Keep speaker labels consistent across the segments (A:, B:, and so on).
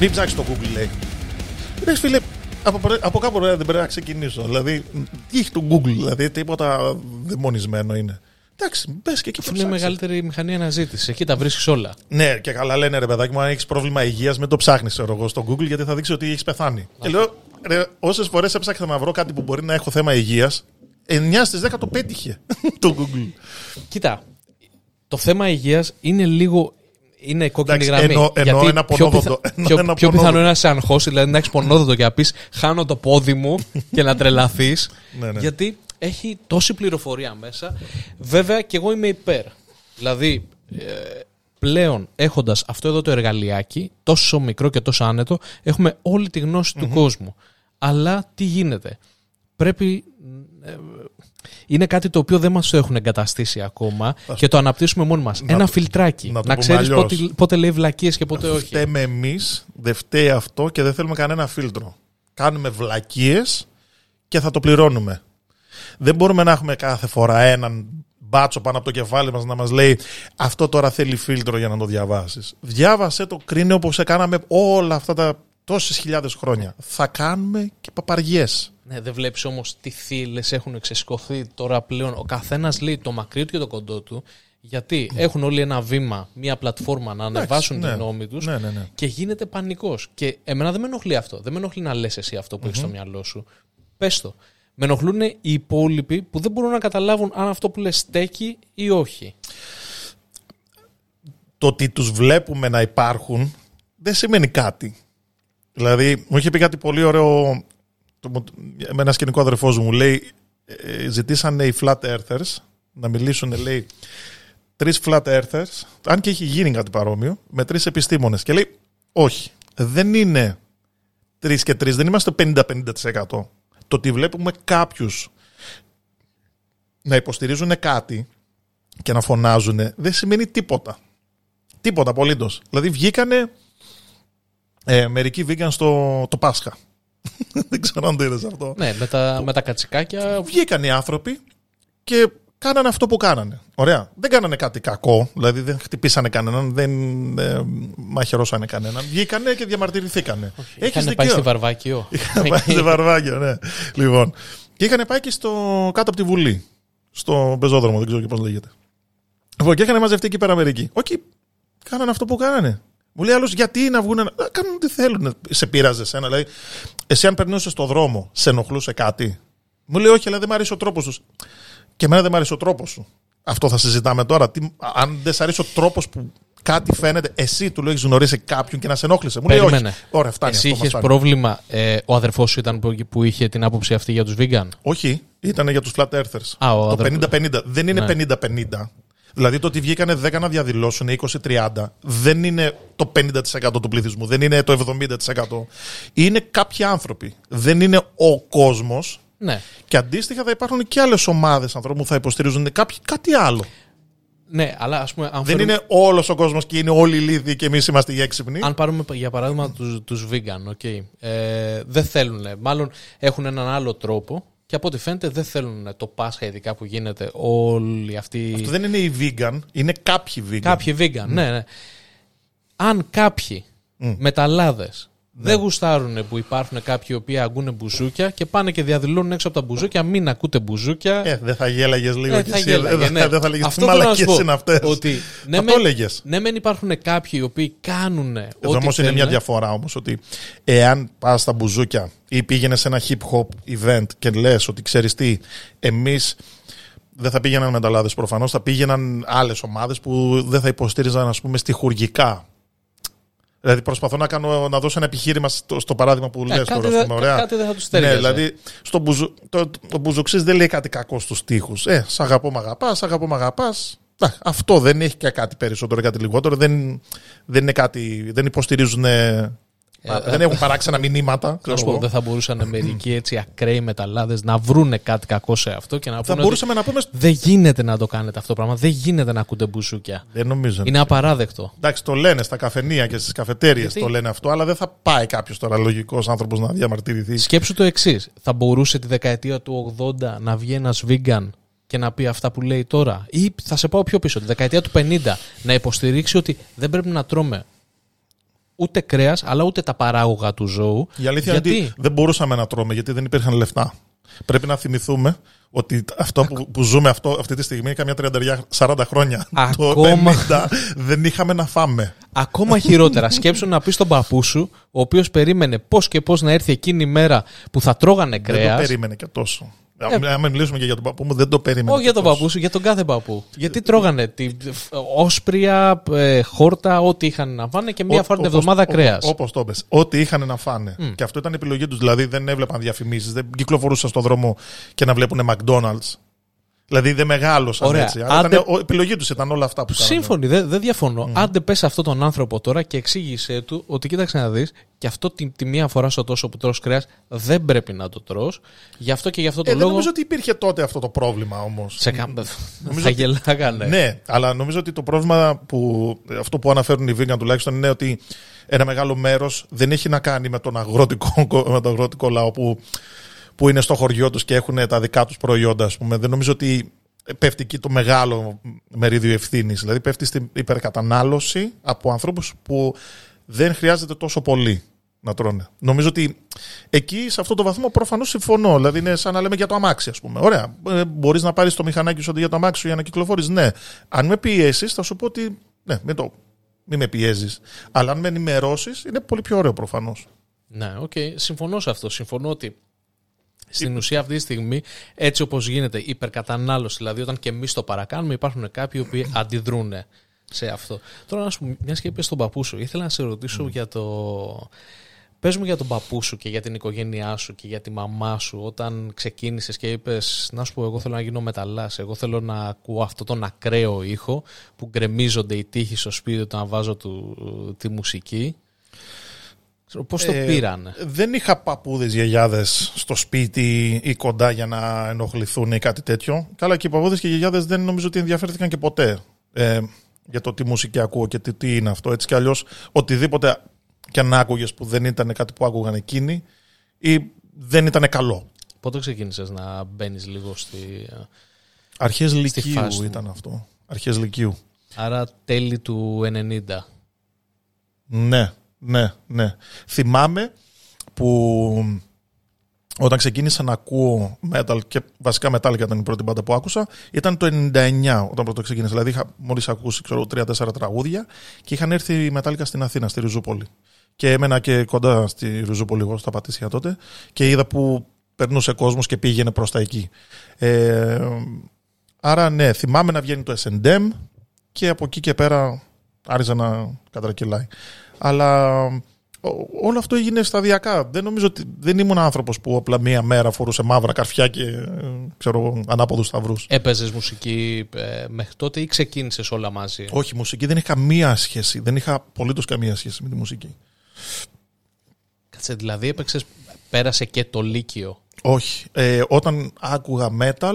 A: Μην ψάξεις το Google, λέει. Λε, φίλε, από, πρέ- από κάπου ρε, δεν πρέπει να ξεκινήσω. Δηλαδή, τι έχει το Google, δηλαδή, τίποτα δαιμονισμένο είναι. Εντάξει, μπε και εκεί
B: Αυτό
A: και
B: είναι η
A: ψάξε.
B: μεγαλύτερη μηχανή αναζήτηση. Εκεί τα βρίσκεις όλα.
A: Ναι, και καλά λένε ρε παιδάκι μου, αν έχεις πρόβλημα υγείας, μην το ψάχνεις εγώ στο Google γιατί θα δείξει ότι έχεις πεθάνει. Και λέω, όσες φορές έψαξα να βρω κάτι που μπορεί να έχω θέμα υγείας, 9 στις 10 το πέτυχε το Google.
B: Κοίτα, το θέμα υγείας είναι λίγο. Είναι κόκκινη
A: Εντάξει,
B: γραμμή.
A: εννοώ- εννοώ
B: γιατί
A: ένα
B: πιο,
A: πονόδοντο.
B: πιθα...
A: Εννοώ
B: πιο,
A: ένα
B: πιο
A: πονόδοντο.
B: πιθανό είναι να σε αγχώσει, δηλαδή να έχεις πονόδοντο και να πεις Χάνω το πόδι μου και να τρελαθείς.
A: Ναι, ναι.
B: Γιατί έχει τόση πληροφορία μέσα. Βέβαια και εγώ είμαι υπέρ. Δηλαδή, ε, πλέον έχοντας αυτό εδώ το εργαλειάκι, τόσο μικρό και τόσο άνετο, έχουμε όλη τη γνώση του κόσμου. Αλλά τι γίνεται; Πρέπει ε, είναι κάτι το οποίο δεν μας το έχουν εγκαταστήσει ακόμα και το αναπτύσσουμε μόνοι μας.
A: Να
B: Ένα
A: το-
B: φιλτράκι.
A: να
B: Να,
A: το πούμε
B: ξέρεις
A: αλλιώς.
B: πότε, πότε λέει βλακίες και πότε όχι.
A: Φταίμε εμείς, δεν φταίει αυτό και δεν θέλουμε κανένα φίλτρο. Κάνουμε βλακίες και θα το πληρώνουμε. Δεν μπορούμε να έχουμε κάθε φορά έναν μπάτσο πάνω από το κεφάλι μας να μας λέει Αυτό τώρα θέλει φίλτρο για να το διαβάσεις. Διάβασε το, κρίνε όπως έκαναμε όλα αυτά τα τόσες χιλιάδες χρόνια. Θα κάνουμε και παπαριές.
B: Ναι, δεν βλέπεις όμως τι θύλες έχουν ξεσκωθεί τώρα πλέον. Ο καθένας λέει το μακρύ του και το κοντό του. Γιατί έχουν όλοι ένα βήμα, μία πλατφόρμα να ανεβάσουν
A: ναι.
B: την νόμη τους
A: Ναι, ναι, ναι.
B: και γίνεται πανικός. Και εμένα δεν με ενοχλεί αυτό. Δεν με ενοχλεί να λες εσύ αυτό που έχεις στο μυαλό σου. Πες το. Με ενοχλούν οι υπόλοιποι που δεν μπορούν να καταλάβουν αν αυτό που λες στέκει ή όχι.
A: το ότι τους βλέπουμε να υπάρχουν δεν σημαίνει κάτι. Δηλαδή, μου είχε πει κάτι πολύ ωραίο το, μου- με ένα σκηνικό αδερφός μου. Λέει, ε, ζητήσανε οι flat earthers να μιλήσουν, λέει, τρεις flat earthers, αν και έχει γίνει κάτι παρόμοιο, με τρεις επιστήμονες. Και λέει, όχι, δεν είναι τρεις και τρεις, δεν είμαστε 50-50%. Το ότι βλέπουμε κάποιους να υποστηρίζουν κάτι και να φωνάζουν δεν σημαίνει τίποτα. Τίποτα απολύτως. Δηλαδή βγήκανε ε, μερικοί vegan στο το Πάσχα. Δεν ξέρω αν το είδες αυτό.
B: Ναι, με τα, με τα κατσικάκια
A: Βγήκαν οι άνθρωποι και κάνανε αυτό που κάνανε. Ωραία. Δεν κάνανε κάτι κακό, δηλαδή δεν χτυπήσανε κανέναν, δεν ε, μαχαιρώσανε κανέναν. Βγήκανε και διαμαρτυρηθήκανε. Έχεις
B: είχαν πάει
A: δικαίωμα.
B: στη Βαρβάκιο.
A: Είχαν πάει σε βαρβάκιο, ναι. Λοιπόν. Και είχαν πάει και στο, κάτω από τη Βουλή. Στο πεζόδρομο, δεν ξέρω και πώς λέγεται. Λοιπόν, και είχαν μαζευτεί εκεί πέρα μερικοί. Όχι, κάνανε αυτό που κάνανε. Μου λέει άλλος, γιατί να βγουν. Να κάνουν ό,τι θέλουν. Σε πείραζε ένα. Δηλαδή, εσύ αν περνούσες στο δρόμο, σε ενοχλούσε κάτι; Μου λέει, Όχι, αλλά δεν μου αρέσει ο τρόπος τους. Και εμένα δεν μου αρέσει ο τρόπος σου. Αυτό θα συζητάμε τώρα. Τι, αν δεν σ' αρέσει ο τρόπος που κάτι φαίνεται, εσύ του έχεις γνωρίσει κάποιον και να σε ενόχλησε. Μου λέει, Όχι.
B: Περίμενε.
A: Ωραία, φτάνει.
B: Εσύ
A: αυτό, μας
B: είχες
A: φτάνει.
B: πρόβλημα. Ε, ο αδερφός σου ήταν που, που είχε την άποψη αυτή για τους vegan;
A: Όχι, ήταν για τους flat earthers.
B: Α, ο
A: το
B: αδερφός.
A: 50-50. Δεν είναι
B: Ναι.
A: 50-50. Δηλαδή το ότι βγήκανε 10 να διαδηλώσουν 20-30 δεν είναι το 50% του πληθυσμού, δεν είναι το 70%. Είναι κάποιοι άνθρωποι. Δεν είναι ο κόσμος.
B: Ναι.
A: Και αντίστοιχα θα υπάρχουν και άλλες ομάδες ανθρώπων που θα υποστηρίζουν κάποιοι, κάτι άλλο.
B: Ναι, αλλά ας πούμε, αν,
A: Δεν
B: φέρουμε-
A: είναι όλος ο κόσμος και είναι όλοι οι λύθοι και εμείς είμαστε οι έξυπνοι.
B: αν πάρουμε για παράδειγμα τους, τους vegan, okay, ε, δεν θέλουν, μάλλον έχουν έναν άλλο τρόπο και από ό,τι φαίνεται δεν θέλουν το Πάσχα ειδικά που γίνεται όλοι αυτοί...
A: Αυτό δεν είναι οι vegan, είναι κάποιοι vegan.
B: Κάποιοι vegan, ναι, ναι. Αν κάποιοι μεταλλάδες
A: Ναι.
B: δεν γουστάρουν που υπάρχουν κάποιοι οι οποίοι αγκούνε μπουζούκια και πάνε και διαδηλώνουν έξω από τα μπουζούκια, μην ακούτε μπουζούκια.
A: Ε, δεν θα γέλαγες λίγο
B: Ε,
A: κι
B: θα
A: εσύ.
B: γέλαγε,
A: δεν,
B: ναι.
A: θα- δεν θα λέγε τι
B: Αυτό θέλω να σου
A: μαλακίε
B: πω,
A: είναι αυτές.
B: Ότι ναι,
A: Αυτό
B: μεν-
A: έλεγες.
B: Ναι, μεν υπάρχουν κάποιοι οι οποίοι κάνουν.
A: Εδώ
B: ό,τι
A: όμως είναι
B: θέλουν.
A: μια διαφορά όμως ότι εάν πας στα μπουζούκια ή πήγαινες σε ένα hip hop event και λες ότι ξέρεις τι, εμείς δεν θα πήγαιναν μεταλλάδες προφανώς, θα πήγαιναν άλλες ομάδες που δεν θα υποστήριζαν, ας πούμε, στοιχουργικά. Δηλαδή προσπαθώ να, κάνω, να δώσω ένα επιχείρημα στο, στο παράδειγμα που
B: Ε,
A: λες
B: κάτι
A: τώρα.
B: δεν-
A: ας πούμε, ωραία.
B: κάτι δεν θα τους
A: Ναι,
B: τέριαζε.
A: δηλαδή στο μπουζου, το, το μπουζουξής δεν λέει κάτι κακό στους τοίχους. Ε, σ' αγαπώ μ' αγαπάς, σ' αγαπώ μ' αγαπάς. Να, αυτό δεν έχει και κάτι περισσότερο ή κάτι λιγότερο. Δεν, δεν είναι κάτι, δεν υποστηρίζουν, ε, δεν έχουν παράξενα μηνύματα.
B: Να
A: ξέρω
B: σου πω,
A: εγώ.
B: δεν θα μπορούσαν μερικοί έτσι ακραίοι μεταλλάδες να βρούνε κάτι κακό σε αυτό και να
A: Θα
B: πούνε.
A: μπορούσαμε να πούμε.
B: Ότι δεν γίνεται να το κάνετε αυτό το πράγμα. Δεν γίνεται να ακούτε μπουζούκια.
A: Δεν νομίζω.
B: Είναι απαράδεκτο.
A: Εντάξει, το λένε στα καφενεία και στις καφετέρειε
B: Γιατί;
A: το λένε αυτό, αλλά δεν θα πάει κάποιος τώρα λογικός άνθρωπος να διαμαρτυρηθεί.
B: Σκέψου το εξής. Θα μπορούσε τη δεκαετία του 80 να βγει ένας vegan και να πει αυτά που λέει τώρα; Ή θα σε πάω πιο πίσω. Τη δεκαετία του 50 να υποστηρίξει ότι δεν πρέπει να τρώμε ούτε κρέας, αλλά ούτε τα παράγωγα του ζώου.
A: Η αλήθεια
B: Γιατί;
A: είναι ότι δεν μπορούσαμε να τρώμε γιατί δεν υπήρχαν λεφτά. Πρέπει να θυμηθούμε ότι αυτό που, που ζούμε αυτό, αυτή τη στιγμή είναι καμιά 30-40 χρόνια. Το
B: Ακόμα.
A: 50 δεν είχαμε να φάμε.
B: Ακόμα χειρότερα. Σκέψου να πεις στον παππού σου, ο οποίος περίμενε πώς και πώς να έρθει εκείνη η μέρα που θα τρώγανε
A: Δεν το
B: κρέας.
A: περίμενε και τόσο. Αν μιλήσουμε και για τον παππού μου, δεν το περίμενε.
B: Όχι
A: και
B: για τον
A: τόσο.
B: παππού σου, για τον κάθε παππού. Γιατί τρώγανε τη, όσπρια, ε, χόρτα, ό,τι είχαν να φάνε και μία
A: Ό-
B: φορά την
A: όπως-
B: εβδομάδα
A: όπως-
B: κρέας.
A: Όπως το πες. Ό,τι είχαν να φάνε. Και αυτό ήταν η επιλογή τους. Δηλαδή δεν έβλεπαν διαφημίσεις, δεν κυκλοφορούσαν στον δρόμο και να βλέπουν McDonald's. Δηλαδή δεν μεγάλωσαν
B: Ωραία.
A: έτσι. Αλλά
B: Άντε-
A: ήταν, ο- επιλογή τους ήταν όλα αυτά που κάνανε.
B: Σύμφωνοι, δεν δεν διαφωνώ. Άντε πες αυτόν τον άνθρωπο τώρα και εξήγησέ του ότι κοίταξε να δεις και αυτό τη, τη μία φορά στο τόσο που τρως κρέας δεν πρέπει να το τρως. Γι' αυτό και γι' αυτό το
A: Ε, δεν
B: λόγο.
A: νομίζω ότι υπήρχε τότε αυτό το πρόβλημα όμως.
B: Σε κάμπε.
A: Νομίζω
B: Θα
A: ότι-
B: γελάγανε.
A: Ναι, αλλά νομίζω ότι το πρόβλημα που αυτό που αναφέρουν οι vegan τουλάχιστον είναι ότι ένα μεγάλο μέρος δεν έχει να κάνει με τον αγροτικό, με τον αγροτικό λαό που, που είναι στο χωριό τους και έχουν τα δικά τους προϊόντα. Ας πούμε. Δεν νομίζω ότι πέφτει εκεί το μεγάλο μερίδιο ευθύνης. Δηλαδή πέφτει στην υπερκατανάλωση από ανθρώπους που δεν χρειάζεται τόσο πολύ να τρώνε. Νομίζω ότι εκεί σε αυτό το βαθμό προφανώς συμφωνώ. Δηλαδή είναι σαν να λέμε για το αμάξι, ας πούμε. Ωραία. Ε, Μπορείς να πάρεις το μηχανάκι σου αντί για το αμάξι σου για να κυκλοφορείς. Ναι. Αν με πιέσεις, θα σου πω ότι. Ναι, μην, το, μην με πιέζεις. Αλλά αν με ενημερώσεις, είναι πολύ πιο ωραίο προφανώς.
B: Ναι, οκ. Συμφωνώ σε αυτό. Συμφωνώ ότι στην ουσία αυτή τη στιγμή, έτσι όπως γίνεται η υπερκατανάλωση, δηλαδή όταν και εμείς το παρακάνουμε, υπάρχουν κάποιοι οι οποίοι αντιδρούν σε αυτό. Τώρα, να σου πω, μιας και είπες στον παππού σου, ήθελα να σε ρωτήσω για το. Πες μου για τον παππού σου και για την οικογένειά σου και για τη μαμά σου όταν ξεκίνησες και είπες να σου πω εγώ θέλω να γίνω μεταλλάς, εγώ θέλω να ακούω αυτό τον ακραίο ήχο που γκρεμίζονται οι τείχοι στο σπίτι όταν βάζω του, τη μουσική. Ξέρω, Πώς το
A: Ε,
B: πήρανε;
A: Δεν είχα παππούδες γιαγιάδες στο σπίτι ή κοντά για να ενοχληθούν ή κάτι τέτοιο. Καλά, και οι παππούδες και οι γιαγιάδες δεν νομίζω ότι ενδιαφέρθηκαν και ποτέ ε, για το τι μουσική ακούω και τι, τι είναι αυτό. Έτσι κι αλλιώς, οτιδήποτε και αν άκουγες που δεν ήταν κάτι που άκουγαν εκείνοι ή δεν ήταν καλό.
B: Πότε ξεκίνησες να μπαίνεις λίγο στη...
A: Αρχές Λυκείου
B: φάση; του.
A: ήταν αυτό. Αρχές Λυκείου.
B: Άρα τέλη του 90.
A: Ναι, ναι, ναι. Θυμάμαι που όταν ξεκίνησα να ακούω metal και βασικά metal ήταν η πρώτη μπάντα που άκουσα, ήταν το 99 όταν πρώτο ξεκίνησα. Δηλαδή είχα μόλις ακούσει ξέρω, 3-4 τραγούδια και είχαν έρθει η Μετάλλικα στην Αθήνα, στη Ριζούπολη. Και έμενα και κοντά στη Ριζούπολη, εγώ στα Πατήσια τότε, και είδα που περνούσε κόσμος και πήγαινε προς τα εκεί. Ε, άρα ναι, θυμάμαι να βγαίνει το SM και από εκεί και πέρα άρχισε να κατρακυλάει. Αλλά ό- όλο αυτό έγινε σταδιακά. Δεν νομίζω ότι δεν ήμουν άνθρωπος που απλά μία μέρα φορούσε μαύρα καρφιά και ε, ξέρω, ανάποδους σταυρούς.
B: Έπαιζες μουσική ε, μέχρι τότε ή ξεκίνησες όλα μαζί;
A: Όχι, η μουσική δεν έχει καμία σχέση. Δεν είχα απολύτως καμία σχέση με τη μουσική.
B: Κάτσε, δηλαδή έπαιξες, πέρασε και το Λύκειο;
A: Όχι. Ε, όταν άκουγα metal,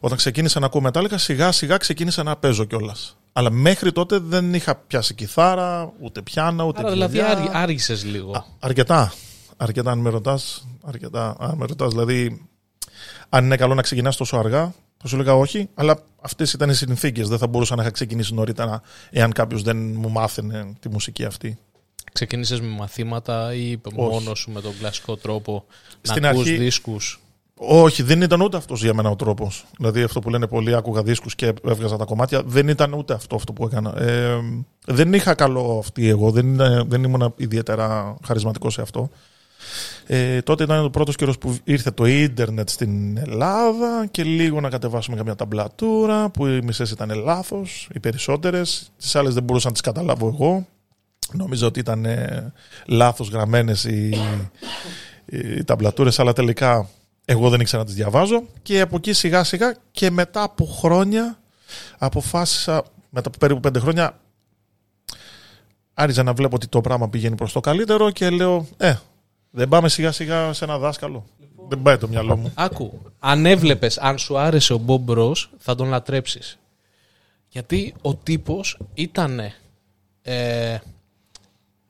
A: όταν ξεκίνησα να ακούω metal, σιγά σιγά ξεκίνησα να παίζω κιόλας. Αλλά μέχρι τότε δεν είχα πιάσει κιθάρα, ούτε πιάνα, ούτε
B: Άρα δηλαδή
A: κιθάρα.
B: άργη- άργησες λίγο.
A: Α, αρκετά. Αρκετά, αν με ρωτάς. Αρκετά. Αν με ρωτάς, δηλαδή, αν είναι καλό να ξεκινάς τόσο αργά, θα σου έλεγα όχι, αλλά αυτές ήταν οι συνθήκες. Δεν θα μπορούσα να είχα ξεκινήσει νωρίτερα, εάν κάποιος δεν μου μάθαινε τη μουσική αυτή.
B: Ξεκίνησες με μαθήματα ή μόνος σου με τον κλασικό τρόπο
A: Στην
B: να ακούς
A: αρχή-
B: δίσκους;
A: Όχι, δεν ήταν ούτε αυτός για μένα ο τρόπος. Δηλαδή, αυτό που λένε πολλοί, άκουγα δίσκους και έβγαζα τα κομμάτια, δεν ήταν ούτε αυτό, αυτό που έκανα. Ε, δεν είχα καλό αυτή εγώ, δεν, είναι- δεν ήμουν ιδιαίτερα χαρισματικός σε αυτό. Ε, τότε ήταν ο πρώτος καιρός που ήρθε το ίντερνετ στην Ελλάδα και λίγο να κατεβάσουμε καμιά ταμπλατούρα που οι μισές ήταν λάθος, οι περισσότερες. Τις άλλες δεν μπορούσα να τις καταλάβω εγώ. Νομίζω ότι ήταν ε, λάθος γραμμένες οι, οι ταμπλατούρες, αλλά τελικά εγώ δεν ήξερα να τις διαβάζω. Και από εκεί σιγά σιγά και μετά από χρόνια αποφάσισα, μετά από περίπου πέντε χρόνια, άρχισα να βλέπω ότι το πράγμα πηγαίνει προς το καλύτερο και λέω, ε, δεν πάμε σιγά σιγά σε ένα δάσκαλο. Δεν πάει το μυαλό μου.
B: Άκου, αν έβλεπες, αν σου άρεσε ο Bob Ross, θα τον λατρέψεις. Γιατί ο τύπος ήτανε... Ε,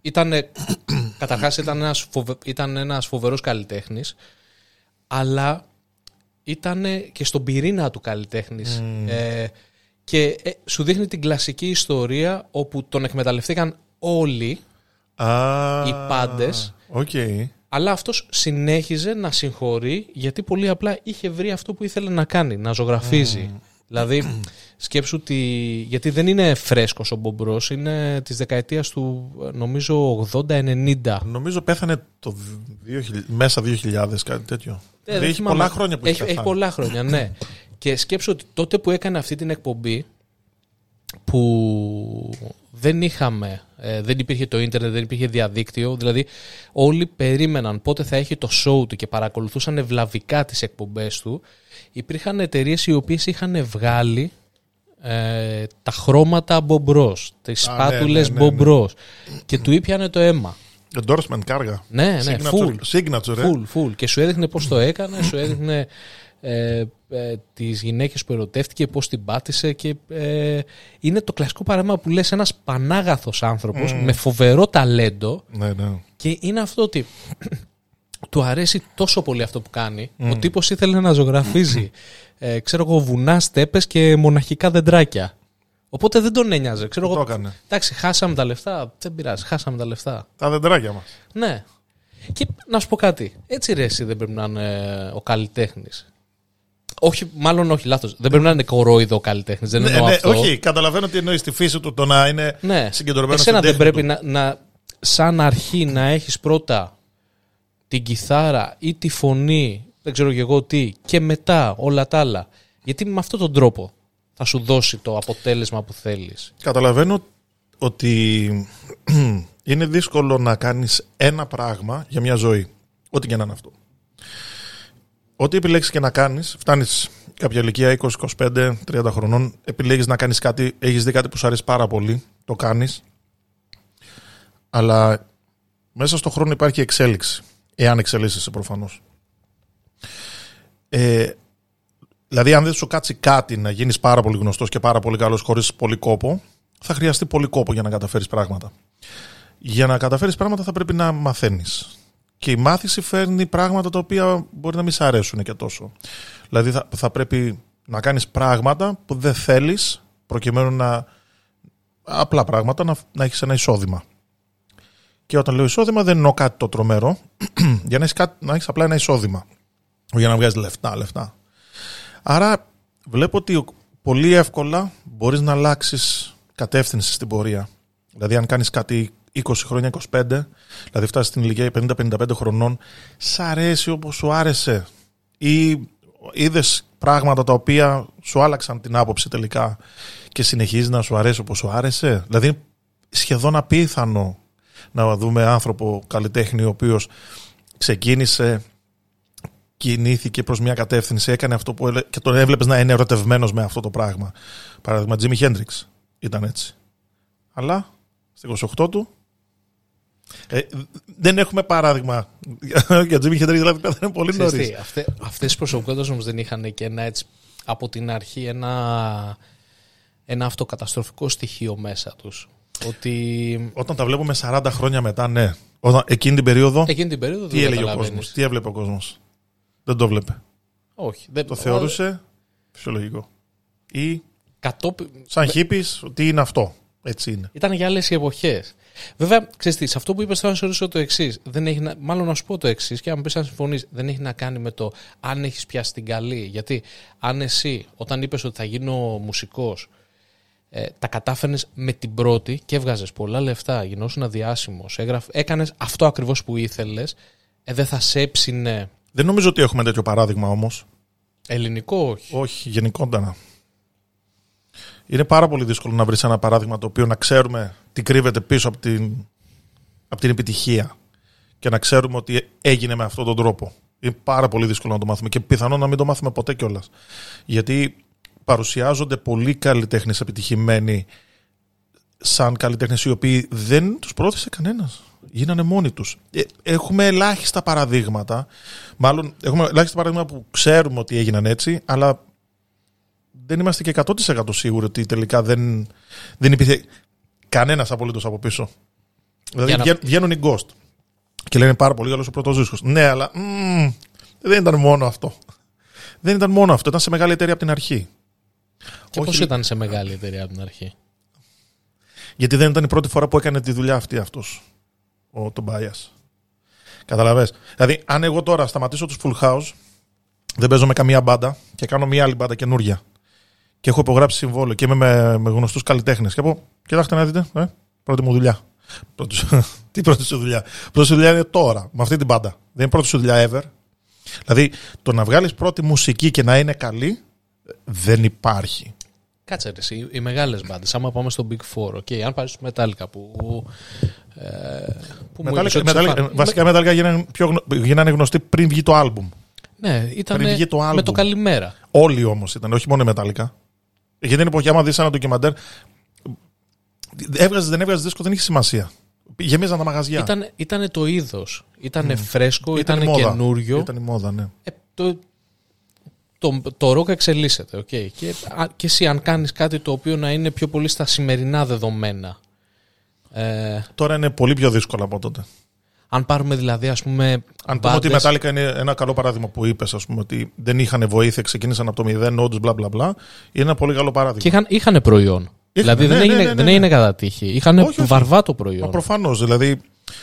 B: ήτανε καταρχάς ήταν ένας, φοβε, ήταν ένας φοβερός καλλιτέχνης, αλλά ήταν και στον πυρήνα του καλλιτέχνης. Ε, και ε, σου δείχνει την κλασική ιστορία όπου τον εκμεταλλευτήκαν όλοι
A: Α,
B: οι πάντες.
A: Οκ.
B: Αλλά αυτός συνέχιζε να συγχωρεί γιατί πολύ απλά είχε βρει αυτό που ήθελε να κάνει, να ζωγραφίζει. Δηλαδή, σκέψου ότι. Γιατί δεν είναι φρέσκος ο Bob Ross, είναι της δεκαετίας του νομίζω 80-90.
A: Νομίζω πέθανε το 2000, μέσα 2000, κάτι τέτοιο.
B: Ε,
A: έχει
B: δεν θυμάμαι.
A: πολλά χρόνια που έχει,
B: έχει, έχει
A: πεθάνει.
B: πολλά χρόνια, ναι. και σκέψου ότι τότε που έκανε αυτή την εκπομπή που δεν είχαμε, ε, δεν υπήρχε το ίντερνετ, δεν υπήρχε διαδίκτυο, δηλαδή όλοι περίμεναν πότε θα έχει το show του και παρακολουθούσαν ευλαβικά τις εκπομπές του, υπήρχαν εταιρείες οι οποίες είχαν βγάλει ε, τα χρώματα μπομπρός, τις
A: Α,
B: σπάτουλες
A: ναι, ναι, ναι, ναι.
B: μπομπρός και του ήπιανε το αίμα.
A: Endorsement κάργα.
B: Ναι, ναι, full.
A: Signature, signature, ε.
B: Full, full. Και σου έδειχνε πώς το έκανε, σου έδειχνε ε, ε, τις γυναίκες που ερωτεύτηκε, πώς την πάτησε και ε, είναι το κλασικό παράδειγμα που λες ένας πανάγαθος άνθρωπος με φοβερό ταλέντο
A: Ναι, ναι.
B: και είναι αυτό ότι του αρέσει τόσο πολύ αυτό που κάνει. Ο τύπος ήθελε να ζωγραφίζει ε, ξέρω εγώ, βουνά, στέπες και μοναχικά δεντράκια. Οπότε δεν τον ένοιαζε. Ξέρω
A: Το
B: εγώ,
A: έκανε.
B: εντάξει, χάσαμε τα λεφτά. Δεν πειράζει, χάσαμε τα λεφτά.
A: Τα δεντράκια μας.
B: Ναι. Και να σου πω κάτι. Έτσι ρε, εσύ δεν πρέπει να είναι ο καλλιτέχνης. Όχι, μάλλον όχι, λάθος. Δεν πρέπει να είναι κορόιδο ο καλλιτέχνης. Δεν
A: Ναι,
B: εννοώ
A: ναι,
B: αυτό.
A: όχι, καταλαβαίνω τι εννοείς στη φύση του το να είναι
B: Ναι.
A: συγκεντρωμένος
B: Εσένα
A: στην
B: δεν
A: τέχνη
B: πρέπει
A: του.
B: να, να, σαν αρχή να έχεις πρώτα την κιθάρα ή τη φωνή, δεν ξέρω και εγώ τι, και μετά όλα τα άλλα. Γιατί με αυτόν τον τρόπο θα σου δώσει το αποτέλεσμα που θέλεις.
A: Καταλαβαίνω ότι είναι δύσκολο να κάνεις ένα πράγμα για μια ζωή. Ό,τι και να είναι αυτό. Ό,τι επιλέξεις και να κάνεις, φτάνεις κάποια ηλικία 20, 25, 30 χρονών, επιλέγεις να κάνεις κάτι, έχεις δει κάτι που σου αρέσει πάρα πολύ, το κάνεις, αλλά μέσα στον χρόνο υπάρχει εξέλιξη, εάν εξελίσσεσαι προφανώς. Ε, Δηλαδή, αν δεν σου κάτσει κάτι να γίνεις πάρα πολύ γνωστός και πάρα πολύ καλός χωρίς πολύ κόπο, θα χρειαστεί πολύ κόπο για να καταφέρεις πράγματα. Για να καταφέρεις πράγματα θα πρέπει να μαθαίνεις. Και η μάθηση φέρνει πράγματα τα οποία μπορεί να μην σ' αρέσουν και τόσο. Δηλαδή, θα, θα πρέπει να κάνεις πράγματα που δεν θέλεις, προκειμένου να. απλά πράγματα, να, να έχεις ένα εισόδημα. Και όταν λέω εισόδημα, δεν εννοώ κάτι το τρομερό, για να έχεις να έχεις απλά ένα εισόδημα. Όχι για να βγάζεις λεφτά, λεφτά. Άρα βλέπω ότι πολύ εύκολα μπορείς να αλλάξεις κατεύθυνση στην πορεία. Δηλαδή αν κάνεις κάτι 20 χρόνια, 25, δηλαδή φτάσεις στην ηλικία 50-55 χρονών, σ' αρέσει όπως σου άρεσε ή είδες πράγματα τα οποία σου άλλαξαν την άποψη τελικά και συνεχίζεις να σου αρέσει όπως σου άρεσε; Δηλαδή σχεδόν απίθανο να δούμε άνθρωπο καλλιτέχνη ο οποίος ξεκίνησε κινήθηκε προς μια κατεύθυνση, έκανε αυτό που έλε... και τον έβλεπες να είναι ερωτευμένος με αυτό το πράγμα. Παράδειγμα, Jimi Hendrix ήταν έτσι. Αλλά στα 28 του ε, δεν έχουμε παράδειγμα για Jimi Hendrix, δηλαδή πέθανε πολύ
B: Ξέρεις
A: νωρίς.
B: τι, αυτέ, αυτές οι προσωπικότητες όμως δεν είχαν και ένα έτσι από την αρχή ένα, ένα αυτοκαταστροφικό στοιχείο μέσα τους. Ότι
A: Όταν τα βλέπουμε 40 χρόνια μετά, ναι. Όταν, εκείνη την περίοδο,
B: εκείνη την περίοδο
A: τι
B: δεν
A: έλεγε ο
B: καταλαβαίνεις.
A: κόσμος, τι έβλεπε ο κόσμος. Δεν το βλέπε.
B: Όχι. Δεν,
A: Το θεωρούσε φυσιολογικό. Ή
B: Κατόπι...
A: σαν χίπης, τι είναι αυτό. Έτσι είναι.
B: Ήταν για άλλες εποχές. Βέβαια, ξέρεις τι, σε αυτό που είπες, θέλω να σε ρωτήσω το εξής. Μάλλον να σου πω το εξής και αν πεις αν συμφωνείς, δεν έχει να κάνει με το αν έχεις πιάσει την καλή. Γιατί αν εσύ, όταν είπες ότι θα γίνω μουσικός, ε, τα κατάφερνες με την πρώτη και έβγαζες πολλά λεφτά, γινόσουν διάσημο, έκανες αυτό ακριβώς που ήθελες, ε, δεν θα σε έψινε.
A: Δεν νομίζω ότι έχουμε τέτοιο παράδειγμα όμως.
B: Ελληνικό, όχι.
A: Όχι, γενικότερα. Είναι πάρα πολύ δύσκολο να βρεις ένα παράδειγμα το οποίο να ξέρουμε τι κρύβεται πίσω από την, από την επιτυχία και να ξέρουμε ότι έγινε με αυτόν τον τρόπο. Είναι πάρα πολύ δύσκολο να το μάθουμε και πιθανόν να μην το μάθουμε ποτέ κιόλας. Γιατί παρουσιάζονται πολλοί καλλιτέχνες επιτυχημένοι σαν καλλιτέχνες οι οποίοι δεν τους πρόθεσε κανένας. Γίνανε μόνοι τους. Έχουμε ελάχιστα παραδείγματα. Μάλλον έχουμε ελάχιστα παραδείγματα που ξέρουμε ότι έγιναν έτσι, αλλά δεν είμαστε και 100% σίγουροι ότι τελικά δεν, δεν υπήρχε κανένας απολύτως από πίσω. Δηλαδή
B: Για να-
A: βγαίνουν- βγαίνουν οι Ghost και λένε πάρα πολύ καλός ο πρώτο δίσκο. Ναι, αλλά μμμ, δεν ήταν μόνο αυτό. Δεν ήταν μόνο αυτό. Ήταν σε μεγάλη εταιρεία από την αρχή.
B: Και
A: Όχι,
B: πώ ήταν σε μεγάλη εταιρεία από την αρχή;
A: Γιατί δεν ήταν η πρώτη φορά που έκανε τη δουλειά αυτή αυτός. Ο Τομπάια. Καταλαβες. Δηλαδή, αν εγώ τώρα σταματήσω τους Full House, δεν παίζω με καμία μπάντα και κάνω μια άλλη μπάντα καινούρια και έχω υπογράψει συμβόλαιο και είμαι με, με γνωστούς καλλιτέχνες. Και πω, κοιτάξτε να δείτε, ε, πρώτη μου δουλειά. Πρώτη, τι πρώτη σου δουλειά; Πρώτη σου δουλειά είναι τώρα, με αυτή την μπάντα. Δεν είναι πρώτη σου δουλειά ever. Δηλαδή, το να βγάλεις πρώτη μουσική και να είναι καλή δεν υπάρχει.
B: Κάτσε ρε, οι, οι μεγάλες μπάντες. Άμα πάμε στο Big Four, okay, αν πάρεις στο Metallica που. Ε, που μου είπες
A: Metallica,
B: ότι σε
A: Metallica,
B: φαν-
A: βασικά οι Metallica γίνανε, πιο, γνω- γίνανε γνωστοί πριν βγει το άλμπουμ.
B: Ναι, ήταν
A: πριν βγει το
B: με
A: άλμπουμ.
B: το καλημέρα.
A: Όλοι όμως ήταν, όχι μόνο οι Metallica. Γιατί την εποχή, άμα δεις ένα ντοκιμαντέρ, έβγαζε δεν έβγαζε δίσκο, δεν είχε σημασία. Γεμίζαν τα μαγαζιά.
B: Ήταν, ήτανε το είδος. Ήταν φρέσκο,
A: Ήταν
B: ήταν,
A: η μόδα.
B: καινούριο.
A: Ήταν η μόδα, ναι.
B: Ε, το, το, το ροκ εξελίσσεται. Okay. Και, α, και εσύ αν κάνεις κάτι το οποίο να είναι πιο πολύ στα σημερινά δεδομένα. Ε,
A: Τώρα είναι πολύ πιο δύσκολο από τότε.
B: αν πάρουμε δηλαδή ας πούμε
A: Αν πούμε ότι η
B: μπάντες-
A: Metallica είναι ένα καλό παράδειγμα που είπες, ας πούμε, ότι δεν είχαν βοήθεια, ξεκίνησαν από το μηδέν, όντως μπλα μπλα μπλα. Είναι ένα πολύ καλό παράδειγμα.
B: Και είχαν, είχαν προϊόν. δηλαδή
A: ναι,
B: δεν,
A: ναι,
B: έγινε,
A: ναι, ναι,
B: δεν
A: ναι.
B: έγινε κατά τύχη. Είχαν
A: Όχι, όχι.
B: βαρβάτο προϊόν.
A: Μα προφανώς. Δηλαδή,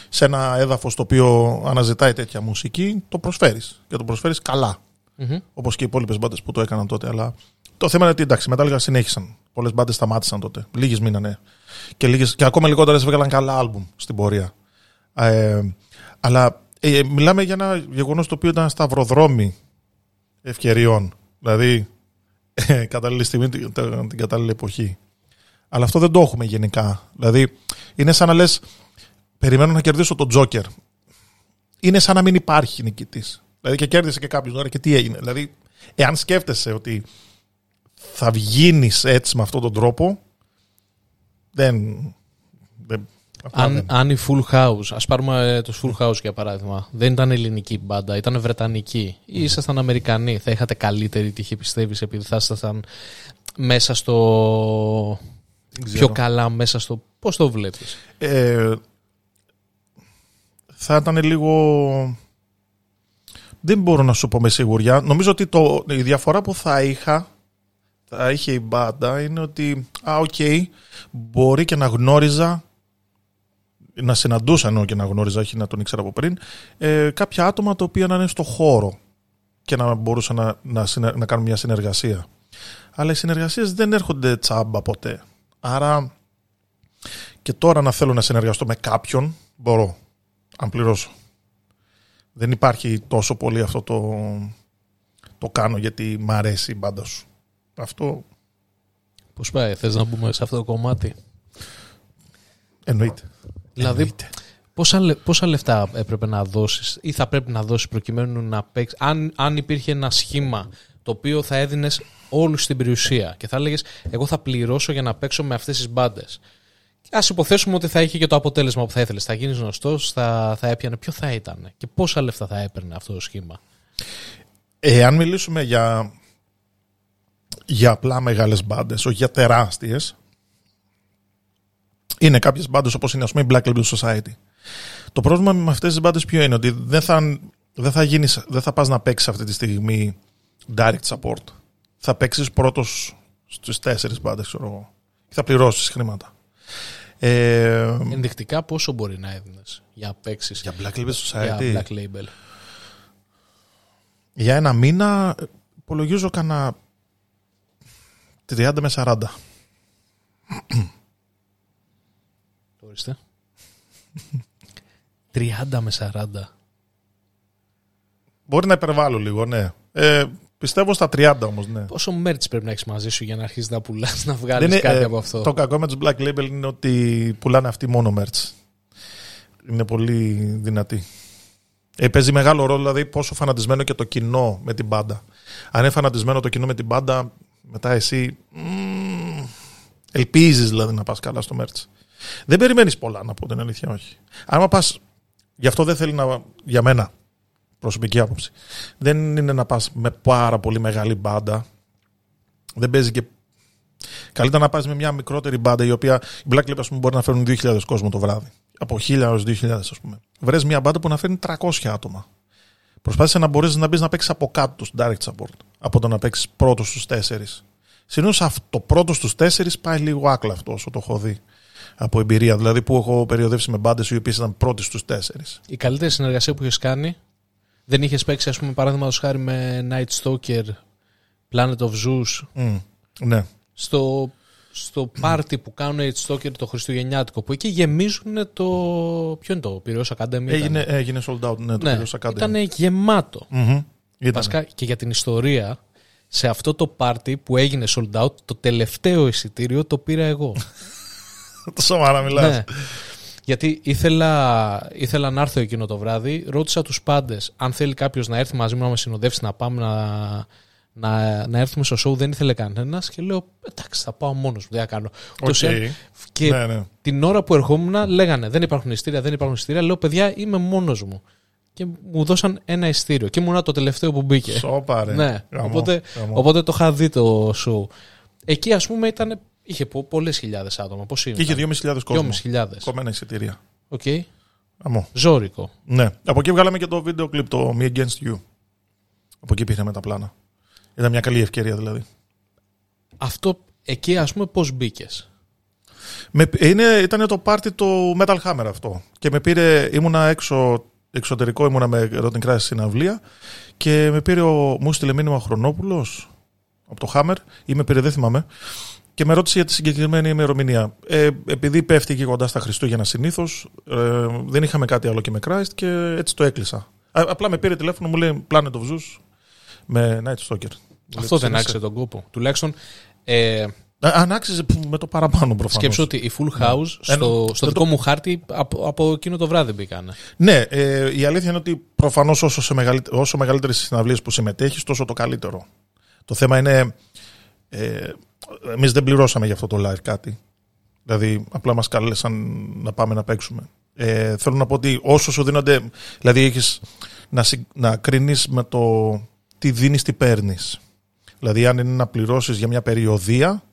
A: σε ένα έδαφος το οποίο αναζητάει τέτοια μουσική, το προσφέρεις. Και το προσφέρεις καλά.
B: Μμμ.
A: Όπως και οι υπόλοιπες μπάντες που το έκαναν τότε. Αλλά το θέμα είναι ότι εντάξει, οι Metallica συνέχισαν. Πολλές μπάντες σταμάτησαν τότε. Λίγες μείνανε. Και, λίγες, και ακόμα λιγότερες έβγαλαν καλά άλμπουμ στην πορεία. Ε, αλλά ε, μιλάμε για ένα γεγονός το οποίο ήταν σταυροδρόμι ευκαιριών. Δηλαδή, ε, κατάλληλη στιγμή, την, την κατάλληλη εποχή. Αλλά αυτό δεν το έχουμε γενικά. Δηλαδή, είναι σαν να λες, περιμένω να κερδίσω τον Τζόκερ. Είναι σαν να μην υπάρχει νικητής. Δηλαδή και κέρδισε και κάποιος τώρα και τι έγινε. Δηλαδή, εάν σκέφτεσαι ότι θα βγαίνει έτσι με αυτόν τον τρόπο, δεν. δεν απλά
B: Αν,
A: δεν.
B: αν η Full House, ας πάρουμε ε, τους Full House για παράδειγμα, δεν ήταν ελληνική μπάντα, ήταν βρετανική ή ήσασταν Αμερικανοί, θα είχατε καλύτερη τύχη πιστεύεις επειδή θα ήσασταν μέσα στο...
A: Δεν ξέρω.
B: πιο καλά μέσα στο... Πώς το βλέπεις;
A: Ε, θα ήταν λίγο. Δεν μπορώ να σου πω με σιγουριά. Νομίζω ότι το, η διαφορά που θα είχα, θα είχε η μπάντα, είναι ότι, α, οκ, μπορεί και να γνώριζα, να συναντούσα εννοώ και να γνώριζα, όχι να τον ήξερα από πριν, ε, κάποια άτομα τα οποία να είναι στο χώρο και να μπορούσαν να, να, συνε- να κάνουν μια συνεργασία. Αλλά οι συνεργασίες δεν έρχονται τσάμπα ποτέ. Άρα και τώρα να θέλω να συνεργαστώ με κάποιον, μπορώ, αν πληρώσω. Δεν υπάρχει τόσο πολύ αυτό το, το κάνω γιατί μ' αρέσει η μπάντα σου. Αυτό
B: Πώς πάει, θες να μπούμε σε αυτό το κομμάτι;
A: εννοείται.
B: Δηλαδή,
A: Εννοείται.
B: πόσα, λε- πόσα λεφτά έπρεπε να δώσεις ή θα πρέπει να δώσεις προκειμένου να παίξει. Αν, αν υπήρχε ένα σχήμα το οποίο θα έδινες όλους στην περιουσία και θα έλεγες εγώ θα πληρώσω για να παίξω με αυτές τις μπάντες. Α υποθέσουμε ότι θα είχε και το αποτέλεσμα που θα ήθελε. Θα γίνεις γνωστός, θα, θα έπιανε. Ποιο θα ήταν και πόσα λεφτά θα έπαιρνε αυτό το σχήμα;
A: Εάν μιλήσουμε για, για απλά μεγάλες μπάντες, όχι για τεράστιες, είναι κάποιες μπάντες όπως είναι ας πούμε η Black Label Society. Το πρόβλημα με αυτές τις μπάντες ποιο είναι, ότι δεν θα, δεν θα, γίνεις, δεν θα πας να παίξεις αυτή τη στιγμή direct support. Θα παίξεις πρώτος στις τέσσερις μπάντες, ξέρω εγώ. Και θα πληρώσεις χρήματα. Ε,
B: Ενδεικτικά πόσο μπορεί να έδινες για να παίξεις
A: για Black Label
B: για
A: Society,
B: Black Label.
A: για ένα μήνα υπολογίζω κανένα 30 με 40.
B: Ορίστε. 30 με 40.
A: Μπορεί να υπερβάλλω λίγο, ναι. Ε, πιστεύω στα 30 όμως, ναι.
B: Πόσο merch πρέπει να έχεις μαζί σου για να αρχίσεις να πουλάς, να
A: Δεν
B: βγάλει
A: είναι,
B: κάτι
A: ε,
B: από αυτό;
A: Το κακό με τους Black Label είναι ότι πουλάνε αυτοί μόνο merch. Είναι πολύ δυνατή. Ε, παίζει μεγάλο ρόλο δηλαδή πόσο φανατισμένο και το κοινό με την μπάντα. Αν είναι φανατισμένο το κοινό με την μπάντα, μετά εσύ μ, ελπίζεις δηλαδή να πας καλά στο merch. Δεν περιμένεις πολλά να πω την αλήθεια, όχι. Άμα πας, γι' αυτό δεν θέλει να, για μένα, προσωπική άποψη, δεν είναι να πας με πάρα πολύ μεγάλη μπάντα. Δεν παίζει και Καλύτερα να πας με μια μικρότερη μπάντα η οποία η Black Label ας πούμε, μπορεί να φέρουν 2.000 κόσμο το βράδυ. Από 1.000 έως 2.000 ας πούμε. Βρες μια μπάντα που να φέρνει 300 άτομα. Προσπάθησε να μπορέσεις να μπεις να παίξεις από κάτω στο direct support. Από το να παίξεις πρώτος στους τέσσερις. Συνήθως αυτό πρώτος στους τέσσερις πάει λίγο άκλαυτο όσο το έχω δει. από εμπειρία. Δηλαδή που έχω περιοδεύσει με μπάντες οι οποίες ήταν πρώτοι στους τέσσερις.
B: Η καλύτερη συνεργασία που έχεις κάνει δεν είχες παίξει, ας πούμε, παράδειγμα χάρη με Night Stalker, Planet of Zeus.
A: Mm, ναι.
B: Στο, στο πάρτι που κάνουν Night Stalker το Χριστουγεννιάτικο, που εκεί γεμίζουν το. Ποιο είναι το Πυραιός Academy.
A: Έγινε, έγινε sold out, ναι, το
B: ναι,
A: Piraeus Academy.
B: Ήταν γεμάτο.
A: Μμμ. Ήτανε.
B: Βασικά και για την ιστορία, σε αυτό το πάρτι που έγινε sold out, το τελευταίο εισιτήριο το πήρα εγώ.
A: Το σοβαρά μιλάς.
B: ναι. Γιατί ήθελα, ήθελα να έρθω εκείνο το βράδυ, ρώτησα τους πάντες αν θέλει κάποιος να έρθει μαζί μου να με συνοδεύσει να πάμε να, να, να έρθουμε στο show. Δεν ήθελε κανένας και λέω εντάξει θα πάω μόνος μου, δεν θα κάνω. Ούτως ή
A: Οκ.
B: άλλως, Και
A: Ναι, ναι.
B: την ώρα που ερχόμουν λέγανε δεν υπάρχουν εισιτήρια, δεν υπάρχουν εισιτήρια. Λέω παιδιά είμαι μόνος μου. Και μου δώσαν ένα εισιτήριο και ήμουνα το τελευταίο που μπήκε.
A: Σόπα, ρε.
B: Ναι,
A: Γαμώ,
B: οπότε,
A: γαμώ.
B: οπότε το είχα δει το show. Εκεί ας πούμε ήταν, είχε πολλές χιλιάδες άτομα. Πώς είναι.
A: Και είχε 2.500 κόσμο.
B: 2.500.
A: Κομμένα εισιτήρια.
B: Οκ.
A: Γαμώ.
B: Ζώρικο.
A: Ναι. Από εκεί βγάλαμε και το βίντεο κλιπ, το Me Against You. Από εκεί πήραμε τα πλάνα. Ήταν μια καλή ευκαιρία δηλαδή.
B: Αυτό εκεί ας πούμε πώς μπήκες;
A: Με, είναι, ήταν το πάρτι το Metal Hammer αυτό. Και με πήρε, ήμουνα έξω, εξωτερικό, ήμουνα με Rotten Crash στην αυλία και με πήρε ο, μου στείλε μήνυμα ο Χρονόπουλος από το Hammer ή με πήρε, δεν θυμάμαι, και με ρώτησε για τη συγκεκριμένη ημερομηνία. Ε, επειδή πέφτει και κοντά στα Χριστούγεννα συνήθως, ε, δεν είχαμε κάτι άλλο και με Christ και έτσι το έκλεισα. Α, απλά με πήρε τηλέφωνο, μου λέει Planet of Zeus με Night Stalker. Μου
B: Αυτό
A: λέει,
B: δεν
A: «Είσαι».
B: άξιζε τον κόπο. Τουλάχιστον ε,
A: Α, Αν άξιζε που- με το παραπάνω προφανώς.
B: σκέψω ότι η Full House στο,
A: Ενώ-
B: στο
A: δεν
B: δικό μου χάρτη από, από εκείνο το βράδυ μπήκανε.
A: Ναι, ε, η αλήθεια είναι ότι προφανώς όσο, σε μεγαλύτε- όσο μεγαλύτερες συναυλίες που συμμετέχεις, τόσο το καλύτερο. Το θέμα είναι. Ε, Εμείς δεν πληρώσαμε για αυτό το live κάτι. Δηλαδή, απλά μας κάλεσαν να πάμε να παίξουμε. Ε, θέλω να πω ότι όσο σου δίνονται. Δηλαδή, έχεις να, συ- να κρίνεις με το τι δίνεις, τι παίρνεις. Δηλαδή, αν είναι να πληρώσεις για μια περιοδία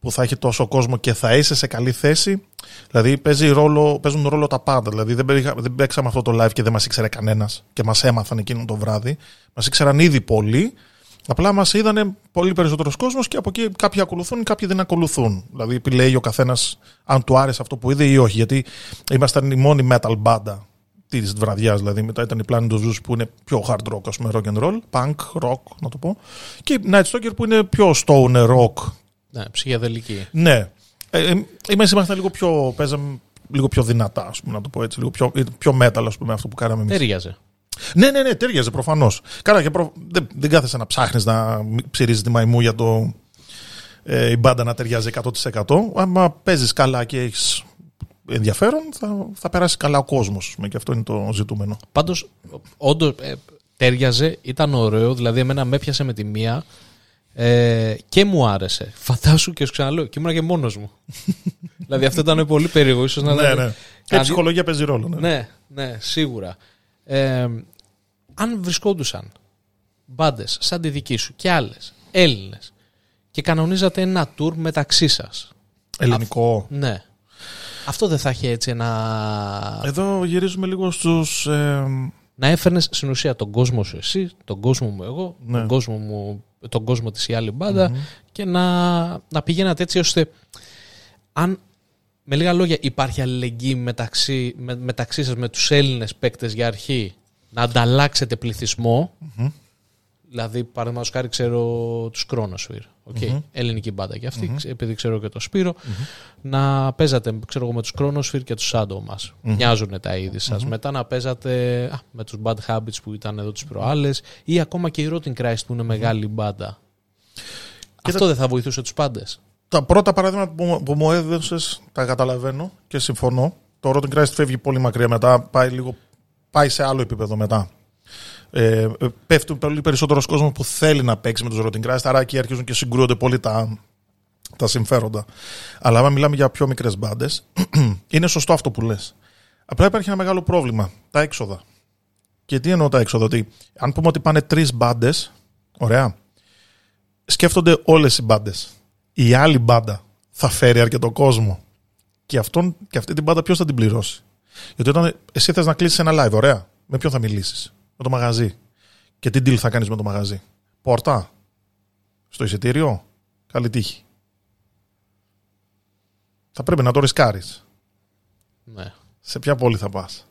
A: που θα έχει τόσο κόσμο και θα είσαι σε καλή θέση, Δηλαδή παίζει ρόλο, παίζουν ρόλο τα πάντα. Δηλαδή δεν, πήγα- δεν παίξαμε αυτό το live και δεν μας ήξερε κανένας και μας έμαθαν εκείνο το βράδυ. Μας ήξεραν ήδη πολλοί. Απλά μας είδανε πολύ περισσότερος κόσμος και από εκεί κάποιοι ακολουθούν, κάποιοι δεν ακολουθούν. Δηλαδή επιλέγει ο καθένας αν του άρεσε αυτό που είδε ή όχι. Γιατί ήμασταν η μόνη metal μπάντα της βραδιάς. Δηλαδή μετά ήταν η Planet of Zeus που είναι πιο hard rock, ας πούμε, rock and roll, punk, rock να το πω. Και η Night Stalker που είναι πιο stoner rock,
B: Ναι, ψυχιαδελική.
A: ναι. Ε, ε, εμείς ήμασταν λίγο πιο. Παίζαμε λίγο πιο δυνατά, ας πούμε, να το πω έτσι. Λίγο πιο, πιο metal, ας πούμε, αυτό που κάναμε εμείς.
B: Τέριαζε.
A: Ναι, ναι, ναι, τέριαζε προφανώς. Καλά, και προ... δεν, δεν κάθεσαι να ψάχνεις να ψηρίζει τη μαϊμού για το. Ε, η μπάντα να ταιριάζει 100%. Άμα παίζεις καλά και έχεις ενδιαφέρον, θα, θα περάσει καλά ο κόσμος. Και αυτό είναι το ζητούμενο.
B: Πάντως, όντως ε, τέριαζε, ήταν ωραίο. Δηλαδή, εμένα με έπιασε με τη μία ε, και μου άρεσε. Φαντάσου και σου ξαναλέω, και ήμουν και μόνος μου. δηλαδή, αυτό ήταν πολύ περίεργο. Ίσως να
A: ναι,
B: ήταν-
A: ναι. Και η
B: Κανεί-
A: ψυχολογία παίζει ρόλο. Ναι.
B: Ναι, ναι, σίγουρα. Ε, αν βρισκόντουσαν μπάντες σαν τη δική σου και άλλες Έλληνες και κανονίζατε ένα tour μεταξύ σας.
A: Ελληνικό.
B: Ναι. Αυτό δεν θα έχει έτσι ένα.
A: Εδώ γυρίζουμε λίγο στους... Ε,
B: να έφερνες στην ουσία τον κόσμο σου εσύ, τον κόσμο μου εγώ,
A: Ναι.
B: τον κόσμο μου, τον κόσμο της η άλλη μπάντα και να, να πηγαίνατε έτσι ώστε αν με λίγα λόγια υπάρχει αλληλεγγύη μεταξύ, με, μεταξύ σας με τους Έλληνες παίκτες για αρχή να ανταλλάξετε πληθυσμό. Δηλαδή παραδείγματος χάρη ξέρω τους Chronosphere okay. ελληνική μπάντα και αυτή επειδή ξέρω και το σπυρο να παίζατε ξέρω εγώ, με τους Chronosphere και τους Shadow μας. Μοιάζουν τα είδη σας. Μετά να παίζατε α, με τους Bad Habits που ήταν εδώ τις προάλλες ή ακόμα και η Rotting Christ που είναι μεγάλη μπάντα. Αυτό δεν θα βοηθούσε τους πάντες;
A: Τα πρώτα παραδείγματα που, μου- που μου έδωσες τα καταλαβαίνω και συμφωνώ. Το Rotten Christ φεύγει πολύ μακριά μετά, πάει, λίγο, πάει σε άλλο επίπεδο μετά. Ε, ε, πέφτουν πολύ περισσότερος κόσμος που θέλει να παίξει με τους Rotten Christ, άρα εκεί αρχίζουν και συγκρούονται πολύ τα, τα συμφέροντα. Αλλά άμα μιλάμε για πιο μικρές μπάντες, είναι σωστό αυτό που λες. Απλά υπάρχει ένα μεγάλο πρόβλημα. Τα έξοδα. Και τι εννοώ τα έξοδα, ότι αν πούμε ότι πάνε τρεις μπάντες, ωραία, σκέφτονται όλες οι μπάντες. Η άλλη μπάντα θα φέρει αρκετό κόσμο. Και, αυτόν, και αυτή την μπάντα ποιος θα την πληρώσει; Γιατί όταν εσύ θες να κλείσεις ένα live, ωραία, με ποιον θα μιλήσεις, με το μαγαζί. Και τι deal θα κάνεις με το μαγαζί; Πόρτα. Στο εισιτήριο. Καλή τύχη. θα πρέπει να το ρισκάρεις.
B: Ναι.
A: Σε ποια πόλη θα πας;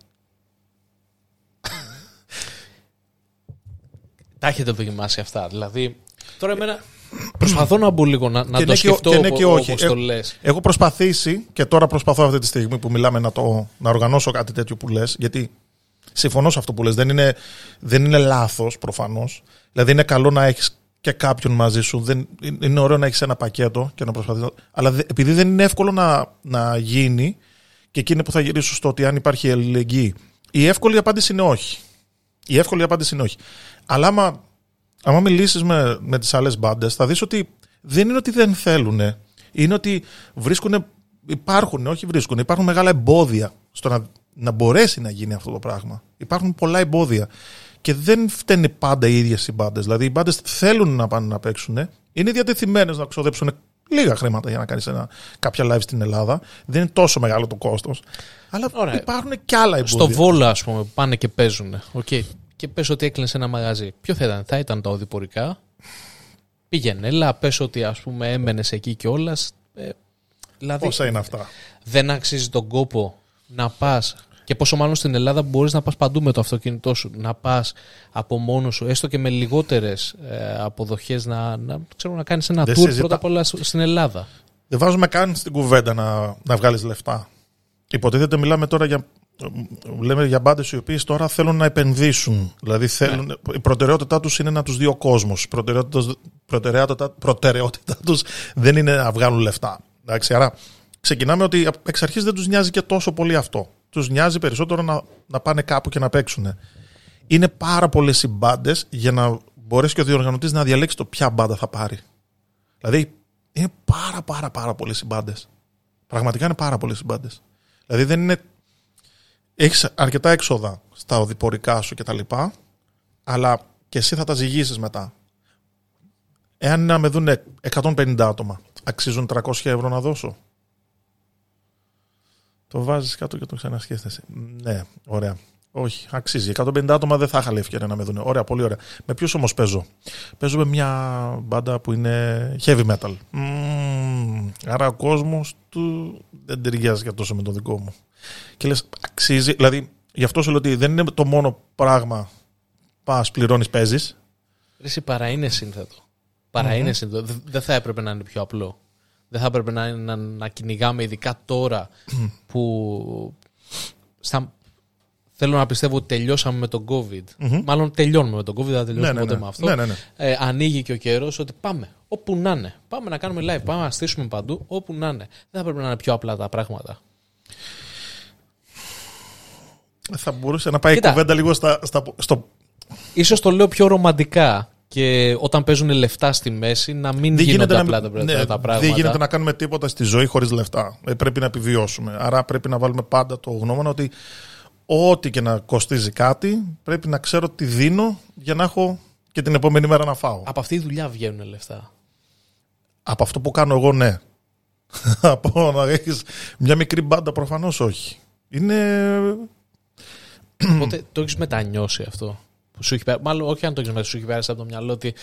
B: Τα έχετε δοκιμάσει αυτά. Δηλαδή, τώρα εμένα προσπαθώ να μπω λίγο να, να
A: Και
B: το
A: ναι και ο-
B: σκεφτώ
A: και ναι και
B: όπω
A: όχι.
B: το
A: Ε,
B: λες.
A: Έχω προσπαθήσει και τώρα προσπαθώ αυτή τη στιγμή που μιλάμε να, το, να οργανώσω κάτι τέτοιο που λες, γιατί συμφωνώ σε αυτό που λες, δεν είναι, δεν είναι λάθος προφανώς. Δηλαδή είναι καλό να έχεις και κάποιον μαζί σου, δεν, είναι ωραίο να έχεις ένα πακέτο και να προσπαθείς, να- αλλά δε- επειδή δεν είναι εύκολο να, να γίνει και εκείνη που θα γυρίσω στο ότι αν υπάρχει αλληλεγγύη, η εύκολη απάντηση είναι όχι. Η εύκολη απάντηση είναι όχι. Αλλά άμα, άμα μιλήσεις με, με τις άλλες μπάντες, θα δεις ότι δεν είναι ότι δεν θέλουν. Είναι ότι βρίσκουν. Υπάρχουν, όχι βρίσκουν. Υπάρχουν μεγάλα εμπόδια στο να, να μπορέσει να γίνει αυτό το πράγμα. Υπάρχουν πολλά εμπόδια. Και δεν φταίνε πάντα οι ίδιες οι μπάντες. Δηλαδή, οι μπάντες θέλουν να πάνε να παίξουν. Είναι διατεθειμένες να ξοδέψουν λίγα χρήματα για να κάνεις κάποια live στην Ελλάδα. Δεν είναι τόσο μεγάλο το κόστος. Αλλά
B: Ωραία.
A: υπάρχουν και άλλα εμπόδια.
B: Στο Βόλο, ας πούμε, που πάνε και παίζουν. Okay. Και πες ότι έκλεινε ένα μαγαζί. Ποιο θα ήταν, θα ήταν τα οδηπορικά. Πήγαινε, έλα, πες ότι ας πούμε έμενες εκεί κιόλας. Ε, δηλαδή,
A: Πόσα είναι αυτά;
B: δεν αξίζει τον κόπο να πας και πόσο μάλλον στην Ελλάδα μπορείς να πας παντού με το αυτοκίνητό σου να πας από μόνο σου έστω και με λιγότερες ε, αποδοχές να, να, ξέρω, να κάνεις ένα
A: Δεν
B: tour
A: συζητά-
B: πρώτα απ' όλα στην Ελλάδα
A: Δεν βάζουμε καν στην κουβέντα να, να βγάλεις λεφτά. Υποτίθεται μιλάμε τώρα για. Λέμε για μπάντες οι οποίε τώρα θέλουν να επενδύσουν. Δηλαδή θέλουν, η προτεραιότητά τους είναι να τους δει ο κόσμος. Η προτεραιότητας, προτεραιότητα, προτεραιότητά τους δεν είναι να βγάλουν λεφτά. Εντάξει, άρα ξεκινάμε ότι εξ αρχής δεν τους νοιάζει και τόσο πολύ αυτό. Τους νοιάζει περισσότερο να, να πάνε κάπου και να παίξουν. Είναι πάρα πολλές οι μπάντες για να μπορέσει και ο διοργανωτής να διαλέξει το ποια μπάντα θα πάρει. Δηλαδή είναι πάρα πάρα πάρα πολλές οι μπάντες. Πραγματικά είναι πάρα πολλές οι μπάντες. Δηλαδή δεν είναι. Έχεις αρκετά έξοδα στα οδηπορικά σου κτλ. Αλλά και εσύ θα τα ζυγίσεις μετά. Εάν είναι να με δουν 150 άτομα, αξίζουν 300 ευρώ να δώσω; Το βάζεις κάτω και το ξανασκέφτεσαι. Ναι, ωραία. Όχι, αξίζει. 150 άτομα δεν θα είχα λέει ευκαιρία να με δουν. Ωραία, πολύ ωραία. Με ποιους όμως παίζω; Παίζω με μια μπάντα που είναι heavy metal. Μμμ, άρα ο κόσμος του δεν ταιριάζει για τόσο με το δικό μου. Και λες, αξίζει. Δηλαδή, γι' αυτό σου λέω ότι δεν είναι το μόνο πράγμα. Πας, πληρώνεις, παίζεις.
B: Ρε, Εσύ παρά είναι σύνθετο. Παρά είναι σύνθετο. Δε- Δεν θα έπρεπε να είναι πιο απλό. Δεν θα έπρεπε να, να, να κυνηγάμε ειδικά τώρα που στα, θέλω να πιστεύω ότι τελειώσαμε με τον COVID. Μάλλον τελειώνουμε με τον COVID, δεν θα τελειώσουμε
A: Ναι, ναι,
B: ποτέ
A: ναι.
B: με αυτό.
A: Ναι, ναι, ναι.
B: Ε, ανοίγει και ο καιρός ότι πάμε. Όπου να είναι. Πάμε να κάνουμε live. Πάμε να στήσουμε παντού. Όπου να είναι. Δεν θα πρέπει να είναι πιο απλά τα πράγματα.
A: Θα μπορούσε να πάει
B: Κοίτα.
A: η κουβέντα λίγο στα, στα, στο.
B: Ίσως το λέω πιο ρομαντικά και όταν παίζουν λεφτά στη μέση να μην
A: Δεν
B: γίνονται
A: γίνεται,
B: απλά
A: να,
B: τα,
A: ναι,
B: τα πράγματα.
A: δεν γίνεται να κάνουμε τίποτα στη ζωή χωρίς λεφτά. Ε, πρέπει να επιβιώσουμε. Άρα πρέπει να βάλουμε πάντα το γνώμονα ότι ό,τι και να κοστίζει κάτι, πρέπει να ξέρω τι δίνω για να έχω και την επόμενη μέρα να φάω.
B: Από αυτή τη δουλειά βγαίνουν λεφτά.
A: Από αυτό που κάνω εγώ, ναι. Από να έχεις μια μικρή μπάντα, προφανώς όχι. Είναι.
B: Οπότε το έχεις μετανιώσει αυτό. Που σου έχει, πε- μάλλον όχι αν το έχεις σου έχει πέρασει από το μυαλό ότι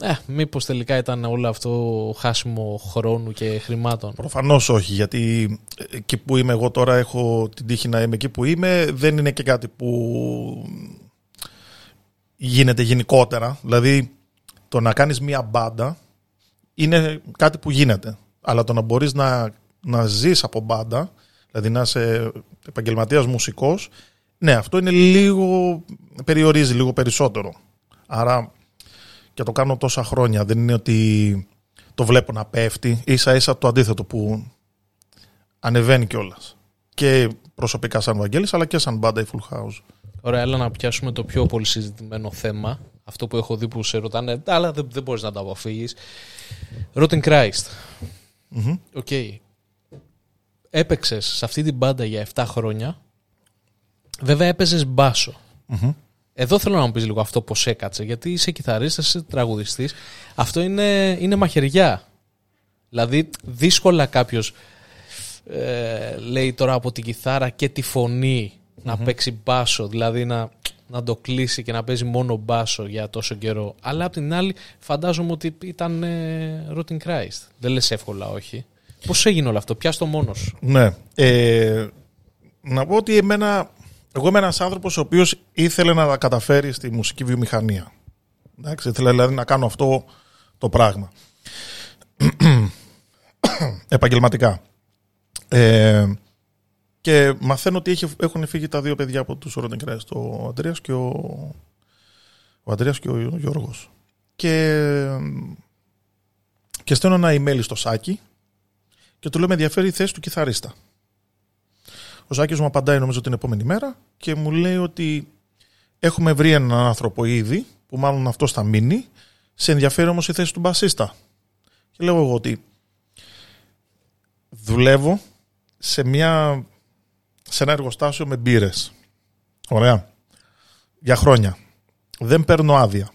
B: ε, μήπως τελικά ήταν όλο αυτό χάσιμο χρόνου και χρημάτων.
A: Προφανώς όχι, γιατί εκεί που είμαι εγώ τώρα έχω την τύχη να είμαι εκεί που είμαι. Δεν είναι και κάτι που γίνεται γενικότερα. Δηλαδή, το να κάνεις μία μπάντα είναι κάτι που γίνεται. Αλλά το να μπορείς να, να ζεις από μπάντα, δηλαδή να είσαι επαγγελματίας μουσικός, ναι, αυτό είναι λίγο, περιορίζει λίγο περισσότερο. Άρα και το κάνω τόσα χρόνια. Δεν είναι ότι το βλέπω να πέφτει. Ίσα ίσα το αντίθετο που ανεβαίνει κιόλας. Και προσωπικά σαν Βαγγέλης, αλλά και σαν μπάντα η Full House.
B: Ωραία, έλα να πιάσουμε το πιο πολύ συζητημένο θέμα. Αυτό που έχω δει που σε ρωτάνε, αλλά δεν, δεν μπορείς να το αποφύγεις. Rotting Christ.
A: Μμμ.
B: Οκ. Έπαιξες σε αυτή την μπάντα για 7 χρόνια. Βέβαια έπαιζες μπάσο.
A: Μμμ.
B: Εδώ θέλω να μου πεις λίγο αυτό πώς έκατσε, γιατί είσαι κιθαρίστας, είσαι τραγουδιστής. Αυτό είναι, είναι μαχαιριά. Δηλαδή, δύσκολα κάποιος ε, λέει τώρα από την κιθάρα και τη φωνη να παίξει μπάσο, δηλαδή να, να το κλείσει και να παίζει μόνο μπάσο για τόσο καιρό. Αλλά απ' την άλλη, φαντάζομαι ότι ήταν ε, Rotting Christ. Δεν λες εύκολα, όχι. Πώς έγινε όλο αυτό, πιάστο μόνος.
A: Ναι. Ε, να πω ότι εμένα, εγώ είμαι ένας άνθρωπος ο οποίος ήθελε να τα καταφέρει στη μουσική βιομηχανία. Εντάξει, ήθελα δηλαδή να κάνω αυτό το πράγμα. Επαγγελματικά. Ε, και μαθαίνω ότι έχει, έχουν φύγει τα δύο παιδιά από τους Rotten ο Αντρέας και ο, ο Αντρέας και ο Γιώργος. Και, και στέλνω ένα email στο Σάκη και του λέω με ενδιαφέρει η θέση του κιθαρίστα. Ο Σάκης μου απαντάει νομίζω την επόμενη μέρα και μου λέει ότι έχουμε βρει έναν άνθρωπο ήδη που μάλλον αυτό θα μείνει σε ενδιαφέρει όμως η θέση του μπασίστα. Και λέω εγώ ότι δουλεύω σε, μια, σε ένα εργοστάσιο με μπύρες. Ωραία. Για χρόνια. Δεν παίρνω άδεια.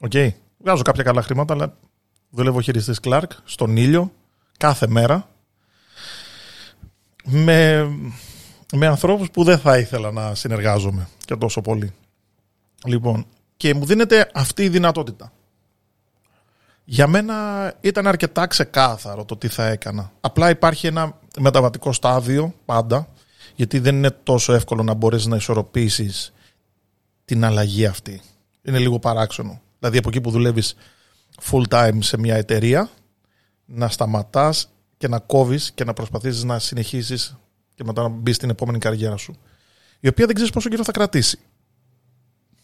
A: Οκ. Okay. Βγάζω κάποια καλά χρήματα, αλλά δουλεύω χειριστής κλαρκ στον ήλιο κάθε μέρα με, με ανθρώπους που δεν θα ήθελα να συνεργάζομαι και τόσο πολύ. Λοιπόν, και μου δίνεται αυτή η δυνατότητα. Για μένα ήταν αρκετά ξεκάθαρο το τι θα έκανα. Απλά υπάρχει ένα μεταβατικό στάδιο πάντα, γιατί δεν είναι τόσο εύκολο να μπορείς να ισορροπήσεις την αλλαγή αυτή. Είναι λίγο παράξενο. Δηλαδή από εκεί που δουλεύεις full time σε μια εταιρεία, να σταματάς και να κόβεις και να προσπαθήσεις να συνεχίσεις και μετά να μπεις στην επόμενη καριέρα σου. Η οποία δεν ξέρεις πόσο καιρό θα κρατήσει.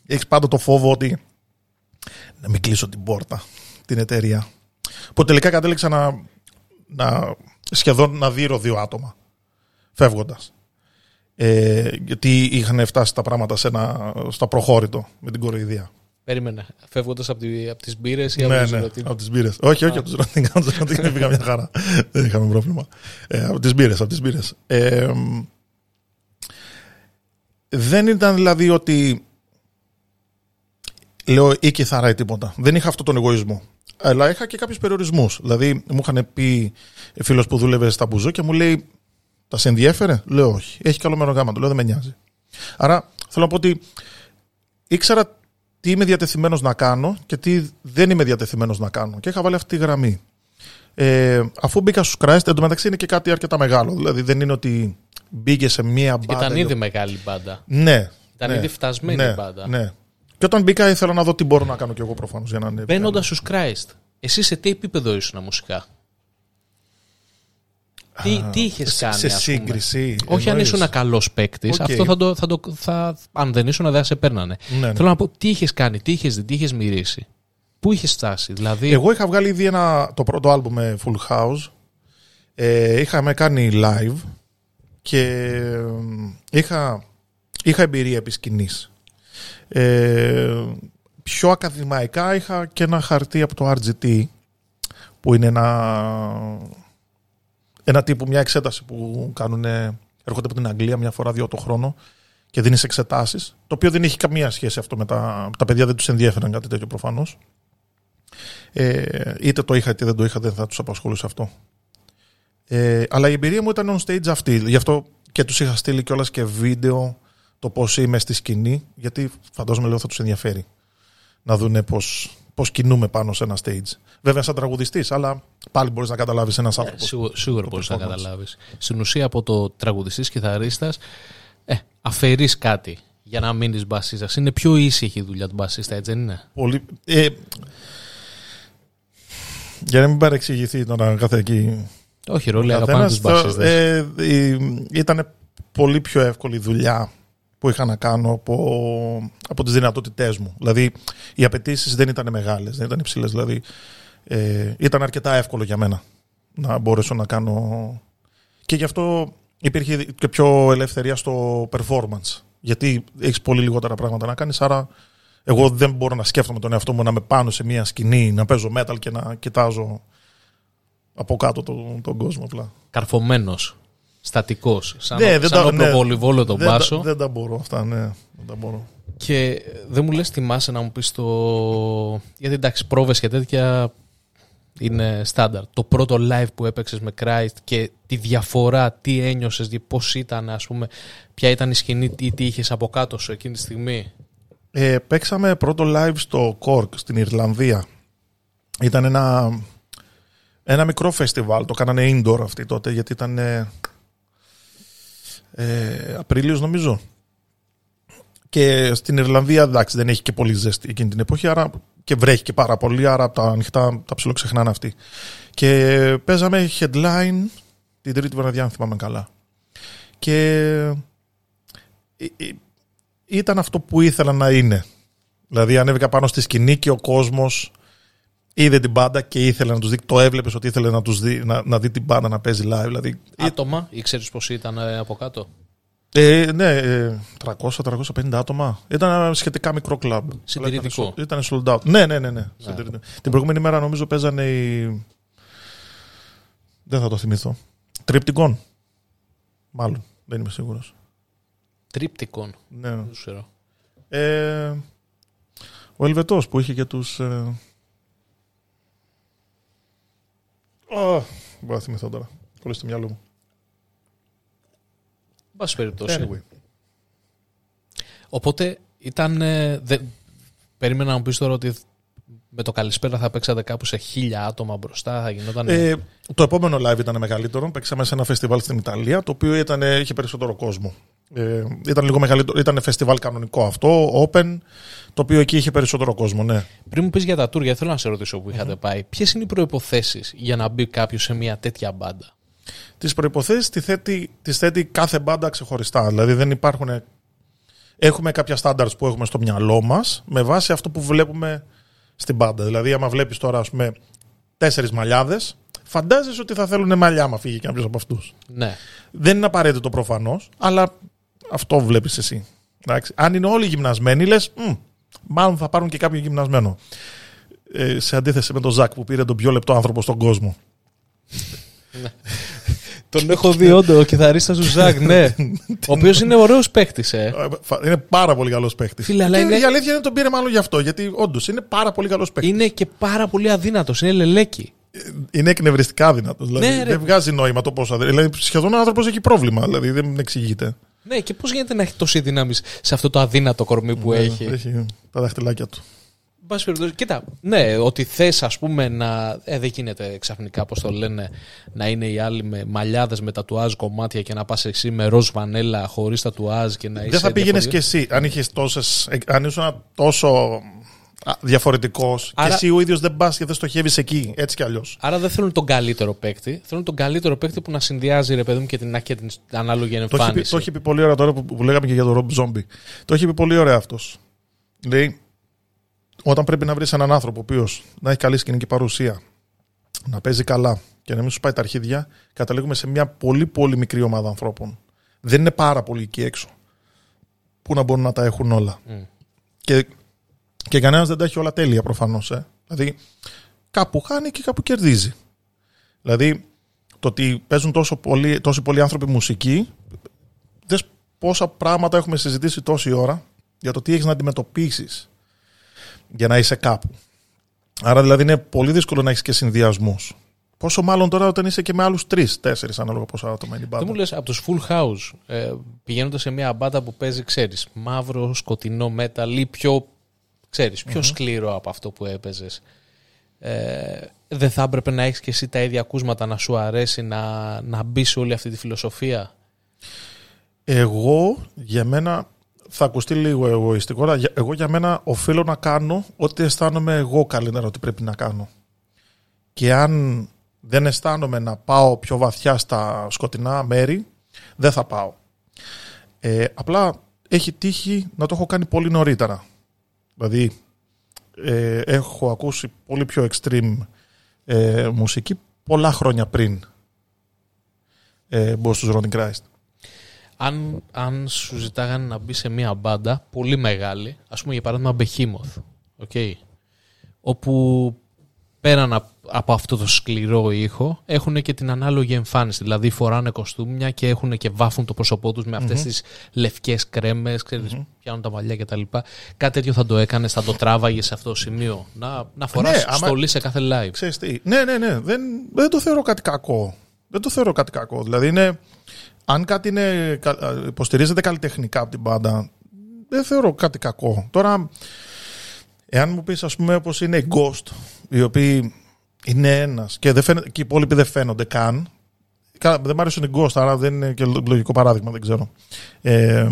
A: Έχεις πάντα το φόβο ότι να μην κλείσω την πόρτα την εταιρεία. Που τελικά κατέληξα να, να σχεδόν να δείρω δύο άτομα φεύγοντας. Ε, γιατί είχαν φτάσει τα πράγματα σε ένα, στο απροχώρητο με την κοροϊδία.
B: Περίμενε. Φεύγοντας από, τη, από τις μπύρες ή
A: ναι,
B: από
A: ναι, από τις μπύρες. Όχι, όχι, από του Rotting. Από του Rotting πήγα μια χαρά. Δεν είχαμε πρόβλημα. Ε, από τις μπύρες, από τις μπύρες. Ε, δεν ήταν δηλαδή ότι λέω ή κιθάρα ή τίποτα. Δεν είχα αυτόν τον εγωισμό. Αλλά είχα και κάποιους περιορισμούς. Δηλαδή, μου είχαν πει φίλος που δούλευε στα και μου λέει, Τα σε ενδιέφερε, Λέω όχι. Έχει καλό μέρο γάμα. Του λέω δεν με νοιάζει. Άρα θέλω να πω ότι ήξερα τι είμαι διατεθειμένος να κάνω και τι δεν είμαι διατεθειμένος να κάνω. Και είχα βάλει αυτή τη γραμμή. Ε, αφού μπήκα στους Christ, εντωμεταξύ είναι και κάτι αρκετά μεγάλο. Δηλαδή δεν είναι ότι μπήκε σε μία μπάντα.
B: Ήταν ήδη μεγάλη μπάντα.
A: Ναι.
B: Ήταν
A: ναι,
B: ήδη φτασμένη
A: ναι,
B: μπάντα.
A: Ναι. Και όταν μπήκα ήθελα να δω τι μπορώ να κάνω κι εγώ προφανώς για να ανέβει.
B: Μπαίνοντας στους Christ, εσύ σε τι επίπεδο ήσουν μουσικά; Τι, τι είχες κάνει,
A: σε σύγκριση.
B: Όχι αν ήσουν καλός παίκτης.
A: Okay.
B: Αυτό θα το, θα το, θα, αν δεν ήσουν, δεν θα σε παίρνανε.
A: Ναι, ναι.
B: Θέλω να πω, τι είχες κάνει, τι είχες δει, τι είχες μυρίσει; Πού είχες φτάσει, δηλαδή.
A: Εγώ είχα βγάλει ήδη ένα, το πρώτο άλμπου με Full House. Ε, είχαμε κάνει live και ε, είχα, είχα εμπειρία επί σκηνής. Ε, πιο ακαδημαϊκά είχα και ένα χαρτί από το RGT που είναι ένα, ένα τύπου, μια εξέταση που κάνουν, έρχονται από την Αγγλία μια φορά δύο το χρόνο και δίνεις εξετάσεις. Το οποίο δεν έχει καμία σχέση αυτό με τα. Τα παιδιά δεν τους ενδιαφέραν κάτι τέτοιο προφανώς. Ε, είτε το είχα είτε δεν το είχα, δεν θα τους απασχολούσε αυτό. Ε, αλλά η εμπειρία μου ήταν on stage αυτή. Γι' αυτό και τους είχα στείλει κιόλας και βίντεο το πώς είμαι στη σκηνή, γιατί φαντάζομαι λέω θα τους ενδιαφέρει να δούνε πώς πώς κινούμε πάνω σε ένα stage. Βέβαια, σαν τραγουδιστής, αλλά πάλι μπορείς να καταλάβεις ένας άνθρωπος.
B: Ε, σίγουρα σίγουρα μπορείς να καταλάβεις. Στην ουσία, από το τραγουδιστής κιθαρίστας, ε, αφαιρείς κάτι για να μείνεις μπασίστας. Είναι πιο ήσυχη η δουλειά του μπασίστα, έτσι δεν είναι;
A: Πολύ. Ε, για να μην παρεξηγηθεί τώρα κάθε εκεί.
B: Όχι, ρόλο αγαπάνε τους μπασίστες.
A: Ε, ε, ήταν πολύ πιο εύκολη δουλειά που είχα να κάνω από, από τις δυνατότητές μου. Δηλαδή, οι απαιτήσεις δεν ήταν μεγάλες, δεν ήταν υψηλές. Δηλαδή, ε, ήταν αρκετά εύκολο για μένα να μπορέσω να κάνω... Και γι' αυτό υπήρχε και πιο ελευθερία στο performance. Γιατί έχεις πολύ λιγότερα πράγματα να κάνεις, άρα εγώ δεν μπορώ να σκέφτομαι τον εαυτό μου να είμαι πάνω σε μια σκηνή, να παίζω metal και να κοιτάζω από κάτω τον, τον κόσμο απλά.
B: Καρφωμένος στατικός. Σαν, ναι, δεν σαν τα, ναι, τον
A: δεν,
B: μπάσο.
A: Δεν, τα μπορώ αυτά, ναι. Δεν τα μπορώ.
B: Και δεν μου λες θυμάσαι να μου πεις το... Γιατί εντάξει πρόβες και τέτοια είναι στάνταρ. Το πρώτο live που έπαιξες με Christ και τη διαφορά, τι ένιωσες, πώς ήταν ας πούμε, ποια ήταν η σκηνή ή τι είχες από κάτω σου εκείνη τη στιγμή;
A: Ε, παίξαμε πρώτο live στο Cork στην Ιρλανδία. Ήταν ένα Ένα μικρό φεστιβάλ, το κάνανε indoor αυτή τότε, γιατί ήταν ε, ε, Απρίλιος νομίζω. Και στην Ιρλανδία, εντάξει, δεν έχει και πολύ ζέστη εκείνη την εποχή, άρα και βρέχει και πάρα πολύ, άρα τα ανοιχτά τα ψιλοξεχνάνε αυτοί. Και παίζαμε headline την τρίτη βραδιά, αν θυμάμαι καλά. Και ε, ε, ήταν αυτό που ήθελα να είναι. Δηλαδή ανέβηκα πάνω στη σκηνή και ο κόσμος είδε την μπάντα και ήθελε να τους δει. Το έβλεπες ότι ήθελε να, τους δει, να, να δει την μπάντα να παίζει live. Δηλαδή,
B: Άτομα, ή ξέρεις πως ήταν ε, από κάτω;
A: ε, ναι, ε, 300-350 άτομα. Ήταν ένα σχετικά μικρό κλαμπ.
B: Συντηρητικό.
A: Ήταν sold out. Ναι, ναι, ναι. ναι. Συντηρητικό. Την προηγούμενη μέρα νομίζω παίζανε οι. Δεν θα το θυμηθώ. Τρίπτικον. Μάλλον. Δεν είμαι σίγουρος.
B: Τρίπτικον.
A: Ναι.
B: Δεν ξέρω.
A: Ε, ο Ελβετός που είχε και τους. Ε... Oh, μπορώ να θυμηθώ τώρα. Κολλήσει το μυαλό μου.
B: Εν πάση περιπτώσει.
A: Anyway.
B: Οπότε ήταν. ε, δεν- Περίμενα να μου πεις τώρα ότι με το καλησπέρα θα παίξατε κάπου σε χίλια άτομα μπροστά, θα γινόταν.
A: Ε, το επόμενο live ήταν μεγαλύτερο. Παίξαμε σε ένα φεστιβάλ στην Ιταλία, το οποίο ήταν, είχε περισσότερο κόσμο. Ε, ήταν λίγο μεγαλύτερο. Ήταν φεστιβάλ κανονικό αυτό, open, το οποίο εκεί είχε περισσότερο κόσμο, ναι.
B: Πριν μου πεις για τα τουρ, θέλω να σε ρωτήσω που είχατε πάει. Ποιες είναι οι προποθέσει για να μπει κάποιος σε μια τέτοια μπάντα;
A: Τις προποθέσει τις θέτει, τις θέτει κάθε μπάντα ξεχωριστά. Δηλαδή δεν υπάρχουν. Έχουμε κάποια standards που έχουμε στο μυαλό μας με βάση αυτό που βλέπουμε στην μπάντα. Δηλαδή, άμα βλέπεις τώρα, ας πούμε, τέσσερις μαλλιάδες, φαντάζεσαι ότι θα θέλουν μαλλιά, άμα φύγει κάποιος από αυτούς.
B: Ναι.
A: Δεν είναι απαραίτητο προφανώς, αλλά αυτό βλέπεις εσύ. Εντάξει. Αν είναι όλοι γυμνασμένοι, λες, μάλλον θα πάρουν και κάποιο γυμνασμένο. Ε, σε αντίθεση με τον Ζακ που πήρε τον πιο λεπτό άνθρωπο στον κόσμο.
B: Τον έχω δει όντω, ο κιθαρίστας του Ζακ, ναι. ο οποίος είναι ωραίος παίκτης, ε.
A: Ε, φα- Είναι πάρα πολύ καλός παίχτη.
B: Φίλε, αλλά είναι-
A: Η αλήθεια είναι ότι τον πήρε μάλλον γι' αυτό. Γιατί όντως είναι πάρα πολύ καλός παίχτη.
B: Είναι και πάρα πολύ αδύνατος, είναι λελέκι.
A: Είναι εκνευριστικά δυνατό. Δηλαδή
B: Ναι, ρε.
A: δεν βγάζει νόημα το πόσο. Δηλαδή σχεδόν ο άνθρωπος έχει πρόβλημα. Δηλαδή δεν εξηγείται.
B: Ναι, και πώς γίνεται να έχει τόση δύναμη σε αυτό το αδύνατο κορμί που έχει;
A: Έχει τα δαχτυλάκια του.
B: Εν πάση περιπτώσει, κοίτα, ναι, ότι θες, ας πούμε, να. Ε, δεν γίνεται ξαφνικά, πώς το λένε, να είναι οι άλλοι με μαλλιάδες με τατουάζ κομμάτια και να πας εσύ με ροζ βανέλα χωρίς τατουάζ και να είσαι.
A: Δεν θα πήγαινες και
B: διαφορετικός.
A: εσύ αν, είχες τόσες, ε, αν ήσουν τόσο διαφορετικός και
B: Άρα-
A: εσύ ο ίδιος δεν πας και δεν στοχεύεις εκεί. Έτσι κι αλλιώς.
B: Άρα δεν θέλουν τον καλύτερο παίκτη. Θέλουν τον καλύτερο παίκτη που να συνδυάζει, ρε παιδί μου, και την, και την ανάλογη
A: Το έχει, πει,
B: εμφάνιση.
A: το έχει πει πολύ ωραία τώρα που, που λέγαμε και για τον Rob Zombie. Το έχει πει πολύ ωραία αυτός. Λέει, όταν πρέπει να βρεις έναν άνθρωπο ο οποίος να έχει καλή σκηνική παρουσία, να παίζει καλά και να μην σου πάει τα αρχίδια, καταλήγουμε σε μια πολύ πολύ μικρή ομάδα ανθρώπων. Δεν είναι πάρα πολύ εκεί έξω που να μπορούν να τα έχουν όλα.
B: Μμ.
A: Και, και κανένας δεν τα έχει όλα τέλεια προφανώς. Ε. Δηλαδή, κάπου χάνει και κάπου κερδίζει. Δηλαδή, το ότι παίζουν τόσο πολλοί, τόσοι πολλοί άνθρωποι μουσική, δες πόσα πράγματα έχουμε συζητήσει τόση ώρα για το τι έχεις να αντιμετωπίσεις για να είσαι κάπου. Άρα δηλαδή είναι πολύ δύσκολο να έχεις και συνδυασμούς. Πόσο μάλλον τώρα όταν είσαι και με άλλους τρεις, τέσσερις ανάλογα πόσα άτομα είναι η
B: Δεν
A: μπάντα.
B: μου λες από τους full house ε, πηγαίνοντας σε μια μπάντα που παίζει, ξέρεις, μαύρο, σκοτεινό metal ή πιο, ξέρεις, πιο σκληρό από αυτό που έπαιζες. Ε, δεν θα έπρεπε να έχεις και εσύ τα ίδια ακούσματα να σου αρέσει να, να μπει σε όλη αυτή τη φιλοσοφία;
A: Εγώ για μένα θα ακουστεί λίγο εγωιστικό, αλλά για- εγώ για μένα οφείλω να κάνω ό,τι αισθάνομαι εγώ καλύτερα ότι πρέπει να κάνω. Και αν δεν αισθάνομαι να πάω πιο βαθιά στα σκοτεινά μέρη, δεν θα πάω. Ε, απλά έχει τύχει να το έχω κάνει πολύ νωρίτερα. Δηλαδή, ε, έχω ακούσει πολύ πιο extreme ε, μουσική πολλά χρόνια πριν ε, μπω στους Rolling Christ.
B: Αν, αν σου ζητάγανε να μπεις σε μια μπάντα πολύ μεγάλη, ας πούμε για παράδειγμα Behemoth, okay, όπου πέραν απ- από αυτό το σκληρό ήχο έχουν και την ανάλογη εμφάνιση. Δηλαδή φοράνε κοστούμια και έχουν και βάφουν το πρόσωπό τους με αυτές τις λευκές κρέμες, ξέρεις, πιάνουν τα μαλλιά κτλ. Κάτι τέτοιο θα το έκανες, θα το τράβαγες σε αυτό το σημείο. Να, να φοράς
A: Ναι, άμα-
B: στολή σε κάθε live.
A: Ξέρεις τι. Ναι, ναι, ναι. Δεν, δεν το θεωρώ κάτι κακό. Δεν το θεωρώ κάτι κακό. Δηλαδή, είναι, αν κάτι είναι, κα- υποστηρίζεται καλλιτεχνικά από την πάντα, δεν θεωρώ κάτι κακό. Τώρα, εάν μου πεις, ας πούμε, όπως είναι οι Ghost, οι οποίοι Είναι ένας. Και, δεν φαίνεται- και οι υπόλοιποι δεν φαίνονται καν. Καλά, Δεν μ' αρέσουν οι Ghost, άρα δεν είναι και λογικό παράδειγμα, δεν ξέρω. Ε,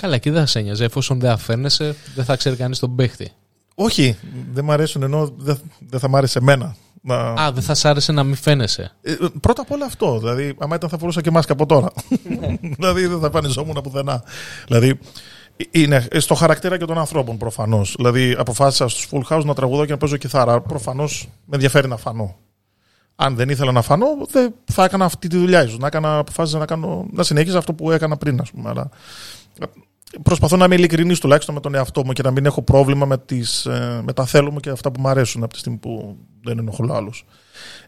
B: Καλά, εκεί δεν θα σε νοιάζει. Εφόσον δεν αφαίνεσαι, δεν θα ξέρει κανείς τον παίχτη.
A: όχι, δεν μ' αρέσουν ενώ δεν, δεν θα μ' άρεσε εμένα. Να...
B: Α, δεν θα σ' άρεσε να μην φαίνεσαι.
A: Ε, πρώτα απ' όλα αυτό. Δηλαδή, άμα ήταν θα φορούσα και μάσκα από τώρα. δηλαδή, δεν θα εμφανιζόμουν πουθενά. Δηλαδή, είναι στο χαρακτήρα και των ανθρώπων προφανώς. Δηλαδή, αποφάσισα στους Full House να τραγουδώ και να παίζω κιθάρα. Προφανώς με ενδιαφέρει να φανώ. Αν δεν ήθελα να φανώ, δεν θα έκανα αυτή τη δουλειά ίσως. Να έκανα, αποφάσισα να, κάνω, να συνεχίσω αυτό που έκανα πριν, ας πούμε. Αλλά προσπαθώ να είμαι ειλικρινής τουλάχιστον με τον εαυτό μου και να μην έχω πρόβλημα με, τις, ε, με τα θέλω μου και αυτά που μου αρέσουν από τη στιγμή που δεν ενοχλώ άλλους.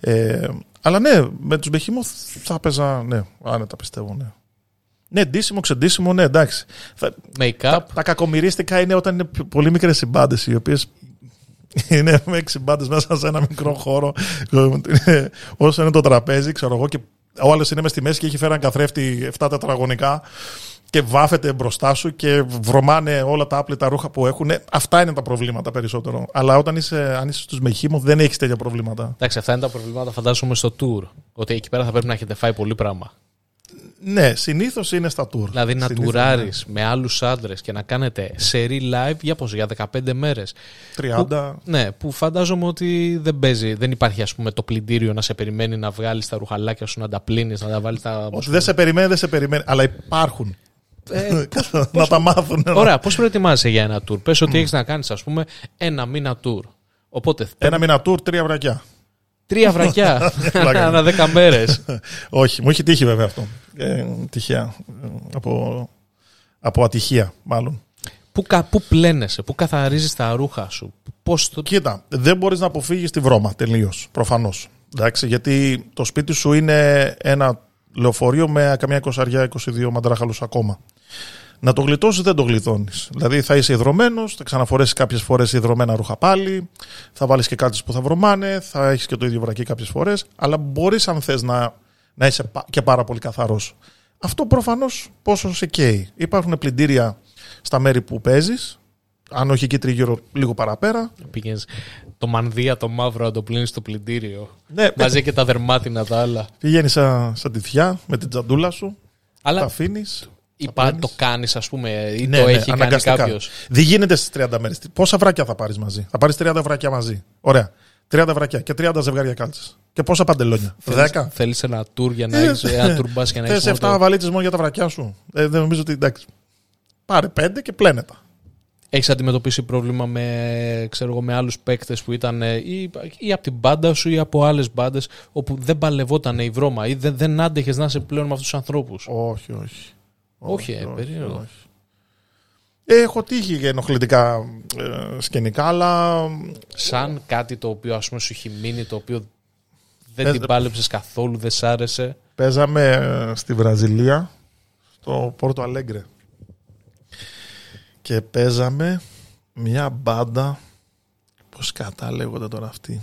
A: Ε, αλλά ναι, με τους Μπεχήμο θα έπαιζα, ναι, άνετα πιστεύω, ναι. Ναι, ντύσιμο, ξεντύσιμο, ναι, εντάξει. Θα,
B: Make-up.
A: τα, τα κακομυρίστικα είναι όταν είναι πιο- πολύ μικρές συμπάντες, οι οποίες είναι με έξι μπάντε μέσα σε ένα μικρό χώρο. Όσο είναι το τραπέζι, ξέρω εγώ, και ο άλλος είναι μες στη μέση και έχει φέρει έναν καθρέφτη 7 τετραγωνικά και βάφεται μπροστά σου και βρωμάνε όλα τα άπλυτα ρούχα που έχουν. Αυτά είναι τα προβλήματα περισσότερο. Αλλά όταν είσαι, αν είσαι στους Μεχήμο, δεν έχεις τέτοια προβλήματα.
B: Εντάξει, αυτά είναι τα προβλήματα, φαντάζομαι, στο tour. Ότι εκεί πέρα θα πρέπει να έχετε φάει πολύ πράγμα.
A: Ναι, συνήθως είναι στα tour.
B: Δηλαδή να
A: Συνήθως,
B: τουράρεις με άλλους άντρες και να κάνετε σερή live για πόσο, για 15 μέρες.
A: ναι. 30.
B: Ναι, που φαντάζομαι ότι δεν παίζει. Δεν υπάρχει, ας πούμε, το πλυντήριο να σε περιμένει να βγάλεις τα ρουχαλάκια σου, να τα πλύνεις, να τα βάλεις τα.
A: Ότι δεν σε περιμένει, δεν σε περιμένει. Αλλά υπάρχουν.
B: Ε,
A: να τα μάθουν.
B: Ωραία, πώς προετοιμάζεσαι για ένα tour; Πες ότι έχεις να κάνεις, ας πούμε, ένα μήνα tour. Οπότε
A: Ένα μήνα tour, τρία βρακιά.
B: Τρία βρακιά
A: Πλάκα.
B: ανά δέκα μέρες.
A: Όχι, μου έχει τύχει βέβαια αυτό. Ε, τυχαία. Ε, Από, από ατυχία, μάλλον.
B: Πού, κα- πού πλένεσαι, πού καθαρίζεις τα ρούχα σου, πώς το.
A: Κοίτα, δεν μπορείς να αποφύγεις τη βρώμα τελείως. Προφανώς. Γιατί το σπίτι σου είναι ένα λεωφορείο με καμιά 20-22 μαντράχαλους ακόμα. Να το γλιτώσεις δεν το γλιτώνεις. Δηλαδή θα είσαι υδρωμένος, θα ξαναφορέσεις κάποιες φορές υδρωμένα ρούχα πάλι, θα βάλεις και κάτι που θα βρωμάνε, θα έχεις και το ίδιο βρακί κάποιες φορές, αλλά μπορείς αν θες να, να είσαι πα- και πάρα πολύ καθαρός. Αυτό προφανώς πόσο σε καίει. Υπάρχουν πλυντήρια στα μέρη που παίζεις, αν όχι εκεί τριγύρω λίγο παραπέρα.
B: Πήγαινες το μανδύα το μαύρο να το πλύνεις στο πλυντήριο.
A: Ναι,
B: Μαζί και τα δερμάτινα τα άλλα.
A: πηγαίνεις σαν, σαν τη θιά με την τζαντούλα σου, τα
B: Αλλά
A: αφήνεις.
B: Υπά, το κάνεις, ας πούμε, ή
A: Ναι,
B: το
A: ναι,
B: έχει κάνει
A: αναγκαστικά.
B: κάποιος.
A: Δεν γίνεται στις 30 μέρες. Πόσα βράκια θα πάρεις μαζί; Θα πάρεις 30 βράκια μαζί. Ωραία. 30 βρακιά και 30 ζευγάρια κάλτσες. Και πόσα παντελόνια; 10.
B: Θέλεις ένα tour για να έχει ένα tour bus και να έχεις.
A: Θε 7 βαλίτσες μόνο για τα βρακιά σου; Ε, δεν νομίζω ότι εντάξει. Πάρε 5 και πλένετα.
B: Έχεις αντιμετωπίσει πρόβλημα με, ξέρω εγώ, με άλλους παίκτες που ήταν ε, ή, ή από την μπάντα σου ή από άλλες μπάντες όπου δεν παλευόταν η βρώμα ή δεν, δεν άντεχες να είσαι πλέον με αυτούς τους ανθρώπους;
A: Όχι, όχι.
B: Όχι, ε, περίεργο.
A: Ε, Έχω τύχει για ενοχλητικά ε, σκηνικά, αλλά
B: Σαν κάτι το οποίο ας πούμε σου έχει μείνει, το οποίο δεν
A: Ε,
B: την πάλεψες καθόλου, δεν σ' άρεσε.
A: Παίζαμε ε, στη Βραζιλία, στο Πόρτο Αλέγκρε. Και παίζαμε μια μπάντα, πώς κατά λέγονται τώρα αυτοί,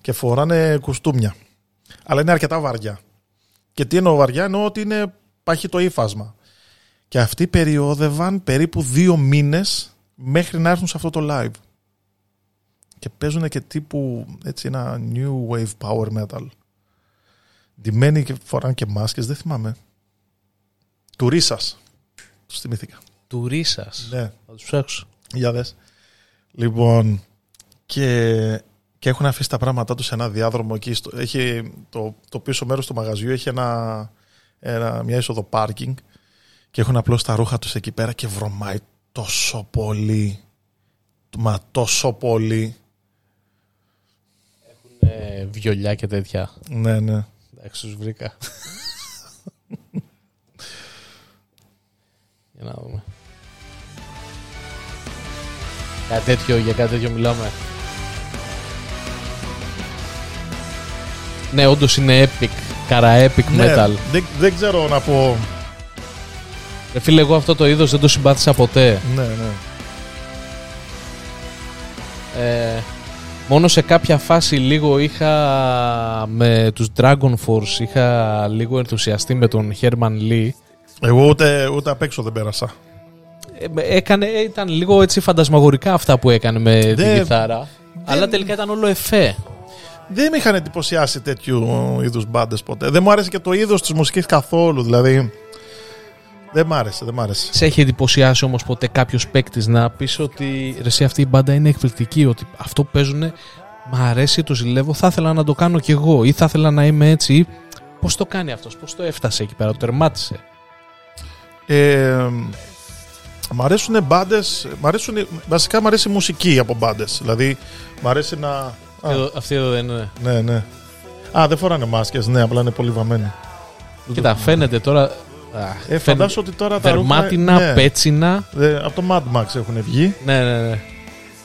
A: και φοράνε κουστούμια. Αλλά είναι αρκετά βαριά. Και τι εννοώ βαριά, εννοώ ότι είναι πάχει το ύφασμα. Και αυτοί περιόδευαν περίπου δύο μήνες μέχρι να έρθουν σε αυτό το live. Και παίζουν και τύπου έτσι ένα new wave power metal. Ντυμένοι και φοράνε και μάσκες, δεν θυμάμαι. Του Ρίσας. Τους θυμήθηκα.
B: Του ρίσας.
A: Ναι,
B: Θα τους ψάξω.
A: για δες. Λοιπόν, και, και έχουν αφήσει τα πράγματά τους σε ένα διάδρομο εκεί. Στο, έχει, το, το πίσω μέρος του μαγαζιού έχει ένα, ένα, μια είσοδο πάρκινγκ και έχουν απλώς τα ρούχα τους εκεί πέρα και βρωμάει τόσο πολύ. Μα τόσο πολύ.
B: Ε, βιολιά και τέτοια.
A: Ναι, ναι.
B: Εντάξει, τους βρήκα. για να δούμε. Κάτι τέτοιο, για κάτι τέτοιο μιλάμε. Ναι, όντως είναι epic. Καρα epic
A: Ναι,
B: metal.
A: δεν, δεν ξέρω να πω.
B: Ρε φίλε, εγώ αυτό το είδος δεν το συμπάθησα ποτέ.
A: Ναι, ναι.
B: Ε, μόνο σε κάποια φάση λίγο είχα με τους Dragon Force είχα λίγο ενθουσιαστεί με τον Herman Lee.
A: Εγώ ούτε, ούτε απ' έξω δεν πέρασα.
B: Ε, με- έκανε, ήταν λίγο έτσι φαντασμαγορικά αυτά που έκανε με την
A: Δεν-
B: κιθάρα. Αλλά τελικά ήταν όλο εφέ.
A: δεν με είχαν εντυπωσιάσει τέτοιου είδους μπάντες ποτέ. Δεν μου άρεσε και το είδος της μουσικής καθόλου. Δηλαδή. Δεν μ' άρεσε, δεν μ' άρεσε.
B: Σε έχει εντυπωσιάσει όμως ποτέ κάποιος παίκτης να πεις ότι ρε, εσύ αυτή η μπάντα είναι εκπληκτική, ότι αυτό που παίζουν μ' αρέσει, το ζηλεύω, θα ήθελα να το κάνω κι εγώ ή θα ήθελα να είμαι έτσι. Ή πώς το κάνει αυτός, πώς το έφτασε εκεί πέρα, το τερμάτισε;
A: Ε, μ' αρέσουν μπάντες. Βασικά μ' αρέσει η μουσική από μπάντες. Δηλαδή, μ' αρέσει να. Α,
B: Εδώ, αυτή εδώ δεν είναι.
A: ναι, ναι. Α, δεν φοράνε μάσκες, ναι, απλά είναι πολύ βαμμένοι.
B: Κοίτα, φαίνεται τώρα. Α,
A: Ε,
B: φαίνεται
A: φαντάσου ότι τώρα τα
B: Δερμάτινα,
A: ρούχα- ναι.
B: πέτσινα.
A: Ε, από το Mad Max έχουν βγει.
B: Ναι, ναι, ναι.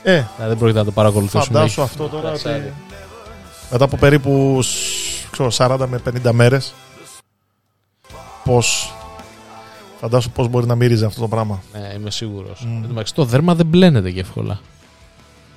A: Ε,
B: Να, δεν πρόκειται να το παρακολουθήσουμε.
A: φαντάσου αυτό τώρα.
B: Φασάρι.
A: Ότι... Μετά από περίπους σ- ξέρω, 40 με 50 μέρες πώς φαντάσου πώς μπορεί να μύριζε αυτό το πράγμα.
B: Ναι, είμαι σίγουρος.
A: Μμ.
B: το δέρμα δεν μπλένεται και εύκολα.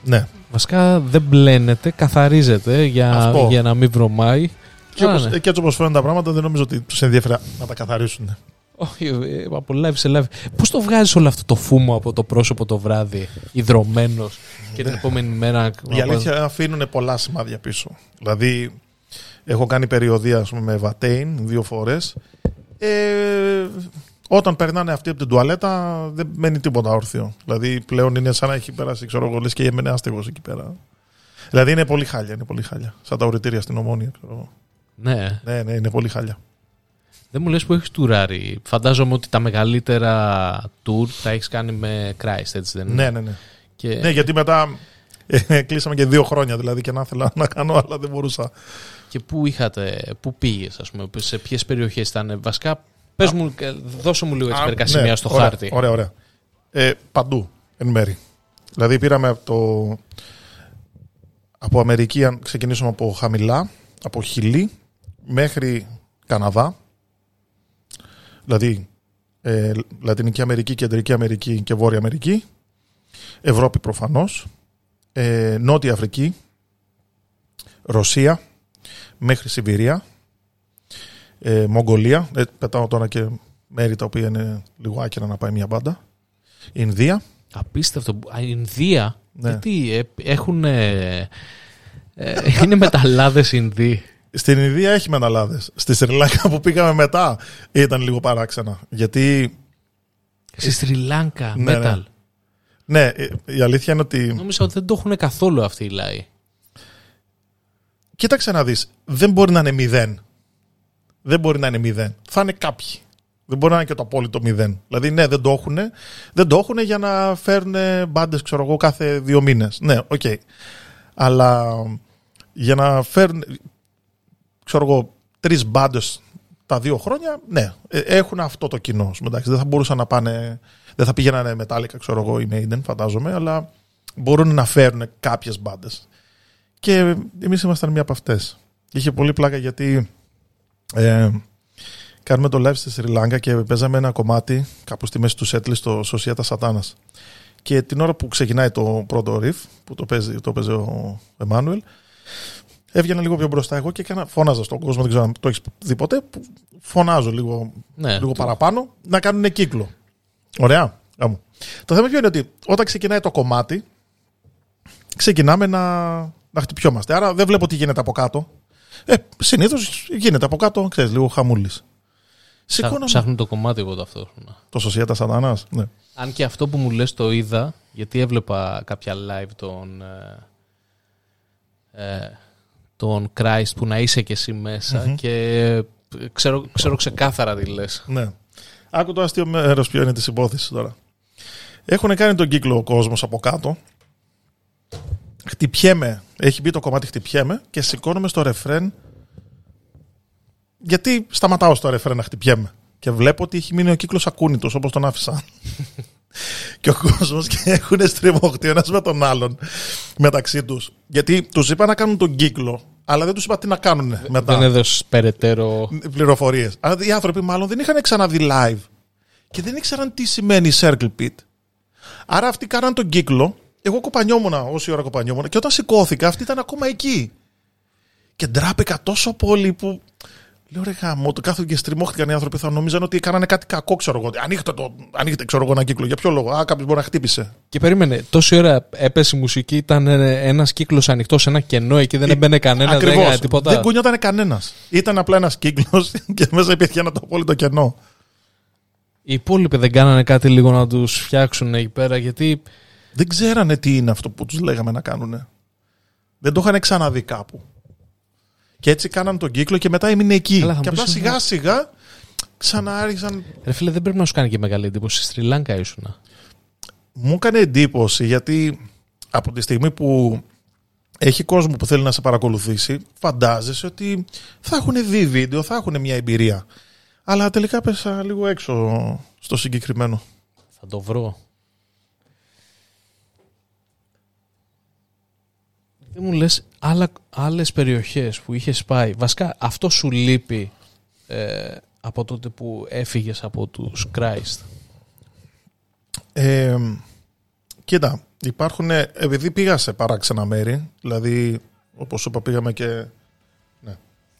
A: Ναι.
B: Βασικά δεν μπλένεται, καθαρίζεται για,
A: Αυτό.
B: για να μην βρωμάει.
A: Και,
B: Α,
A: όπως,
B: ναι.
A: και έτσι όπως φαίνονται τα πράγματα δεν νομίζω ότι τους ενδιαφέρει να τα καθαρίσουν.
B: Όχι, ε, από live σε live. Πώς το βγάζεις όλο αυτό το φούμο από το πρόσωπο το βράδυ, υδρωμένος και την επόμενη μέρα.
A: Η αλήθεια αφήνουν πολλά σημάδια πίσω. Δηλαδή, έχω κάνει περιοδία ας πούμε, με βατέιν δύο φορές. Ε, όταν περνάνε αυτοί από την τουαλέτα, δεν μένει τίποτα όρθιο. Δηλαδή, πλέον είναι σαν να έχει περάσει, ξέρω εγώ, λες και έμενε άστεγος εκεί πέρα. Δηλαδή, είναι πολύ χάλια, είναι πολύ χάλια. Σαν τα ουρητήρια στην Ομόνια, ξέρω εγώ.
B: Ναι,
A: Ναι, ναι, είναι πολύ χάλια.
B: δεν μου λες που έχεις τουράρει. Φαντάζομαι ότι τα μεγαλύτερα tour τα έχεις κάνει με Christ, έτσι δεν είναι;
A: Ναι, ναι, ναι.
B: Και...
A: Ναι, γιατί μετά ε, κλείσαμε και δύο χρόνια, δηλαδή, και να ήθελα να κάνω, αλλά δεν μπορούσα.
B: Και πού είχατε, πού πήγες, ας πούμε, σε ποιες περιοχές ήταν; Βασικά, πες μου, ε, δώσε μου λίγο έτσι
A: Α,
B: μερικά
A: ναι,
B: σημεία στο
A: ωραία,
B: χάρτη.
A: Ωραία, ωραία. Ε, παντού, εν μέρη. Δηλαδή πήραμε από το... Από Αμερική, αν ξεκινήσουμε από χαμηλά, από Χιλή μέχρι Καναδά. Δηλαδή ε, Λατινική Αμερική, Κεντρική Αμερική και Βόρεια Αμερική. Ευρώπη προφανώς. Ε, Νότια Αφρική. Ρωσία μέχρι Σιβηρία. Ε, Μογγολία. Ε, πετάω τώρα και μέρη τα οποία είναι λίγο άκυρα να πάει μια μπάντα. Ινδία.
B: Απίστευτο. Α, Ινδία.
A: Ναι.
B: Γιατί ε, έχουν. ε, ε, είναι μεταλλάδες Ινδοί.
A: Στην Ινδία έχει μεταλλάδες. Στη Σρι Λάγκα που πήγαμε μετά ήταν λίγο παράξενα. Γιατί,
B: Στη Σρι Λάγκα,
A: Ναι, ναι.
B: metal.
A: ναι, ε, η αλήθεια είναι ότι.
B: Νόμιζα ότι δεν το έχουν καθόλου αυτοί οι λαοί.
A: Κοίταξε να δεις, δεν μπορεί να είναι μηδέν. Δεν μπορεί να είναι μηδέν. Θα είναι κάποιοι. Δεν μπορεί να είναι και το απόλυτο μηδέν. Δηλαδή, ναι, δεν το έχουν. Δεν το έχουν για να φέρουν μπάντες, ξέρω εγώ, κάθε δύο μήνες. Ναι, οκ. Αλλά για να φέρουν, ξέρω εγώ, τρεις μπάντες τα δύο χρόνια, ναι, ε, έχουν αυτό το κοινό. ας πούμε, Εντάξει, δεν θα μπορούσαν να πάνε. Δεν θα πήγαιναν Metallica, ξέρω εγώ, οι Maiden, φαντάζομαι, αλλά μπορούν να φέρουν κάποιες μπάντες. Και εμείς ήμασταν μία από αυτές. Είχε πολύ πλάκα γιατί ε, κάνουμε το live στη Σρι Λάγκα και παίζαμε ένα κομμάτι κάπου στη μέση του σέτλι στο Σοσιάτα Σατάνας. Και την ώρα που ξεκινάει το πρώτο riff, που το παίζει, το παίζει ο Εμμάνουελ, έβγαινα λίγο πιο μπροστά εγώ και έκανα, φώναζα στον κόσμο, δεν ξέρω αν το έχεις δει ποτέ, που φωνάζω λίγο,
B: Ναι,
A: λίγο
B: το-
A: παραπάνω, να κάνουν κύκλο. Ωραία. Γάμο. Το θέμα ποιο είναι ότι όταν ξεκινάει το κομμάτι, ξεκινάμε να, να χτυπιόμαστε. Άρα δεν βλέπω τι γίνεται από κάτω. Ε, Συνήθως γίνεται από κάτω, ξέρεις, λίγο χαμούλης.
B: Ψάχ-
A: Σηκώνω
B: Ψάχνω το κομμάτι εγώ ταυτόχρονα.
A: το Σοσιέτα Σατανάς. Ναι.
B: Αν και αυτό που μου λες το είδα, γιατί έβλεπα κάποια live τον, ε, ε, τον Christ που να είσαι και εσύ μέσα και ε, ξέρω, ξέρω ξεκάθαρα τι λες.
A: ναι. Άκου το αστείο μέρος ποιο είναι της υπόθεσης τώρα. Έχουν κάνει τον κύκλο ο κόσμος από κάτω. Χτυπιέμαι. Έχει μπει το κομμάτι χτυπιέμαι και σηκώνομαι στο ρεφρέν. Γιατί σταματάω στο ρεφρέν να χτυπιέμαι. Και βλέπω ότι έχει μείνει ο κύκλος ακούνητος όπως τον άφησα. και ο κόσμος και έχουν στριμωχτεί ο ένας με τον άλλον μεταξύ τους. Γιατί τους είπα να κάνουν τον κύκλο, αλλά δεν τους είπα τι να κάνουν μετά
B: Δεν έδωσε περαιτέρω.
A: πληροφορίες. Αλλά οι άνθρωποι μάλλον δεν είχαν ξαναδεί live και δεν ήξεραν τι σημαίνει circle pit. Άρα αυτοί κάναν τον κύκλο. Εγώ κοπανιόμουν όση ώρα κοπανιόμουν και όταν σηκώθηκα, αυτοί ήταν ακόμα εκεί. Και ντράπηκα τόσο πολύ που Λέω ρε γάμο, το κάθονται και στριμώχτηκαν οι άνθρωποι. Θα νομίζαν ότι κάνανε κάτι κακό, ξέρω εγώ. Ανοίχτε, το, ανοίχτε ξέρω εγώ, ένα κύκλο. Για ποιο λόγο; Α, κάποιος μπορεί να χτύπησε.
B: Και περίμενε, τόση ώρα έπεσε η μουσική, ήταν ένας κύκλος ανοιχτός σε ένα κενό εκεί, δεν έμπαινε κανένας, δεν έκανε τίποτα.
A: Δεν κουνιόταν κανένας. Ήταν απλά ένας κύκλος και μέσα υπήρχε ένα το απόλυτο κενό.
B: Οι υπόλοιποι δεν κάνανε κάτι λίγο να τους φτιάξουν εκεί πέρα, γιατί.
A: Δεν ξέρανε τι είναι αυτό που τους λέγαμε να κάνουν. Δεν το είχαν ξαναδεί κάπου. Και έτσι κάναν τον κύκλο και μετά έμεινε εκεί. και απλά σιγά σιγά ξανάρχισαν.
B: Ρε φίλε, δεν πρέπει να σου κάνει και μεγάλη εντύπωση. Στη Λάγκα ήσουν.
A: Μου έκανε εντύπωση γιατί από τη στιγμή που έχει κόσμο που θέλει να σε παρακολουθήσει, φαντάζεσαι ότι θα έχουν δει βίντεο, θα έχουν μια εμπειρία. Αλλά τελικά πέσα λίγο έξω στο συγκεκριμένο.
B: Θα το βρω. Δεν μου λες άλλα, άλλες περιοχές που είχες πάει. Βασικά αυτό σου λείπει ε, από τότε που έφυγες από τους Christ.
A: Ε, κοίτα, υπάρχουν, επειδή πήγα σε παράξενα μέρη, δηλαδή όπως είπα πήγαμε και... Ναι.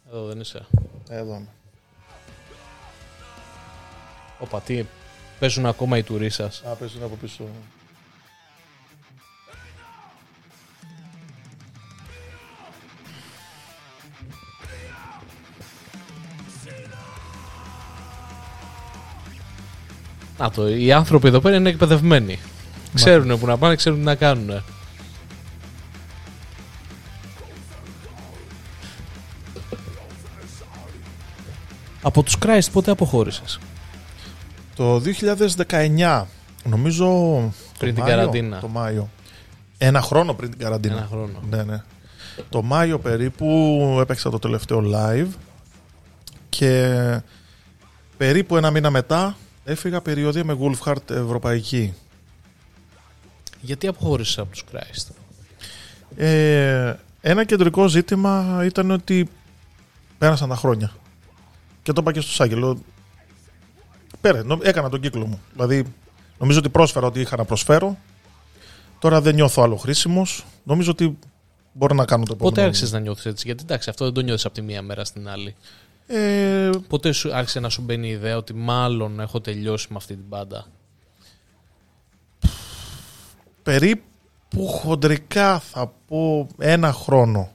B: Εδώ δεν είσαι.
A: Εδώ είμαι.
B: Οπα, τι, παίζουν ακόμα οι τουρί σας.
A: Α, παίζουν από πίσω.
B: Να το, οι άνθρωποι εδώ πέρα είναι εκπαιδευμένοι. Ξέρουν που να πάνε, ξέρουν τι να κάνουν. Από τους Christ πότε αποχώρησες;
A: Το 2019, νομίζω
B: πριν
A: το
B: την
A: Μάιο,
B: καραντίνα.
A: Το Μάιο. Ένα χρόνο πριν την καραντίνα.
B: Ένα χρόνο.
A: Ναι, ναι. Το Μάιο περίπου έπαιξα το τελευταίο live και περίπου ένα μήνα μετά Έφυγα περιοδία με Wolfhard Ευρωπαϊκή.
B: Γιατί αποχώρησες από τους Christ?
A: Ε, ένα κεντρικό ζήτημα ήταν ότι πέρασαν τα χρόνια. Και το είπα και στο Σάγγελο. Πέρα, έκανα τον κύκλο μου. Δηλαδή, νομίζω ότι πρόσφερα ότι είχα να προσφέρω. Τώρα δεν νιώθω άλλο χρήσιμος. Νομίζω ότι μπορώ να κάνω το επόμενο.
B: Πότε άρχισες να νιώθεις έτσι, Γιατί εντάξει, αυτό δεν το νιώθεις από τη μία μέρα στην άλλη.
A: Ε,
B: Πότε σου άρχισε να σου μπαίνει η ιδέα ότι μάλλον έχω τελειώσει με αυτή την πάντα;
A: Περίπου χοντρικά θα πω ένα χρόνο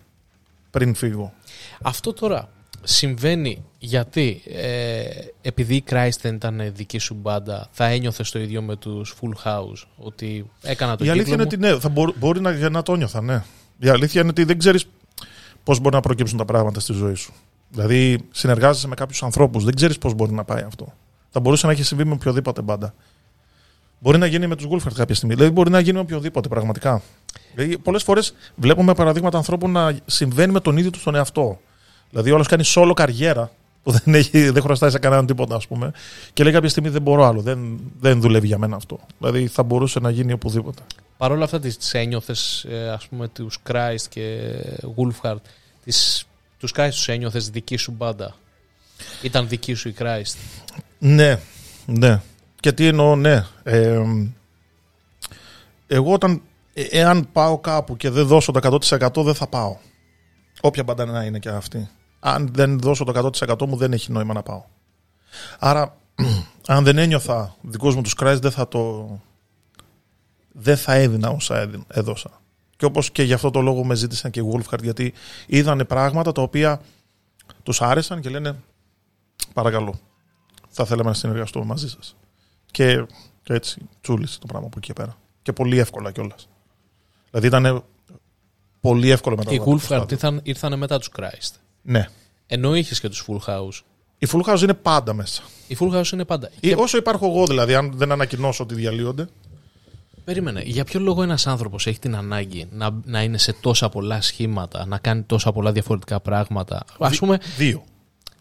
A: πριν φύγω.
B: Αυτό τώρα συμβαίνει γιατί ε, επειδή η Christ δεν ήταν δική σου μπάντα θα ένιωθε το ίδιο με τους Full House ότι έκανα το
A: Η αλήθεια
B: κύκλο
A: είναι ότι ναι, θα μπορεί, μπορεί να, να το νιώθα, ναι. Η αλήθεια είναι ότι δεν ξέρεις πώς μπορεί να προκύψουν τα πράγματα στη ζωή σου. Δηλαδή, συνεργάζεσαι με κάποιους ανθρώπους, δεν ξέρεις πώς μπορεί να πάει αυτό. Θα μπορούσε να έχει συμβεί με οποιοδήποτε μπάντα. Μπορεί να γίνει με τους Γούλφερτ κάποια στιγμή. Δηλαδή, μπορεί να γίνει με οποιοδήποτε πραγματικά. Δηλαδή, πολλές φορές βλέπουμε παραδείγματα ανθρώπων να συμβαίνει με τον ίδιο τους τον εαυτό. Δηλαδή, όλο κάνει solo καριέρα που δεν, έχει, δεν χρωστάει σε κανέναν τίποτα, ας πούμε, και λέει κάποια στιγμή δεν μπορώ άλλο. Δεν, δεν δουλεύει για μένα αυτό. Δηλαδή, θα μπορούσε να γίνει οπουδήποτε.
B: Παρ' όλα αυτά, τις ένιωθες, ας πούμε, τους Christ και Wolfhard, τις τους Christ τους ένιωθες δική σου μπάντα; Ήταν δική σου η Christ;
A: Ναι, ναι. Και τι εννοώ, ναι. Ε, εγώ όταν, ε, εάν πάω κάπου και δεν δώσω το 100% δεν θα πάω. Όποια μπάντα να είναι και αυτή. Αν δεν δώσω το 100% μου δεν έχει νόημα να πάω. Άρα, αν δεν ένιωθα δικούς μου τους Christ δεν θα το... Δεν θα έδινα όσα έδωσα. Και όπως και γι' αυτό το λόγο με ζήτησαν και οι Wolfhard, γιατί είδανε πράγματα τα οποία τους άρεσαν και λένε παρακαλώ, θα θέλαμε να συνεργαστούμε μαζί σας. Και, και έτσι τσούλησε το πράγμα από εκεί πέρα. Και πολύ εύκολα κιόλας. Δηλαδή ήταν πολύ εύκολο μετά.
B: Οι Wolfhard ήρθαν, ήρθαν μετά τους Christ.
A: Ναι.
B: Ενώ είχες και τους Full House.
A: Οι Full House είναι πάντα μέσα.
B: Οι Full House είναι πάντα.
A: Ή, όσο υπάρχω εγώ δηλαδή, αν δεν ανακοινώσω ότι διαλύονται.
B: Περίμενε. Για ποιο λόγο ένας άνθρωπος έχει την ανάγκη να, να είναι σε τόσα πολλά σχήματα, να κάνει τόσα πολλά διαφορετικά πράγματα; Α πούμε.
A: Δύο.